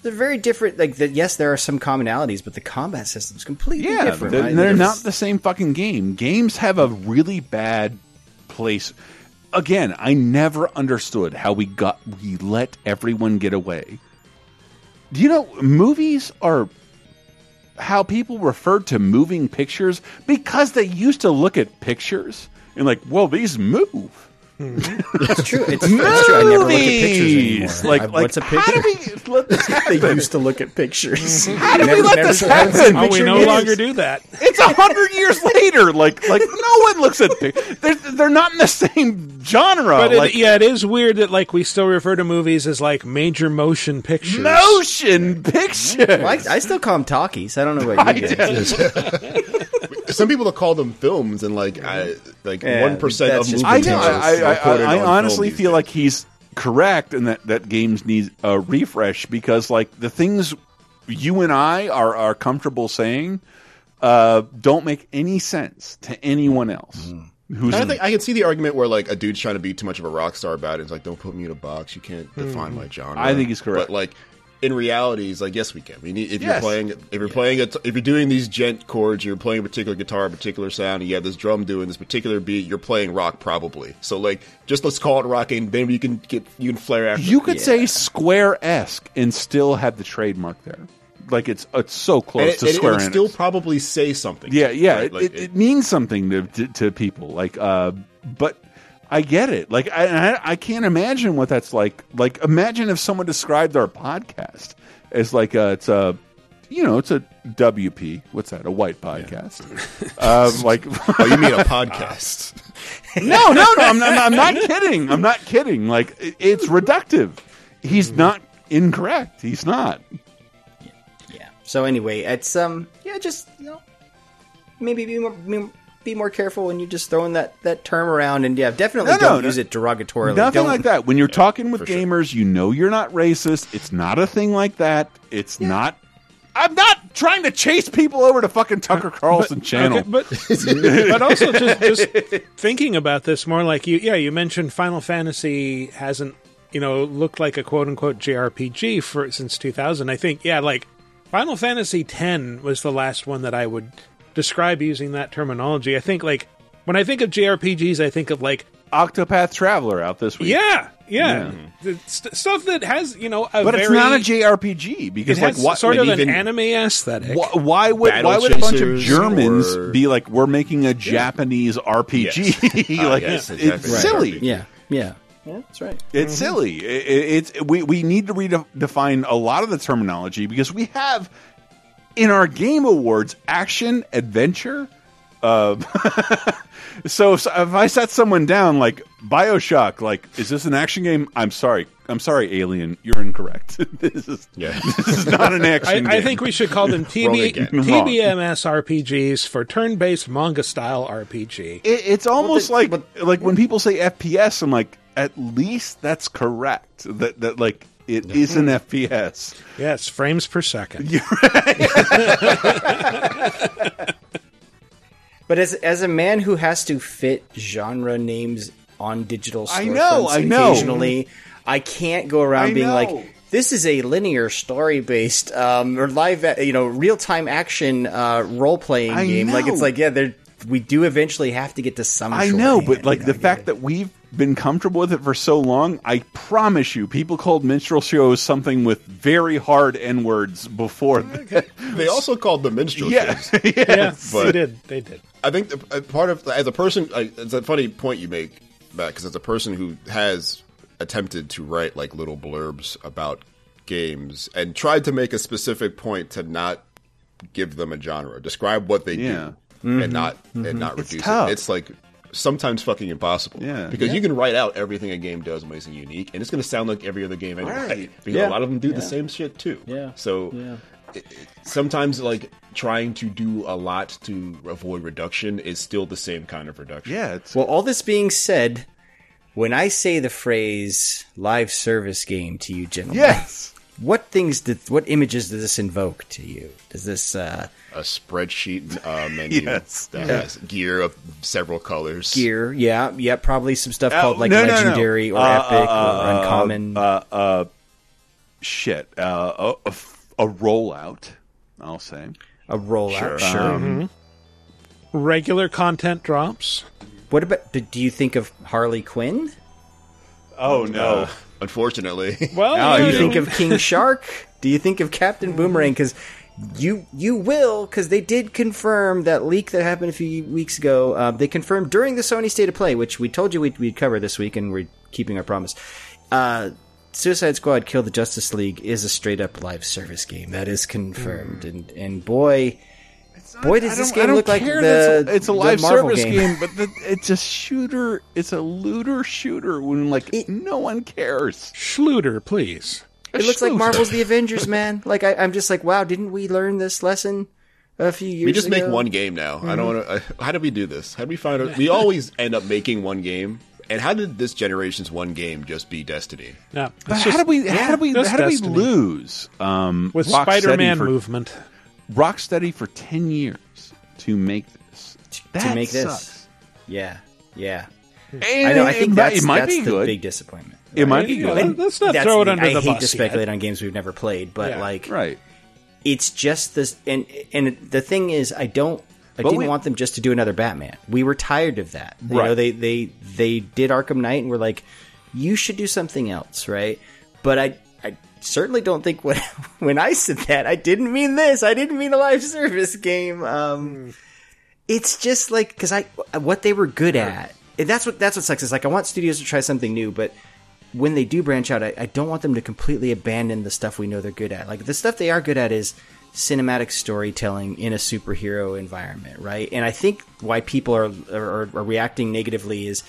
They're very different. Like, the, yes, there are some commonalities, but the combat system's completely Yeah, different. they're, right? they're not the same fucking game. Games have a really bad place. Again, I never understood how we got we let everyone get away. Do you know movies are how people referred to moving pictures because they used to look at pictures and like, well, these move. Mm-hmm. It's true. It's, it's true. I never look at pictures anymore. Movies! Like- I- like, what's a how picture? do we let this they used to look at pictures. Mm-hmm. How did we Never- let never this saw- haven't seen happen? Oh, we no yet. longer do that. It's a hundred years later. Like, like no one looks at. pic- They're, they're not in the same genre. But it, yeah, it is weird that like we still refer to movies as like major motion pictures. motion picture. Well, I, I still call them talkies. I don't know what you guys. Some people that call them films, and like I, like one percent that's of just movie I know. I, I, I, I honestly film feel like he's correct, and that that games need a refresh because like the things you and I are are comfortable saying uh, don't make any sense to anyone else. Who's I think I can see the argument where like a dude's trying to be too much of a rock star about it. It's like, don't put me in a box. You can't define my genre. I think he's correct. But like in reality, it's like yes, we can. We need if you're playing if you're playing a, if you're doing these gent chords, you're playing a particular guitar, a particular sound. And you have this drum doing this particular beat. You're playing rock probably. So like, just let's call it rock, and then you can get you can flare after. you could say Square esque and still have the trademark there. Like it's it's so close and it, to and it Square would still probably say something. Yeah, yeah, right? it, Like, it, it means something to, to to people. Like, uh, but I get it. Like, I, I I can't imagine what that's like. Like, imagine if someone described our podcast as like a, it's a, you know, it's a WP. What's that? A white podcast. um, like, oh, you mean a podcast? no, no, no. I'm not, I'm not kidding. I'm not kidding. Like, it's reductive. He's not incorrect. He's not. Yeah. So anyway, it's um yeah, just you know maybe be more be- be more careful when you're just throwing that that term around, and yeah, definitely No, no, don't no. use it derogatorily. Nothing Don't- like that. When you're talking with gamers, you know you're not racist. It's not a thing like that. It's not. I'm not trying to chase people over to fucking Tucker uh, Carlson channel. Okay, but but also just just thinking about this more like you yeah you mentioned Final Fantasy hasn't you know looked like a quote unquote JRPG for since 2000 I think yeah like Final Fantasy 10 was the last one that I would describe using that terminology I think like when I think of JRPGs I think of like Octopath Traveler out this week. yeah yeah, The st- stuff that has you know a but very it's not a JRPG because it like has what, sort of maybe an even- anime aesthetic Why, why would Battle why would a bunch of Germans or- be like we're making a Japanese RPG? Yes. like Uh, yes, it's exactly. Right. silly. Yeah, yeah, yeah. That's right. It's silly. It, it- it's we we need to redefine a lot of the terminology because we have in our game awards action adventure. Uh, so if, if I set someone down like Bioshock, like is this an action game? I'm sorry, I'm sorry, Alien, you're incorrect. this is Yeah. this is not an I, action. I game. think we should call them TB, TBMS RPGs for turn-based manga-style RPG. It, it's almost like but, like when people say FPS, I'm like, at least that's correct. That that like it is an FPS. Yes, frames per second. But as as a man who has to fit genre names on digital storefronts I know, I know. occasionally, I can't go around I being know. like, "This is a linear story based um, or live, you know, real time action uh, role playing I game." Like it's like, yeah, there we do eventually have to get to some. I know, but like the fact that we've been comfortable with it for so long, I promise you, people called minstrel shows something with very hard n words before. They also called them minstrel Yeah. shows. Yeah, Yes. they did. They did. I think the, uh, part of as a person, I, it's a funny point you make, Matt, because as a person who has attempted to write like little blurbs about games and tried to make a specific point to not give them a genre, describe what they Yeah. do, and not and not It's reduce tough. it. It's like sometimes fucking impossible. Yeah. because Yeah. you can write out everything a game does, and makes it unique, and it's going to sound like every other game anyway. Right. Because Yeah. a lot of them do Yeah. the same shit too. Yeah. So Yeah. it- it- sometimes like trying to do a lot to avoid reduction is still the same kind of reduction. yeah, it's Well, all this being said, when I say the phrase "live service game" to you, gentlemen, yes. what things did what images does this invoke to you? Does this uh, a spreadsheet uh, menu Yes. that Yeah. has gear of several colors. gear? Yeah, yeah, probably some stuff called like Oh, no, no, no. legendary or Uh, epic uh, or uh, uncommon. Uh, uh, shit. Uh, a, a, a rollout, I'll say. a rollout, sure. Um, Regular content drops. What about? Do, do you think of Harley Quinn? Oh no! Uh, unfortunately, Well, Oh, you you think of King Shark? Do you think of Captain Boomerang? Because you you will because they did confirm that leak that happened a few weeks ago. Uh, they confirmed during the Sony State of Play, which we told you we'd, we'd cover this week, and we're keeping our promise. Uh, Suicide Squad: Kill the Justice League is a straight up live service game that is confirmed, and and boy. Boy, does this game look like the it's a, it's a live service game. game, but the, it's a shooter. It's a looter shooter when like no one cares. Schluter, please. It looks like Marvel's The Avengers, man. Like I, I'm just like, wow, didn't we learn this lesson a few years ago? we just ago? make one game now. I don't want to. How did we do this? How did we find out? We always end up making one game. And how did this generation's one game just be Destiny? Yeah, But it's how just- did we? How did we? How did we lose? Um, with Rocksteady Spider-Man for- movement? Rocksteady for ten years to make this. That to make this. sucks. Yeah, yeah. And I know. I think might- that's, it might that's be the good. big disappointment. It might be Yeah, good. let's not That's throw it the- under I the hate to speculate yet. on games we've never played, but Yeah. like, Right. it's just this. And and the thing is, I don't. I But didn't we- want them just to do another Batman. We were tired of that. You Right. know, they they they did Arkham Knight, and we're like, you should do something else, right? But I. I certainly don't think when when I said that I didn't mean this. I didn't mean a live service game. Um, it's just like because I what they were good at. and That's what that's what sucks. Is like I want studios to try something new, but when they do branch out, I, I don't want them to completely abandon the stuff we know they're good at. Like the stuff they are good at is cinematic storytelling in a superhero environment, right? And I think why people are are, are reacting negatively is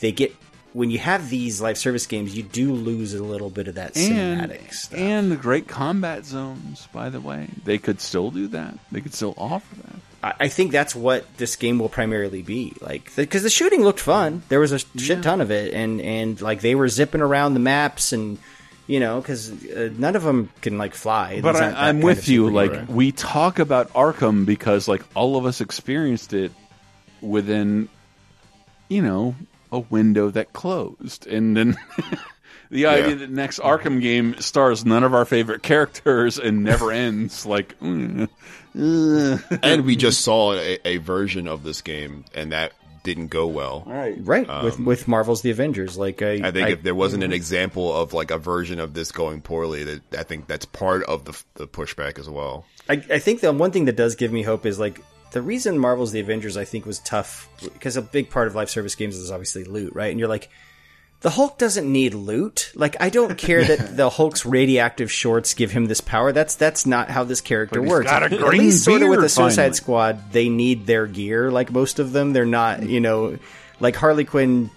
they get when you have these live service games, you do lose a little bit of that And, cinematic stuff. and the great combat zones, by the way, they could still do that. They could still offer that. I I think that's what this game will primarily be like because the, shooting looked fun. There was a shit ton of it, and and like they were zipping around the maps, and you know because uh, none of them can like fly. But I, I'm with you. Like we talk about Arkham because like all of us experienced it within, you know, a window that closed, and then the idea Yeah. that next Arkham game stars none of our favorite characters and never ends. Like, mm, uh. and we just saw a, a version of this game, and that didn't go well. right, right Um, with with Marvel's The Avengers. Like I, I think I- if there wasn't an example of like a version of this going poorly, that I think that's part of the the pushback as well. I, I think the one thing that does give me hope is like the reason Marvel's The Avengers I think was tough because a big part of live service games is obviously loot, right? And you're like, the Hulk doesn't need loot. Like I don't care that the Hulk's radioactive shorts give him this power. That's that's not how this character works. got a At least sort of with the Suicide finally. Squad, they need their gear. Like most of them, they're not. You know, like Harley Quinn.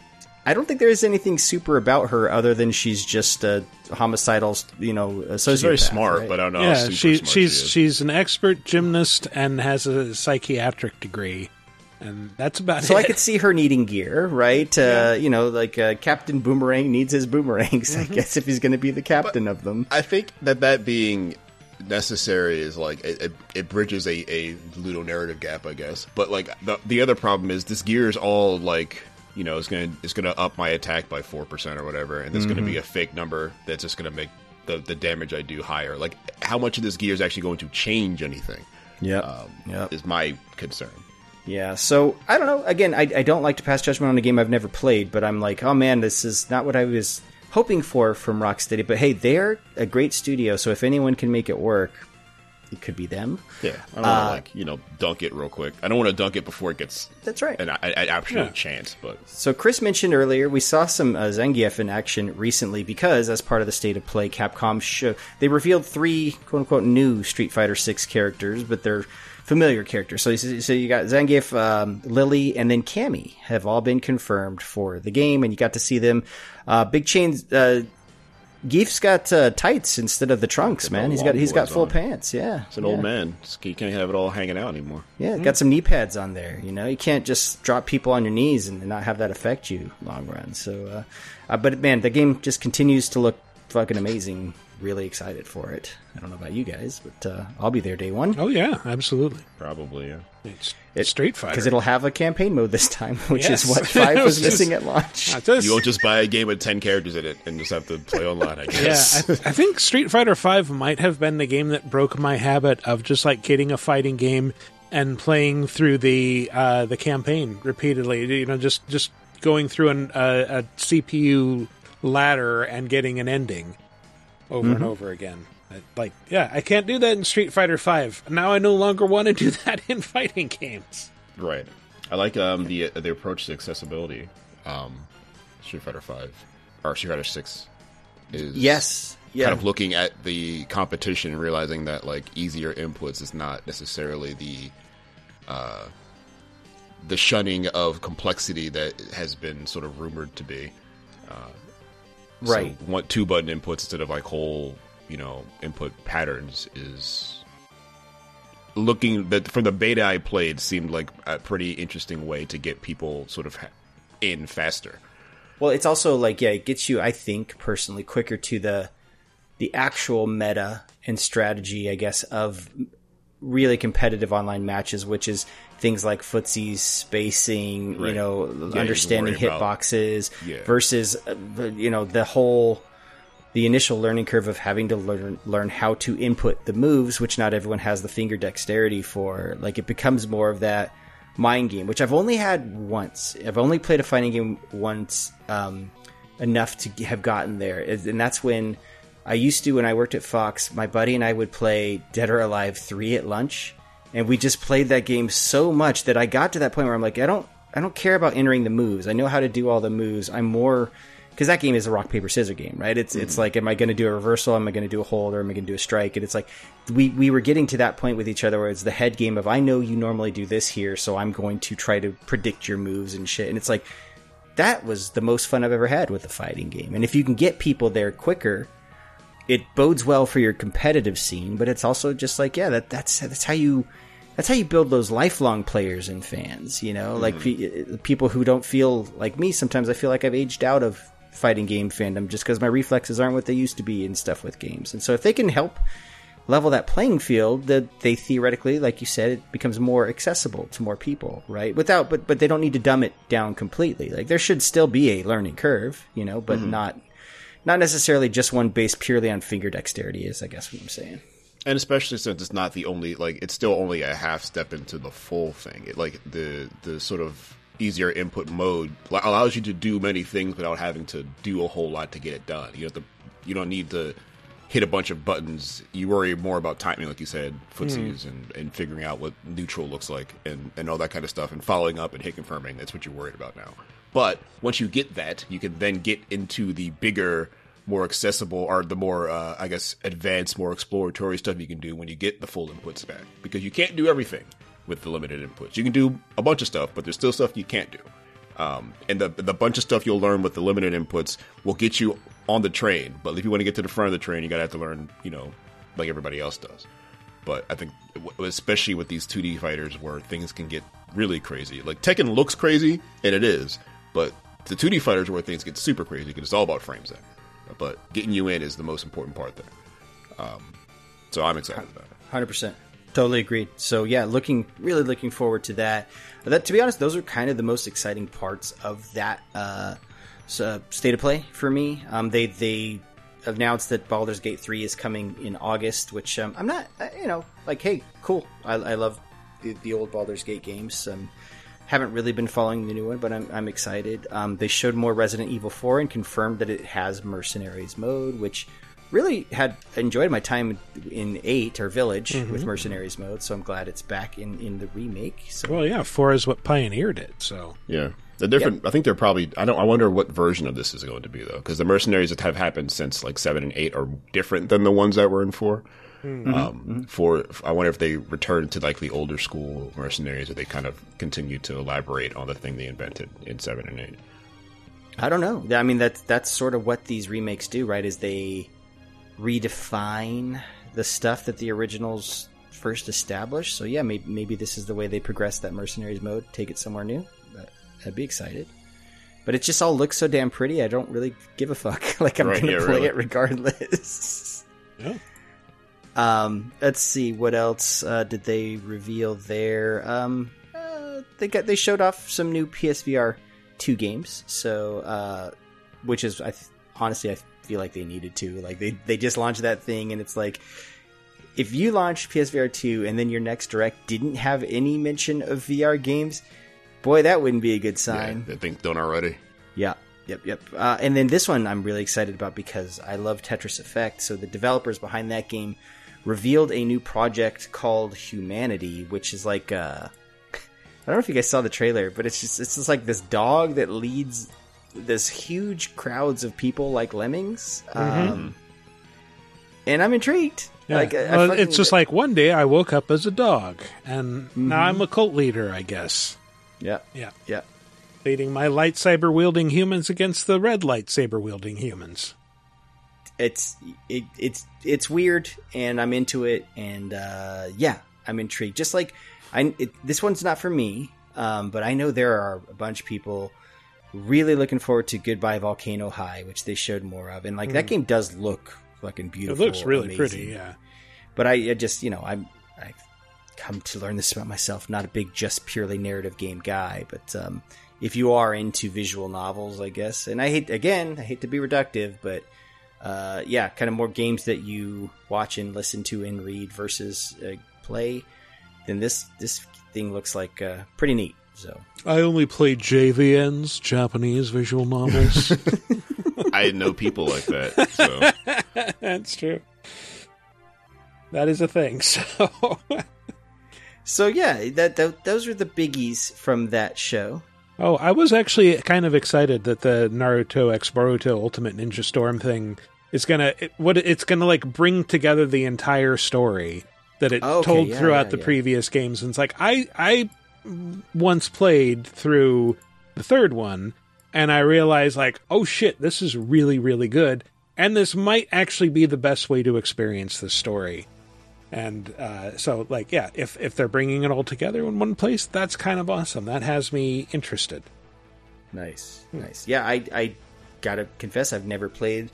I don't think there's anything super about her other than she's just a homicidal, you know, sociopath. She's very smart, right? but I don't know. how Yeah, super she, smart she's she is. she's an expert gymnast and has a psychiatric degree, and that's about So it. I could see her needing gear, right? Uh, you know, like uh, Captain Boomerang needs his boomerangs, I guess, if he's going to be the captain of them. I think that that being necessary is like it, it, it bridges a, a ludo narrative gap, I guess. But like the the other problem is this gear is all like you know it's gonna it's gonna up my attack by four percent or whatever, and there's gonna be Mhm. a fake number that's just gonna make the the damage I do higher. Like how much of this gear is actually going to change anything? Yeah, um, Yep. is my concern. Yeah, so I don't know. Again, I, I don't like to pass judgment on a game I've never played, but I'm like, oh man, this is not what I was hoping for from Rocksteady. But hey, they're a great studio, so if anyone can make it work, it could be them. Yeah, I don't want Uh, to like you know dunk it real quick. I don't want to dunk it before it gets That's right. an, an absolute Yeah. chance. But So Chris mentioned earlier we saw some uh, Zangief in action recently because as part of the state of play, Capcom show they revealed three quote unquote new Street Fighter Six characters, but they're familiar characters. So so you got Zangief, um, Lily, and then Cammy have all been confirmed for the game, and you got to see them. Uh, Big Chains. Uh, Gief's got uh, tights instead of the trunks, man. He's got he's got full on. pants. Yeah, it's an Yeah. old man. He can't have it all hanging out anymore. Yeah, got some knee pads on there. You know, you can't just drop people on your knees and not have that affect you long run. So, uh, uh, but man, the game just continues to look fucking amazing really excited for it. I don't know about you guys, but uh, I'll be there day one. Oh yeah, absolutely. Probably, yeah. It's It- Street Fighter because it'll have a campaign mode this time, which Yes. is what five was was missing just- at launch. Just- You won't just buy a game with ten characters in it and just have to play online. I Yeah, guess. I, I think Street Fighter Five might have been the game that broke my habit of just like getting a fighting game and playing through the uh, the campaign repeatedly. You know, just just going through an, uh, a CPU ladder and getting an ending over and Mm-hmm. Mhm. over again. Like, yeah, I can't do that in Street Fighter Five. Now I no longer want to do that in fighting games. Right. I like um, the the approach to accessibility. Um, Street Fighter Five or Street Fighter Six is Yes. Yeah. kind of looking at the competition and realizing that like easier inputs is not necessarily the uh, the shunning of complexity that has been sort of rumored to be. Uh, so Right. want two button inputs instead of like whole you know input patterns is looking that from the beta I played seemed like a pretty interesting way to get people sort of in faster. Well, it's also like yeah, it gets you. I think personally quicker to the the actual meta and strategy, I guess, of really competitive online matches, which is things like footsies, spacing, you know, Yeah, understanding worry about- hitboxes, Yeah. versus uh, the- you know the whole the initial learning curve of having to learn learn how to input the moves, which not everyone has the finger dexterity for. Like it becomes more of that mind game, which I've only had once. I've only played a fighting game once um, enough to have gotten there, and that's when I used to when I worked at Fox. My buddy and I would play Dead or Alive three at lunch, and we just played that game so much that I got to that point where I'm like, I don't, I don't care about entering the moves. I know how to do all the moves. I'm more because that game is a rock paper scissors game, right? It's it's mm-hmm. like, am I going to do a reversal? Am I going to do a hold? Or am I going to do a strike? And it's like we we were getting to that point with each other where it's the head game of I know you normally do this here, so I'm going to try to predict your moves and shit. And it's like that was the most fun I've ever had with a fighting game. And if you can get people there quicker, it bodes well for your competitive scene. But it's also just like yeah, that that's that's how you that's how you build those lifelong players and fans. You know, like pe- people who don't feel like me. Sometimes I feel like I've aged out of fighting game fandom just because my reflexes aren't what they used to be and stuff with games. And so if they can help level that playing field, that they theoretically, like you said, it becomes more accessible to more people, right? Without, but but they don't need to dumb it down completely. Like there should still be a learning curve, you know, but Mhm. not not necessarily just one based purely on finger dexterity. Is I guess what I'm saying. and especially since it's not the only like it's still only a half step into the full thing. It like the the sort of easier input mode allows you to do many things without having to do a whole lot to get it done. You to you don't need to hit a bunch of buttons. You worry more about timing like you said footsies hmm. and, and figuring out what neutral looks like and, and all that kind of stuff and following up and hit confirming. That's what you're worried about now but once you get that you can then get into the bigger more accessible or the more uh, I guess advanced, more exploratory stuff you can do when you get the full inputs back because you can't do everything with the limited inputs. You can do a bunch of stuff, but there's still stuff you can't do. Um, and the the bunch of stuff you'll learn with the limited inputs will get you on the train. But if you want to get to the front of the train, you gotta have to learn, you know, like everybody else does. But I think, especially with these 2D fighters, where things can get really crazy. Like Tekken looks crazy, and it is, but the 2D fighters where things get super crazy because it's all about frames there. But getting you in is the most important part there. Um, so I'm excited about it. Hundred percent, totally agreed. So yeah, looking really looking forward to that. That to be honest, those are kind of the most exciting parts of that uh, uh, state of play for me. Um, they they announced that Baldur's Gate three is coming in August, which um, I'm not, uh, you know, like hey, cool. I, I love the, the old Baldur's Gate games. Um, haven't really been following the new one, but I'm, I'm excited. Um, they showed more Resident Evil 4 and confirmed that it has Mercenaries mode, which really had enjoyed my time in 8 or Village Mhm. with Mercenaries mode, so I'm glad it's back in, in the remake. So Well, yeah, four is what pioneered it. So Yeah, the different. I think they're probably. I don't. I wonder what version of this is going to be though, because the mercenaries that have happened since like seven and eight are different than the ones that were in 4 Mhm. Um, For I wonder if they return to like the older school mercenaries, or they kind of continue to elaborate on the thing they invented in seven and eight. I don't know. I mean, that's that's sort of what these remakes do, right? Is they redefine the stuff that the originals first established. So yeah, maybe maybe this is the way they progress that mercenaries mode, take it somewhere new. But I'd be excited. But it just all looks so damn pretty. I don't really give a fuck. like I'm Right, gonna yeah, play really. it regardless. Yeah. Um, let's see what else uh, did they reveal there. Um, uh, they got they showed off some new PSVR two games. So, uh, which is I th- honestly I feel like they needed to. Like they they just launched that thing, and it's like if you launched PSVR two and then your next direct didn't have any mention of VR games, boy, that wouldn't be a good sign. They think don't already. Yeah. Yep, yep. Uh, and then this one I'm really excited about because I love Tetris Effect. So the developers behind that game revealed a new project called Humanity, which is like uh, I don't know if you guys saw the trailer, but it's just it's just like this dog that leads this huge crowds of people like lemmings. Mhm. Um, and I'm intrigued. Yeah. Like, I- I fucking- it's just like one day I woke up as a dog, and now Mhm. I'm a cult leader, I guess. Yeah. Yeah. Yeah. Leading my lightsaber wielding humans against the red lightsaber wielding humans. It's it, it's it's weird and i'm into it and uh yeah i'm intrigued just like i it, this one's not for me um but i know there are a bunch of people really looking forward to goodbye volcano high which they showed more of and like that Mhm. game does look fucking beautiful it looks really amazing. pretty, yeah. but I, I just you know i'm i come to learn this about myself not a big just purely narrative game guy but um if you are into visual novels i guess and i hate again i hate to be reductive but uh yeah kind of more games that you watch and listen to and read versus uh, play then this this thing looks like uh pretty neat so I only play JVNs, Japanese visual novels. I know people like that. So That's true. That is a thing. So, so yeah that, that those are the biggies from that show oh, I was actually kind of excited that the Naruto X Boruto Ultimate Ninja Storm thing is gonna it, what it's gonna like bring together the entire story that it oh, Okay, told yeah, throughout yeah, the yeah. previous games. And it's like I I once played through the third one, and I realized like, oh shit, this is really really good, and this might actually be the best way to experience this story. And uh, so, like, yeah, if if they're bringing it all together in one place, that's kind of awesome. That has me interested. Nice, nice. Yeah, I I gotta confess, I've never played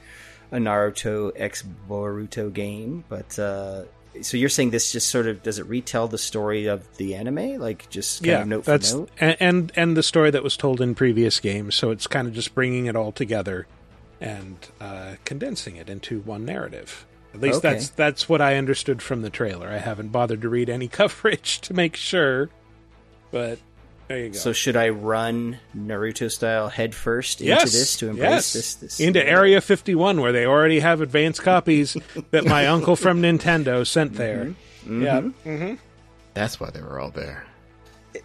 a Naruto X Boruto game, but uh, so you're saying this just sort of does it retell the story of the anime, like just kind yeah, of note that's for note? And, and and the story that was told in previous games. So it's kind of just bringing it all together and uh, condensing it into one narrative. At least Okay. that's that's what I understood from the trailer. I haven't bothered to read any coverage to make sure, but there you go. So should I run Naruto style headfirst into yes, this to embrace yes. this? This into Area 51 where they already have advanced copies that my uncle from Nintendo sent there. Mhm. Yeah. Mhm. Mm-hmm. that's why they were all there.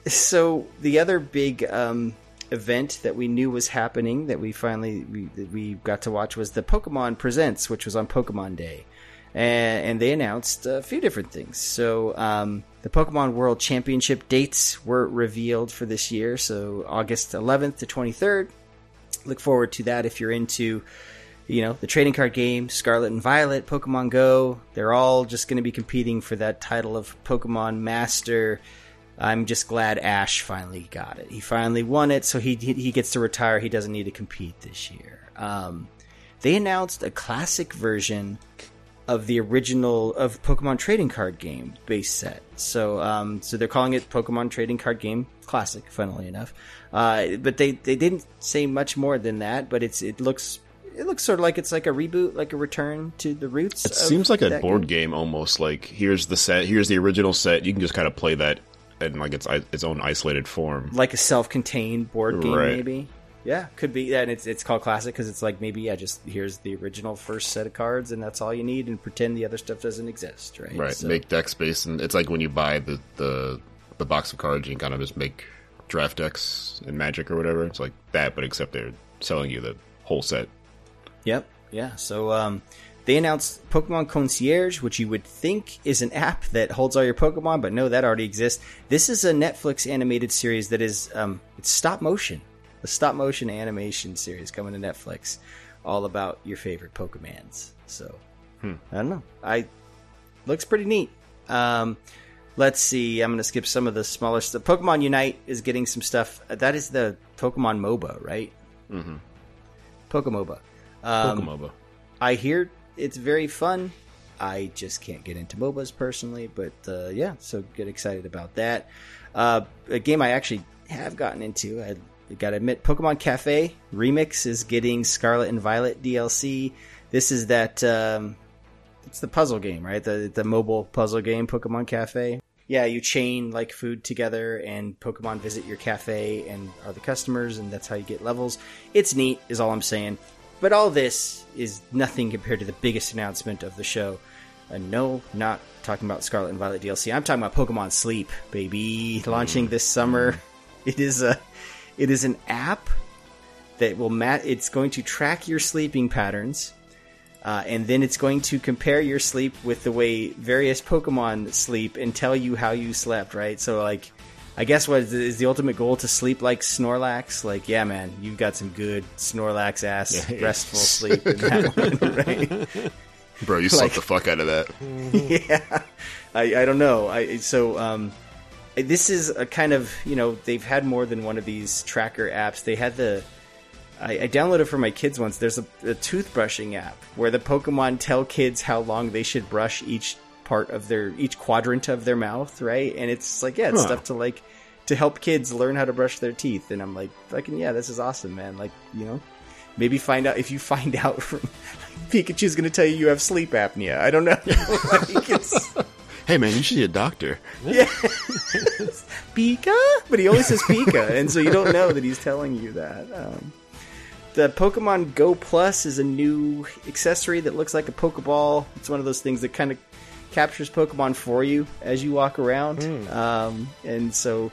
so the other big um, event that we knew was happening that we finally we, we got to watch was the Pokemon Presents, which was on Pokemon Day, and, and they announced a few different things. So um, the Pokemon World Championship dates were revealed for this year, so August 11th to 23rd. Look forward to that if you're into you know, the trading card game, Scarlet and Violet, Pokemon Go, they're all just going to be competing for that title of Pokemon Master. I'm just glad Ash finally got it. He finally won it, so he he, gets to retire. He doesn't need to compete this year. Um, they announced a classic version of the original of Pokemon trading card game base set. So um, so they're calling it Pokemon Trading Card Game Classic, funnily enough. Uh, but they, they didn't say much more than that. But it's it looks it looks sort of like it's like a reboot, like a return to the roots. It of seems like a board game. game almost. Like here's the set, here's the original set. You can just kind of play that in like its its own isolated form. like a self-contained board game, Right. maybe. Yeah, could be. Yeah, and it's it's called classic because it's like maybe yeah, just here's the original first set of cards, and that's all you need, and pretend the other stuff doesn't exist, right? Right. So- Make deck space, and it's like when you buy the the the box of cards, you can kind of just make draft decks in Magic or whatever. It's like that, but except they're selling you the whole set. Yep. Yeah. So um, they announced Pokemon Concierge, which you would think is an app that holds all your Pokemon, but no, that already exists. This is a Netflix animated series that is um, it's stop motion, a stop motion animation series coming to Netflix, all about your favorite Pokemans. So Hmm. I don't know. I looks pretty neat. Um, let's see. I'm going to skip some of the smaller stuff. Pokemon Unite is getting some stuff. That is the Pokemon MOBA, right? Mm-hmm. Pokemoba. Um, Pokemoba. I hear it's very fun. I just can't get into MOBAs personally, but uh, yeah, so get excited about that. Uh, a game I actually have gotten into, I gotta admit, Pokemon Cafe Remix is getting Scarlet and Violet DLC. This is that, um, it's the puzzle game, right? The, the mobile puzzle game, Pokemon Cafe. Yeah, you chain like food together and Pokemon visit your cafe and are the customers and that's how you get levels. It's neat, is all I'm saying. But all this is nothing compared to the biggest announcement of the show. And no, not talking about Scarlet and Violet DLC. I'm talking about Pokemon Sleep, baby, launching mm. this summer. Mm. It is a, it is an app that will mat. It's going to track your sleeping patterns, uh, and then it's going to compare your sleep with the way various Pokemon sleep and tell you how you slept. Right. So like, I guess what is, is the ultimate goal to sleep like Snorlax? Like, yeah, man, you've got some good Snorlax ass Yeah, yeah. restful sleep in that one, right? Bro, you Like- slept the fuck out of that. yeah, I, I don't know. I so um, this is a kind of you know they've had more than one of these tracker apps. They had the I, I downloaded for my kids once. There's a, a toothbrushing app where the Pokemon tell kids how long they should brush each part of their each quadrant of their mouth, right? And it's like yeah, it's Huh. stuff to like to help kids learn how to brush their teeth. And I'm like, fucking yeah, this is awesome, man. Like you know. Maybe find out if you find out from Pikachu's going to tell you you have sleep apnea. I don't know. Like, it's- Hey man, you should see a doctor. yeah. Pika? But he always says Pika, and so you don't know that he's telling you that. Um, the Pokemon Go Plus is a new accessory that looks like a Pokeball. It's one of those things that kind of captures Pokemon for you as you walk around. Um, and so,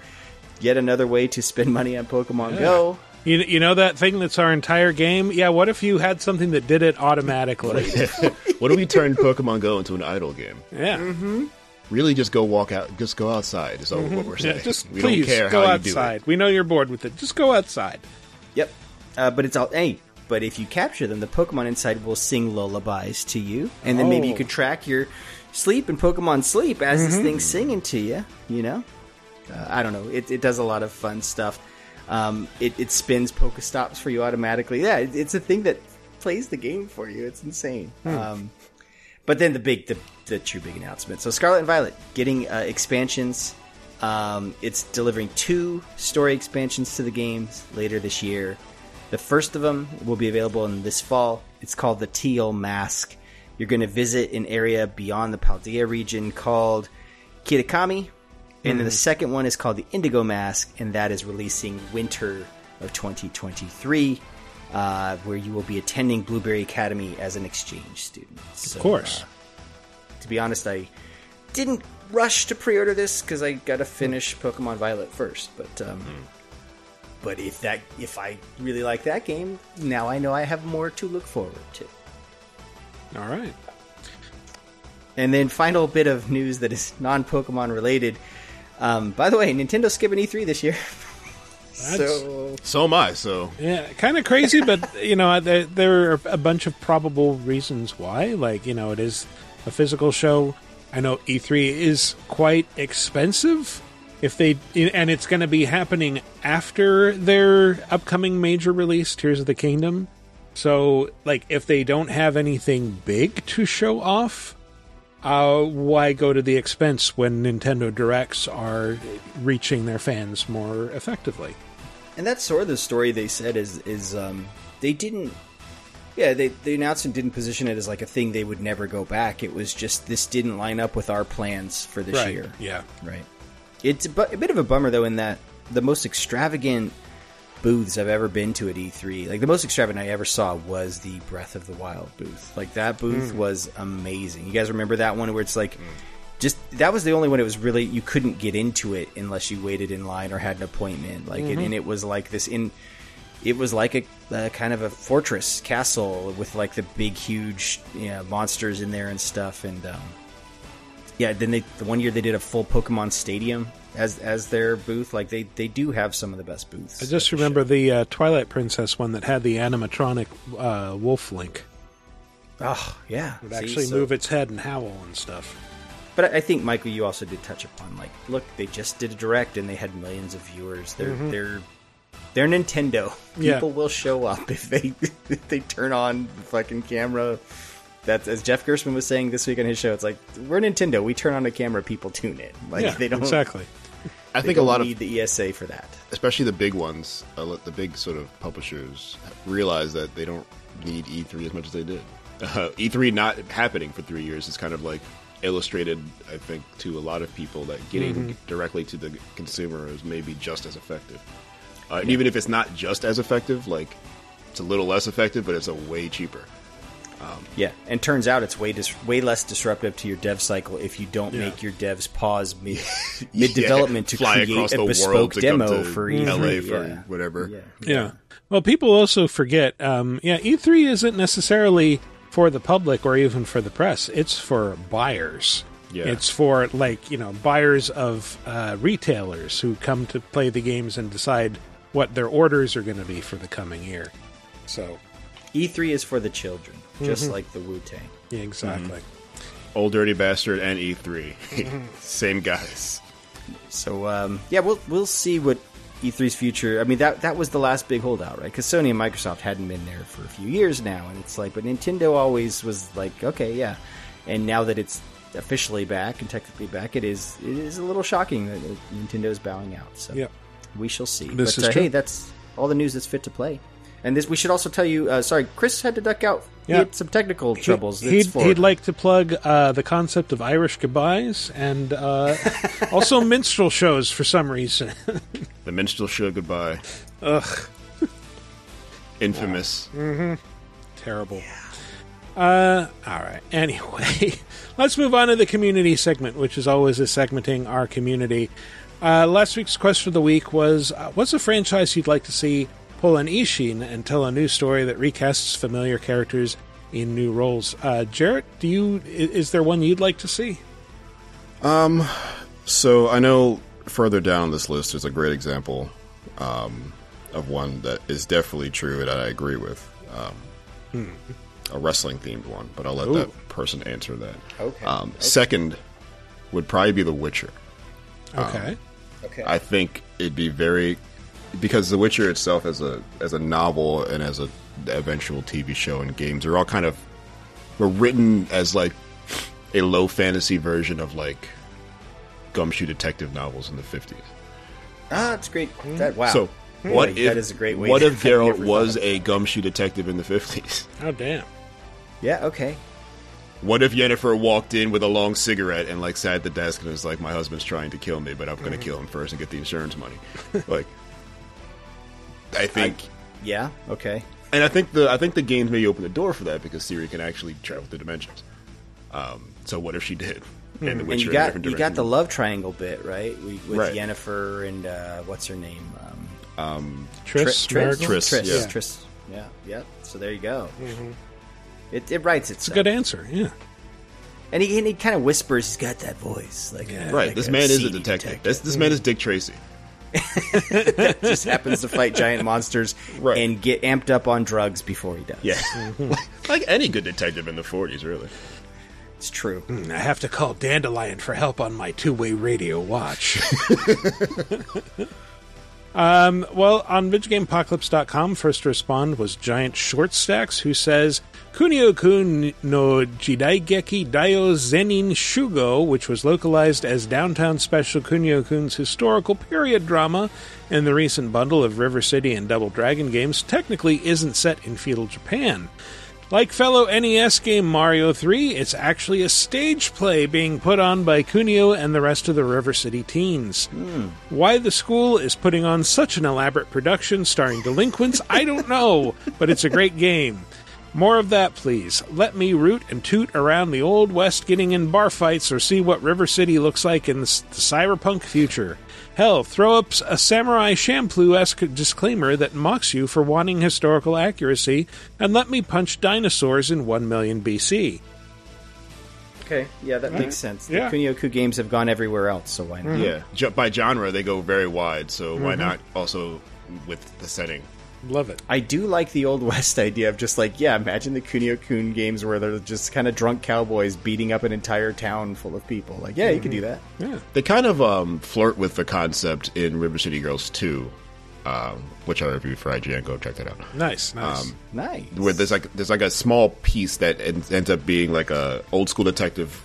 yet another way to spend money on Pokemon Yeah. Go. You, you know that thing that's our entire game? Yeah, what if you had something that did it automatically? what if we turned Pokemon Go into an idle game? yeah. Mm-hmm. Really, just go walk out. Just go outside. Is all what we're saying. Yeah, just we please don't care go how outside. you do it. We know you're bored with it. Just go outside. Yep. Uh, but it's all hey. But if you capture them, the Pokemon inside will sing lullabies to you, and then maybe you Oh. could track your sleep and Pokemon sleep as this Mhm. thing's singing to you. You know, uh, I don't know. It, it does a lot of fun stuff. Um, it, it spins Pokestops for you automatically. Yeah, it, it's a thing that plays the game for you. It's insane. Hmm. Um, but then the big, the, the true big announcement. So Scarlet and Violet getting uh, expansions. Um, it's delivering two story expansions to the games later this year. The first of them will be available in this fall. It's called the Teal Mask. You're going to visit an area beyond the Paldea region called Kitakami. And then the Mhm. second one is called the Indigo Mask, and that is releasing winter of 2023, uh, where you will be attending Blueberry Academy as an exchange student. So, of course. uh, to be honest, I didn't rush to pre-order this because I got to finish Pokemon Violet first. But um, but if that if I really like that game, now I know I have more to look forward to. All right. And then final bit of news that is non-Pokemon related. Um, by the way, Nintendo skipping E3 this year. so So am I. So Yeah, kind of crazy, but you know, there, there are a bunch of probable reasons why. Like, you know, it is a physical show. I know E3 is quite expensive. If they and it's going to be happening after their upcoming major release, Tears of the Kingdom. So, like, if they don't have anything big to show off, uh, why go to the expense when Nintendo Directs are reaching their fans more effectively? And that's sort of the story they said is is um, they didn't. Yeah, they the announcement didn't position it as like a thing they would never go back. It was just this didn't line up with our plans for this Right, year. yeah. right. It's a, bu- a bit of a bummer though, in that the most extravagant booths I've ever been to at E3, like the most extravagant I ever saw was the Breath of the Wild booth. Like that booth Mm. was amazing. You guys remember that one where it's like. Just that was the only one. It was really you couldn't get into it unless you waited in line or had an appointment. Like, Mhm. and it was like this in it was like a, a kind of a fortress castle with like the big huge you know, monsters in there and stuff and um, yeah then they the one year they did a full pokemon stadium as as their booth like they they do have some of the best booths I just remember the uh, Twilight Princess one that had the animatronic uh, wolf link. oh yeah it Would See, actually so- move its head and howl and stuff. but I- think michael you also did touch upon like look they just did a direct and they had millions of viewers they're Mhm. they're they're nintendo Yeah. people will show up if they if they turn on the fucking camera That's as Jeff Gerstmann was saying this week on his show. It's like we're Nintendo. We turn on a camera, people tune in. Like Yeah, they don't exactly. I think a don't lot of the ESA for that. especially the big ones, uh, the big sort of publishers realize that they don't need E3 as much as they did. Uh, E3 not happening for three years is kind of like illustrated, I think, to a lot of people that getting Mhm. directly to the consumer is maybe just as effective. Uh, and even if it's not just as effective, like it's a little less effective, but it's a way cheaper. Um, Yeah, and turns out it's way dis- way less disruptive to your dev cycle if you don't Yeah. make your devs pause mid mid development to fly create across a the bespoke world to come demo to for LA E3. for yeah. whatever. Yeah. Well, people also forget. Um, yeah, E3 isn't necessarily for the public or even for the press. It's for buyers. Yeah. It's for like you know buyers of uh, retailers who come to play the games and decide what their orders are going to be for the coming year. So E3 is for the children, just Mhm. like the Wu Tang. Yeah, exactly. Old Dirty Bastard and E3, Mhm. same guys. So um, yeah, we'll we'll see what E3's future. I mean that that was the last big holdout, right? Because Sony and Microsoft hadn't been there for a few years now, and it's like, but Nintendo always was like, okay, yeah. And now that it's officially back and technically back, it is it is a little shocking that Nintendo is bowing out. So Yep. We shall see. This but is uh, true. hey, that's all the news that's fit to play. And this, we should also tell you. Uh, sorry, Chris had to duck out. He Yeah. had some technical troubles. He, It's would he'd like to plug uh, the concept of Irish goodbyes and uh, also minstrel shows for some reason. The minstrel show goodbye. Ugh. Infamous. Mm-hmm. Terrible. Uh, all right. Anyway, let's move on to the community segment, which is always a segmenting our community. Uh, last week's question of the week was: uh, What's a franchise you'd like to see pull an Ishin and tell a new story that recasts familiar characters in new roles? Uh, Jarrett, do you is there one you'd like to see? Um, so I know further down this list is a great example um, of one that is definitely true that I agree with. Um, Hmm. a wrestling themed one, but I'll let Ooh. that person answer that. Okay. Um, Second would probably be The Witcher. Um, Okay. Okay. I think it'd be very because The Witcher itself as a as a novel and as a eventual TV show and games are all kind of were written as like a low fantasy version of like gumshoe detective novels in the fifties. ah, that's great. That, wow. So what Boy, if that is a great way? what to- if Geralt was a gumshoe detective in the fifties? Oh damn! Yeah. Okay. What if Yennefer walked in with a long cigarette and like sat at the desk and was like, "My husband's trying to kill me, but I'm going to kill him first and get the insurance money." like, I think, Yeah. Okay. and I think the I think the games maybe open the door for that because Ciri can actually travel through dimensions. Um, so what if she did? And, the and Witcher you in got you got the love triangle bit right we, with Right. Yennefer and uh, what's her name um, um, Triss, Tri- Merrick? Triss, Triss, Triss, yeah. Triss. yeah, yeah. So there you go. Mhm. It, it writes It's a good answer. Yeah. And he, and he kind of whispers. He's got that voice, like a- right. like this man is a seedy detective. This this man is Dick Tracy. just happens to fight giant monsters and get amped up on drugs before he does. Yeah, like any good detective in the '40s, really. It's true. Hmm, I have to call Dandelion for help on my two-way radio watch. um, well, on VidGameApocalypse.com, first to respond was Giant Short Stacks, who says, Kunio-kun no Jidaigeki Daio Zenin Shugo, which was localized as Downtown Special Kunio-kun's historical period drama in the recent bundle of River City and Double Dragon games, technically isn't set in feudal Japan. Like fellow NES game Mario 3, it's actually a stage play being put on by Kunio and the rest of the River City teens. Hmm. Why the school is putting on such an elaborate production starring delinquents, I don't know, but it's a great game. More of that, please. Let me root and toot around the Old West getting in bar fights or see what River City looks like in the, the cyberpunk future. Hell, throw up a Samurai Champloo esque disclaimer that mocks you for wanting historical accuracy, and let me punch dinosaurs in 1 million BC. Okay, yeah, that Right. makes sense. Yeah. The Kunio-kun games have gone everywhere else, so why not? Yeah, by genre they go very wide. So why Mhm. not also with the setting? Love it. I do like the old west idea of just like, yeah, imagine the Kunio Kun games where they're just kind of drunk cowboys beating up an entire town full of people. Like, yeah, you can do that. Yeah. They kind of um, flirt with the concept in River City Girls 2. um, which I reviewed for IGN. Go check that out. Nice, nice. Um, nice. Where there's like there's like a small piece that en- ends up being like a old school detective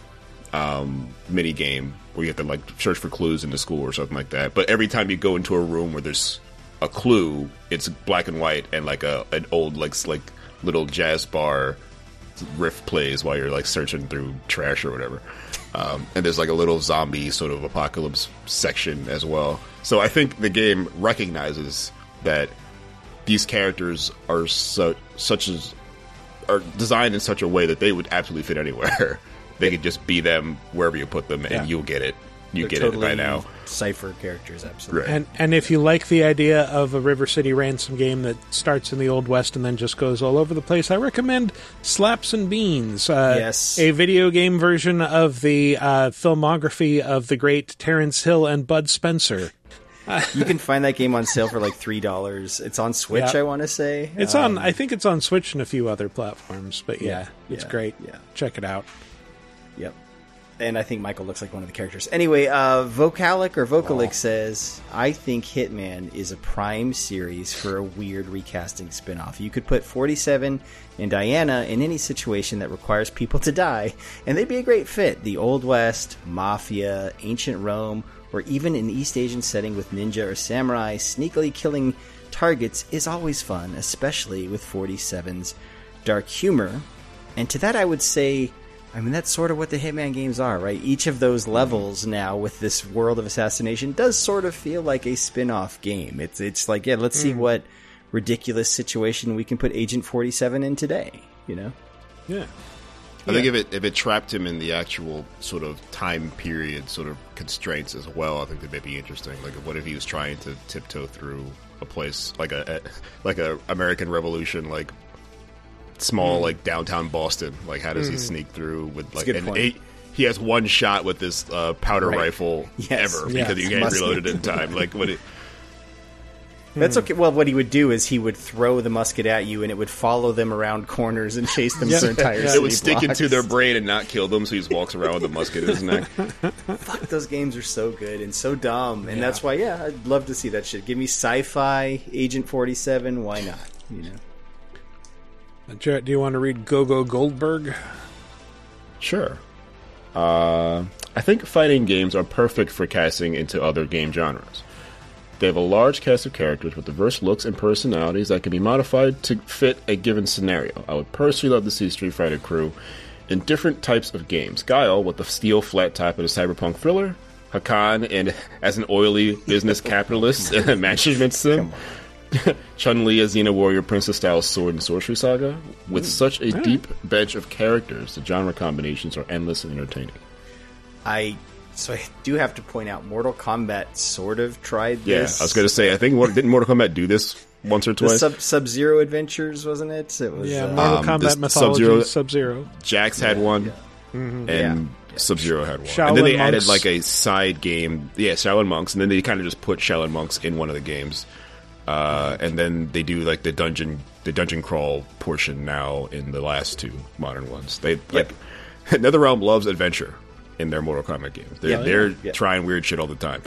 um, mini game where you have to like search for clues in the school or something like that. But every time you go into a room where there's a clue, it's black and white and like a an old like like little jazz bar riff plays while you're like searching through trash or whatever. Um, and there's like a little zombie sort of apocalypse section as well. So I think the game recognizes that these characters are so, such as are designed in such a way that they would absolutely fit anywhere. they could just be them wherever you put them, and Yeah. you'll get it. You They're get totally it by now. Cipher characters, absolutely. And and if you like the idea of a River City ransom game that starts in the Old West and then just goes all over the place, I recommend Slaps and Beans. Uh, Yes. a video game version of the uh, filmography of the great Terence Hill and Bud Spencer. you can find that game on sale for like three dollars. It's on Switch, Yeah. I want to say. It's Um, on. I think it's on Switch and a few other platforms. But yeah, Yeah, it's yeah, great. yeah. check it out. And I think Michael looks like one of the characters. Anyway, uh, Vocalic or Vocalic says, I think Hitman is a prime series for a weird recasting spin-off. You could put 47 and Diana in any situation that requires people to die, and they'd be a great fit. The Old West, Mafia, Ancient Rome, or even an East Asian setting with ninja or samurai sneakily killing targets is always fun, especially with 47's dark humor. And to that, I would say, I mean, that's sort of what the Hitman games are, right? Each of those levels now with this world of assassination does sort of feel like a spin off game. It's, it's like, yeah, let's see Mm. what ridiculous situation we can put Agent 47 in today, you know? Yeah. I think if it if it trapped him in the actual sort of time period sort of constraints as well, I think that may be interesting. Like, what if he was trying to tiptoe through a place like a, a like a American Revolution, like small Mm. like downtown Boston? Like, how does he Mm. sneak through with like good and point. he, he has one shot with this uh, powder Right. rifle Yes. ever Yes. because you can't Must- reload it in time. Like, what? It, That's okay. Well, what he would do is he would throw the musket at you and it would follow them around corners and chase them for entire it city would stick blocks. into their brain and not kill them, so he just walks around with a musket in his neck. Fuck, those games are so good and so dumb, and Yeah. that's why, yeah, I'd love to see that shit. Give me sci-fi, Agent Forty Seven. Why not? You know, Jarrett, do you want to read Gogo Goldberg? Sure. Uh, I think fighting games are perfect for casting into other game genres. They have a large cast of characters with diverse looks and personalities that can be modified to fit a given scenario. I would personally love to see Street Fighter crew in different types of games. Guile with the steel flat type of a cyberpunk thriller, Hakan and as an oily business capitalist in a management sim. Chun Li as Xena Warrior Princess style sword and sorcery saga. With such a Alright. deep bench of characters, the genre combinations are endless and entertaining. I so I do have to point out, Mortal Kombat sort of tried this. Yeah. I was going to say, I think Mor- didn't Mortal Kombat do this once or twice? Sub Sub Zero Adventures, wasn't it? It was Yeah, uh, Mortal Um, Kombat Mythology, Sub-Zero- Sub-Zero. Jax had one, Mhm. and Sub Zero had one. Shaolin and then they Monks. added like a side game. Yeah, Shaolin Monks, and then they kind of just put Shaolin Monks in one of the games. Uh, and then they do like the dungeon, the dungeon crawl portion now in the last two modern ones. They yep. like NetherRealm loves adventure in their Mortal Kombat games. They're, Yeah. they're Yeah. trying weird shit all the time.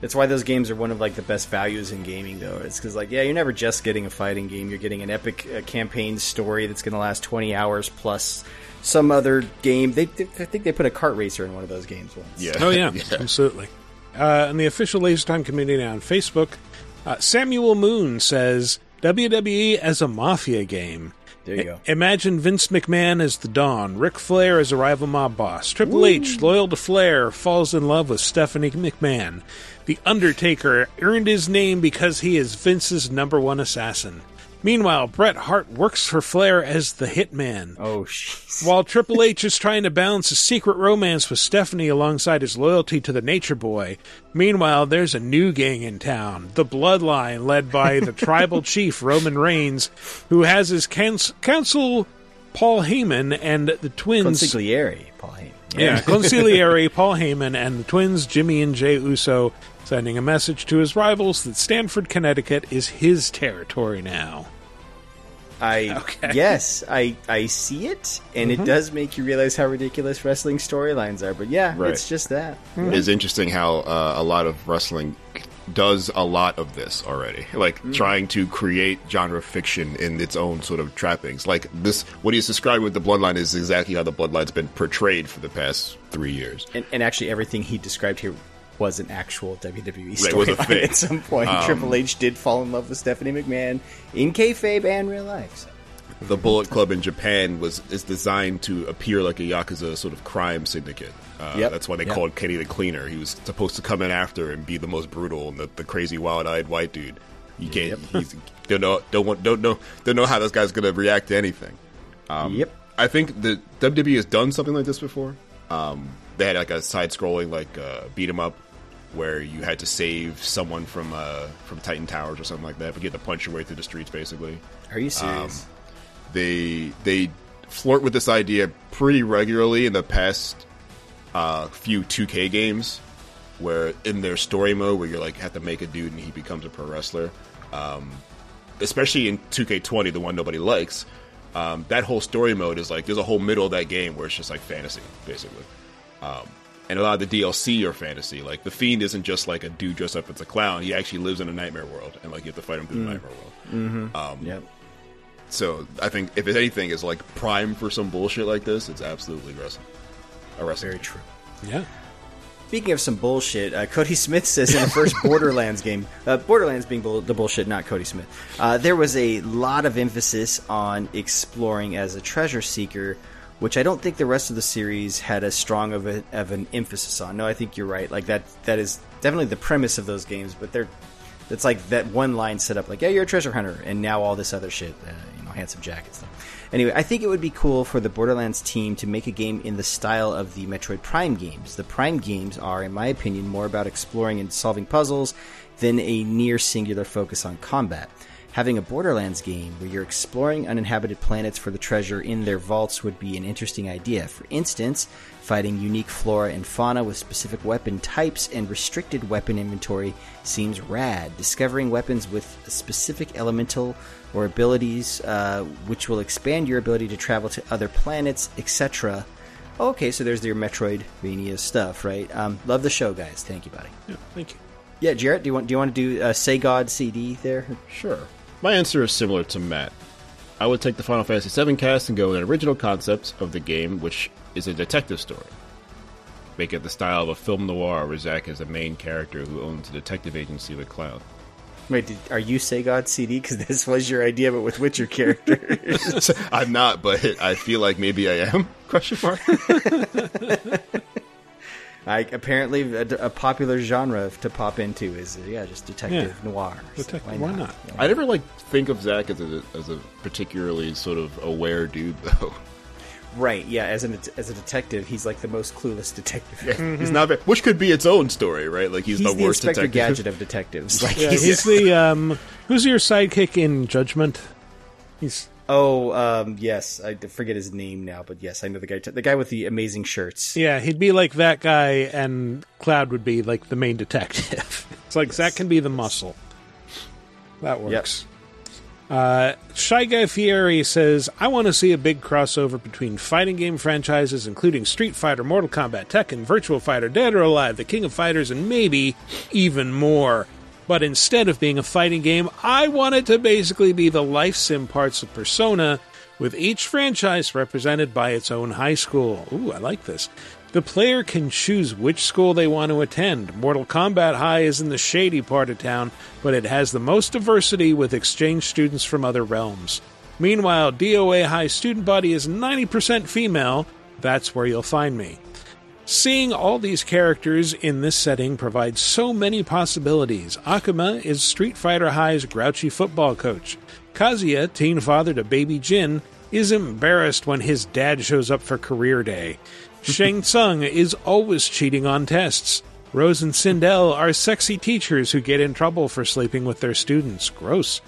That's why those games are one of like the best values in gaming, though. It's because like, yeah, you're never just getting a fighting game. You're getting an epic uh, campaign story that's going to last 20 hours plus some other game. They, they, I think they put a kart racer in one of those games once. Yeah. Oh yeah, absolutely. Uh, in the official Laser Time community on Facebook, uh, Samuel Moon says WWE as a mafia game. There you go. Imagine Vince McMahon as the Don, Ric Flair as a rival mob boss, Triple H, loyal to Flair, falls in love with Stephanie McMahon. The Undertaker earned his name because he is Vince's number one assassin. Meanwhile, Bret Hart works for Flair as the Hitman. Oh, jeez. While Triple H is trying to balance a secret romance with Stephanie alongside his loyalty to the Nature Boy. Meanwhile, there's a new gang in town, the Bloodline, led by the tribal chief Roman Reigns, who has his cans- counsel Paul Heyman and the twins. Consigliere, Paul Heyman. Yeah, consigliere Paul Heyman and the twins Jimmy and Jey Uso sending a message to his rivals that Stamford, Connecticut is his territory now. I yes, I I see it, and Mhm. it does make you realize how ridiculous wrestling storylines are. But yeah, Right. it's just that. It's interesting how uh, a lot of wrestling does a lot of this already, like Mm. trying to create genre fiction in its own sort of trappings. Like this, what he's describing with the Bloodline is exactly how the Bloodline's been portrayed for the past three years. And, and actually, everything he described here was an actual WWE storyline at some point. Um, Triple H did fall in love with Stephanie McMahon in kayfabe and real life. So. The Bullet Club in Japan was is designed to appear like a yakuza sort of crime syndicate. Uh, Yep. That's why they Yep. called Kenny the Cleaner. He was supposed to come in after and be the most brutal and the, the crazy wild-eyed white dude. You can't. He's, don't know. Don't want. Don't know. Don't know how this guy's going to react to anything. Um, Yep. I think the WWE has done something like this before. Um, they had like a side-scrolling like uh, beat 'em up where you had to save someone from uh, from Titan Towers or something like that, but you had to punch your way through the streets basically. Are you serious? Um, they they flirt with this idea pretty regularly in the past uh, few 2K games, where in their story mode, where you're like have to make a dude and he becomes a pro wrestler. Um, especially in 2K20, the one nobody likes. Um, that whole story mode is like there's a whole middle of that game where it's just like fantasy, basically. Um, and a lot of the DLC are fantasy. Like the fiend isn't just like a dude dressed up as a clown. He actually lives in a nightmare world, and like you have to fight him through Mm. the nightmare world. Mhm. Um, Yep. So I think if anything is like prime for some bullshit like this, it's absolutely wrestling. A wrestling. Very true. Yeah. Speaking of some bullshit, uh, Cody Smith says in the first Borderlands game, uh, Borderlands being bull- the bullshit, not Cody Smith, uh, there was a lot of emphasis on exploring as a treasure seeker, which I don't think the rest of the series had as strong of, a, of an emphasis on. No, I think you're right. Like that, that is definitely the premise of those games, but they're it's like that one line set up, like, yeah, you're a treasure hunter, and now all this other shit, uh, you know, handsome Jack and stuff. Anyway, I think it would be cool for the Borderlands team to make a game in the style of the Metroid Prime games. The Prime games are, in my opinion, more about exploring and solving puzzles than a near singular focus on combat. Having a Borderlands game where you're exploring uninhabited planets for the treasure in their vaults would be an interesting idea. For instance, fighting unique flora and fauna with specific weapon types and restricted weapon inventory seems rad. Discovering weapons with specific elemental or abilities uh, which will expand your ability to travel to other planets, etc. Okay, so there's your Metroidvania stuff, right? Um, love the show, guys. Thank you, buddy. Yeah, thank you. Yeah, Jarrett, do you want do you want to do uh, Say God CD there? Sure. My answer is similar to Matt. I would take the Final Fantasy VII cast and go with an original concept of the game, which is a detective story. Make it the style of a film noir where Zack is the main character who owns a detective agency with Cloud. Wait, did, are you Say God CD? Because this was your idea, but with Witcher characters. I'm not, but I feel like maybe I am. Question mark. I, apparently, a, a popular genre to pop into is yeah, just detective Yeah. noir. So Detective, why not? I never like think of Zack as a as a particularly sort of aware dude though. Right? Yeah, as an as a detective, he's like the most clueless detective. He's not, very, which could be its own story, right? Like he's, He's the the worst Inspector detective. Gadget of detectives. Like Yeah, he's the um. Who's your sidekick in Judgment? He's Oh, um, yes, I forget his name now, but yes, I know the guy. The guy with the amazing shirts. yeah, he'd be like that guy, and Cloud would be like the main detective. it's like Zack can be the muscle. That works. Uh, Shy Guy Fieri says, I want to see a big crossover between fighting game franchises, including Street Fighter, Mortal Kombat, Tekken, Virtual Fighter, Dead or Alive, The King of Fighters, and maybe even more. But instead of being a fighting game, I want it to basically be the life sim parts of Persona, with each franchise represented by its own high school. Ooh, I like this. The player can choose which school they want to attend. Mortal Kombat High is in the shady part of town, but it has the most diversity with exchange students from other realms. Meanwhile, DOA High student body is 90% female. That's where you'll find me. Seeing all these characters in this setting provides so many possibilities. Akuma is Street Fighter High's grouchy football coach. Kazuya, teen father to baby Jin, is embarrassed when his dad shows up for career day. Shang Tsung is always cheating on tests. Rose and Sindel are sexy teachers who get in trouble for sleeping with their students. Gross.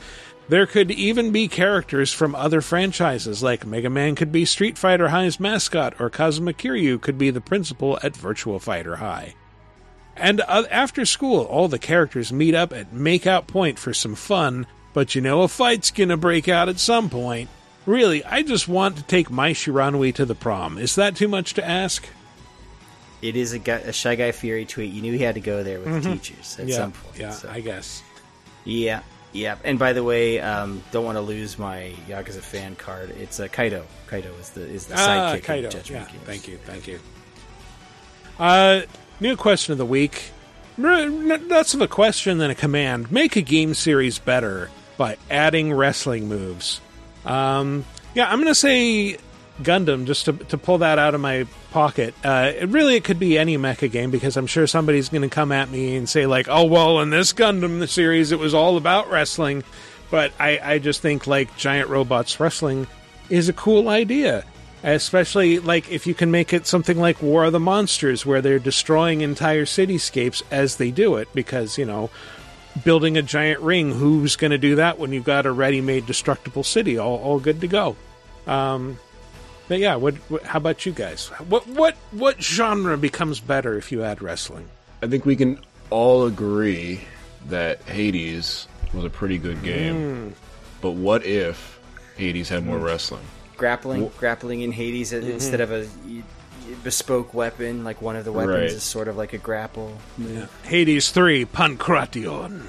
There could even be characters from other franchises, like Mega Man could be Street Fighter High's mascot, or Kazuma Kiryu could be the principal at Virtual Fighter High. And uh, after school, all the characters meet up at Makeout Point for some fun, but you know a fight's gonna break out at some point. Really, I just want to take my Shiranui to the prom. Is that too much to ask? It is a, guy, a shy guy Fieri tweet. You knew he had to go there with Mhm. the teachers at yeah, some point. yeah, so. I guess. Yeah, yeah. And by the way, um, don't want to lose my Yakuza fan card. It's uh, Kaito. Kaito is the is the Ah, sidekick of Kaito. Judgment Yeah, thank you, thank you. Uh, new question of the week. That's of a question than a command. Make a game series better by adding wrestling moves. Um, yeah, I'm going to say Gundam just to, to pull that out of my pocket. Uh, it really, it could be any mecha game because I'm sure somebody's going to come at me and say like, "Oh, well, in this Gundam series, it was all about wrestling." But I, I just think like giant robots wrestling is a cool idea. Especially like if you can make it something like War of the Monsters, where they're destroying entire cityscapes as they do it, because you know, building a giant ring, who's going to do that when you've got a ready-made destructible city, all, all good to go. Um, but yeah, what, what? How about you guys? What what what genre becomes better if you add wrestling? I think we can all agree that Hades was a pretty good game. Mm. But what if Hades had more wrestling? Grappling, Wh- grappling in Hades Mm-hmm. instead of a bespoke weapon, like one of the weapons Right. is sort of like a grapple. move. Hades three, Pankration.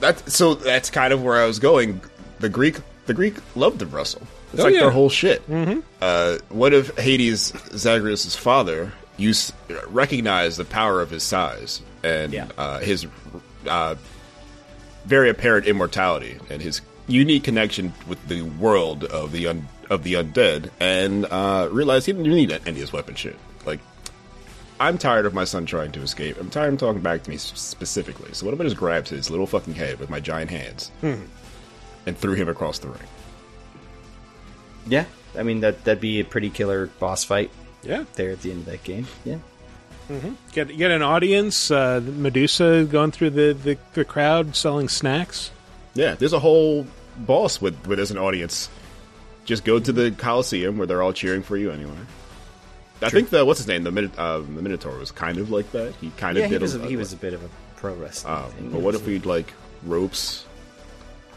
That so that's kind of where I was going. The Greek, the Greek loved to wrestle. It's Oh, like yeah. their whole shit. Mhm. Uh, what if Hades, Zagreus' father, used recognized the power of his size and uh, his uh, very apparent immortality and his unique connection with the world of the un- of the undead, and uh, realized he didn't need any of his weapon shit. Like, I'm tired of my son trying to escape. I'm tired of him talking back to me specifically. So what if I just grabbed his little fucking head with my giant hands Hmm. and threw him across the ring? Yeah, I mean that that'd be a pretty killer boss fight. Yeah, there at the end of that game. Yeah, hmm Get get an audience. Uh, Medusa going through the, the, the crowd selling snacks. Yeah, there's a whole boss with with as an audience. Just go to the Coliseum where they're all cheering for you anyway. I think the what's his name the Minot, uh, the Minotaur was kind of like that. He kind of yeah, he was, a, a, he was a bit of a pro wrestler. Um, thing. but what if we'd like ropes,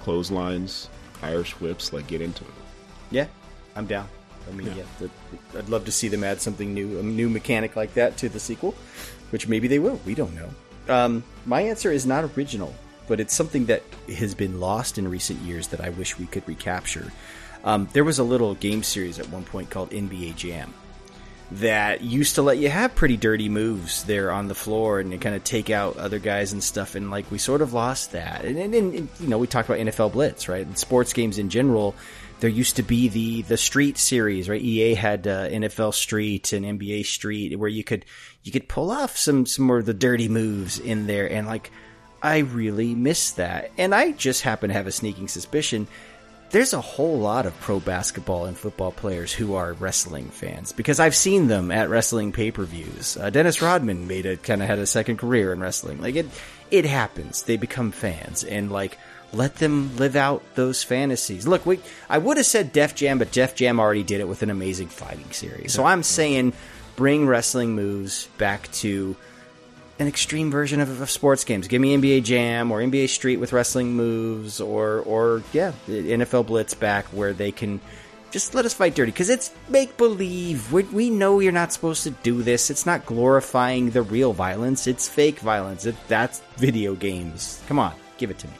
clotheslines, Irish whips, like get into it? Yeah, I'm down. I mean, yeah, the- I'd love to see them add something new, a new mechanic like that to the sequel, which maybe they will. We don't know. Um, my answer is not original, but it's something that has been lost in recent years that I wish we could recapture. Um, there was a little game series at one point called NBA Jam that used to let you have pretty dirty moves there on the floor and kind of take out other guys and stuff. And like we sort of lost that. And, and, and you know, we talked about NFL Blitz, right? And sports games in general. There used to be the the Street series, right? EA had uh, NFL Street and NBA Street, where you could you could pull off some some more of the dirty moves in there, and like I really miss that. And I just happen to have a sneaking suspicion there's a whole lot of pro basketball and football players who are wrestling fans because I've seen them at wrestling pay per views. Uh, Dennis Rodman made a kind of had a second career in wrestling. Like it, it happens. They become fans and like let them live out those fantasies. Look, we I would have said Def Jam, but Def Jam already did it with an amazing fighting series. So I'm saying bring wrestling moves back to an extreme version of, of sports games. Give me NBA Jam or NBA Street with wrestling moves, or or yeah, NFL Blitz back where they can just let us fight dirty because it's make believe. We, we know you're not supposed to do this. It's not glorifying the real violence. It's fake violence. It, that's video games. Come on, give it to me.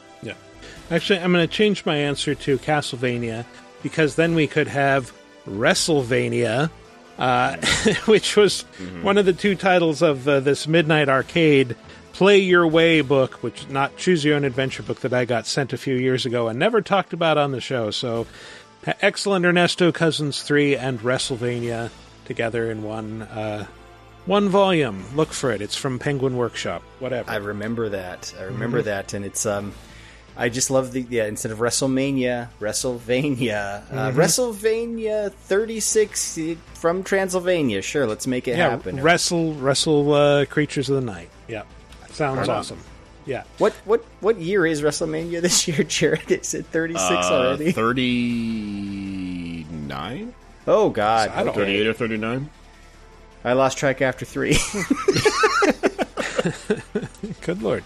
Actually, I'm going to change my answer to Castlevania because then we could have WrestleVania, uh, which was one of the two titles of uh, this Midnight Arcade Play Your Way book, which not Choose Your Own Adventure book that I got sent a few years ago and never talked about on the show. So, excellent Ernesto Cousins 3 and WrestleVania together in one uh, one volume. Look for it. It's from Penguin Workshop. Whatever. I remember that. I remember Mhm. that, and it's um, I just love the yeah. Instead of WrestleMania, WrestleVania, uh, Mhm. WrestleVania 36 from Transylvania. Sure, let's make it yeah, happen. wrestle wrestle uh, creatures of the night. Yeah, sounds Right on. awesome. Yeah, What what what year is WrestleMania this year, Jarrett? Is it 36 Uh, already? Thirty nine. Oh God, I don't okay. 38 or 39. I lost track after three. Good lord.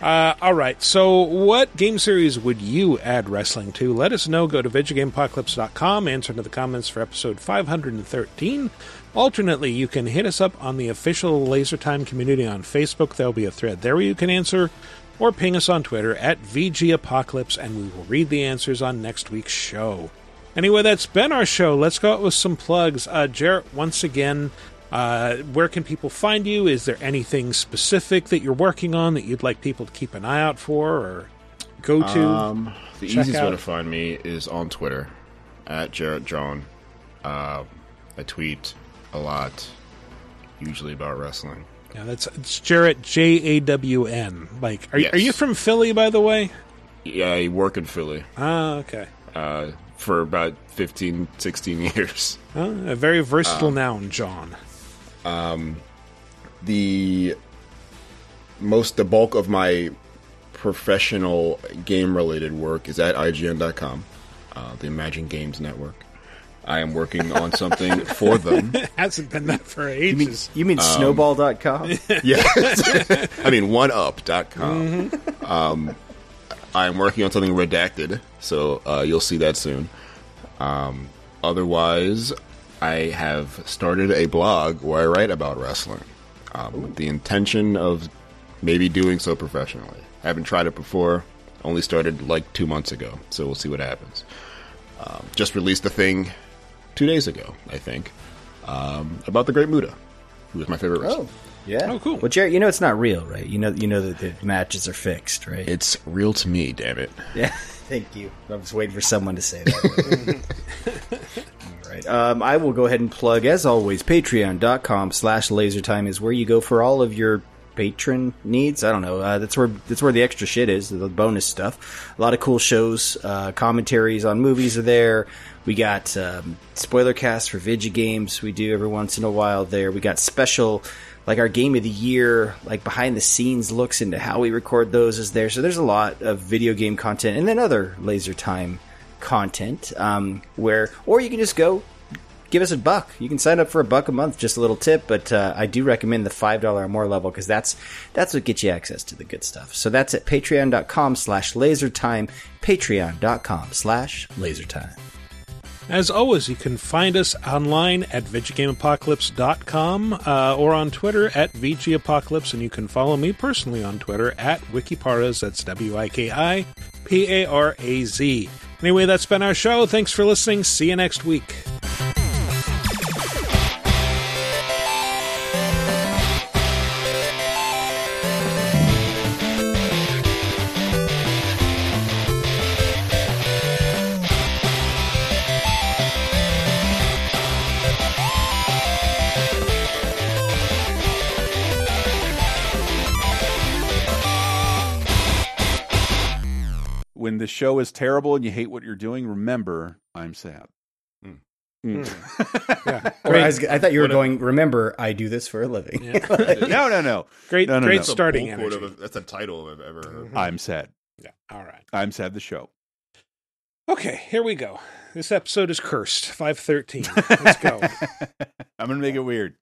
Uh, all right. So, what game series would you add wrestling to? Let us know. Go to VidjagameApocalypse.com, answer to the comments for episode 513. Alternately, you can hit us up on the official Laser Time community on Facebook. There'll be a thread there where you can answer, or ping us on Twitter at VGApocalypse, and we will read the answers on next week's show. Anyway, that's been our show. Let's go out with some plugs. Uh, Jarrett, once again, uh, where can people find you? Is there anything specific that you're working on that you'd like people to keep an eye out for or go to? Um, the easiest way to find me is on Twitter at Jarrett Jawn. Uh, I tweet a lot, usually about wrestling. Yeah, that's it's Jarrett J A W N. Like, are, you Yes. are you from Philly, by the way? Yeah, I work in Philly Ah, okay. uh, for about 15, 16 years. Oh, a very versatile Um, noun, Jawn. Um, the most, the bulk of my professional game related work is at IGN.com, uh, the Imagine Games Network. I am working on something for them. Hasn't been that for ages. You mean Um, snowball.com? Yeah. I mean, oneup.com. Mm-hmm. Um, I'm working on something redacted, so uh, you'll see that soon. Um, otherwise, I have started a blog where I write about wrestling um, with the intention of maybe doing so professionally. I haven't tried it before, only started like two months ago, so we'll see what happens. Um, just released a thing two days ago, I think, um, about the Great Muta, who is my favorite wrestler. Oh, yeah. Oh, cool. Well, Jarrett, you know it's not real, right? You know, you know that the matches are fixed, right? It's real to me, damn it. Yeah. Thank you. I was waiting for someone to say that. Right. Um, I will go ahead and plug, as always, patreon.com slash lasertime is where you go for all of your patron needs. I don't know. Uh, that's where that's where the extra shit is, the bonus stuff. A lot of cool shows, uh, commentaries on movies are there. We got um, spoiler casts for Vidya games we do every once in a while there. We got special like our game of the year, like behind the scenes looks into how we record those is there. So there's a lot of video game content and then other laser time content um, where, or you can just go give us a buck. You can sign up for a buck a month, just a little tip. But uh, I do recommend the five dollar or more level because that's that's what gets you access to the good stuff. So that's at patreon.com slash lasertime, patreon.com slash lasertime. As always, you can find us online at VidjagameApocalypse.com uh, or on Twitter at VGApocalypse, and you can follow me personally on Twitter at Wikiparaz. That's W I K I P A R A Z. Anyway, that's been our show. Thanks for listening. See you next week. The show is terrible and you hate what you're doing, remember, I'm sad. Hmm. Hmm. Hmm. Yeah. Or I, was, I thought you were going. Remember, I do this for a living. no, no, no. Great, No, no, great no. starting Bull quote energy. of a- that's a title I've ever heard. Mm-hmm. I'm sad. Yeah. All right. I'm sad. The show. Okay, here we go. This episode is cursed. 513. Let's go. I'm gonna make it weird.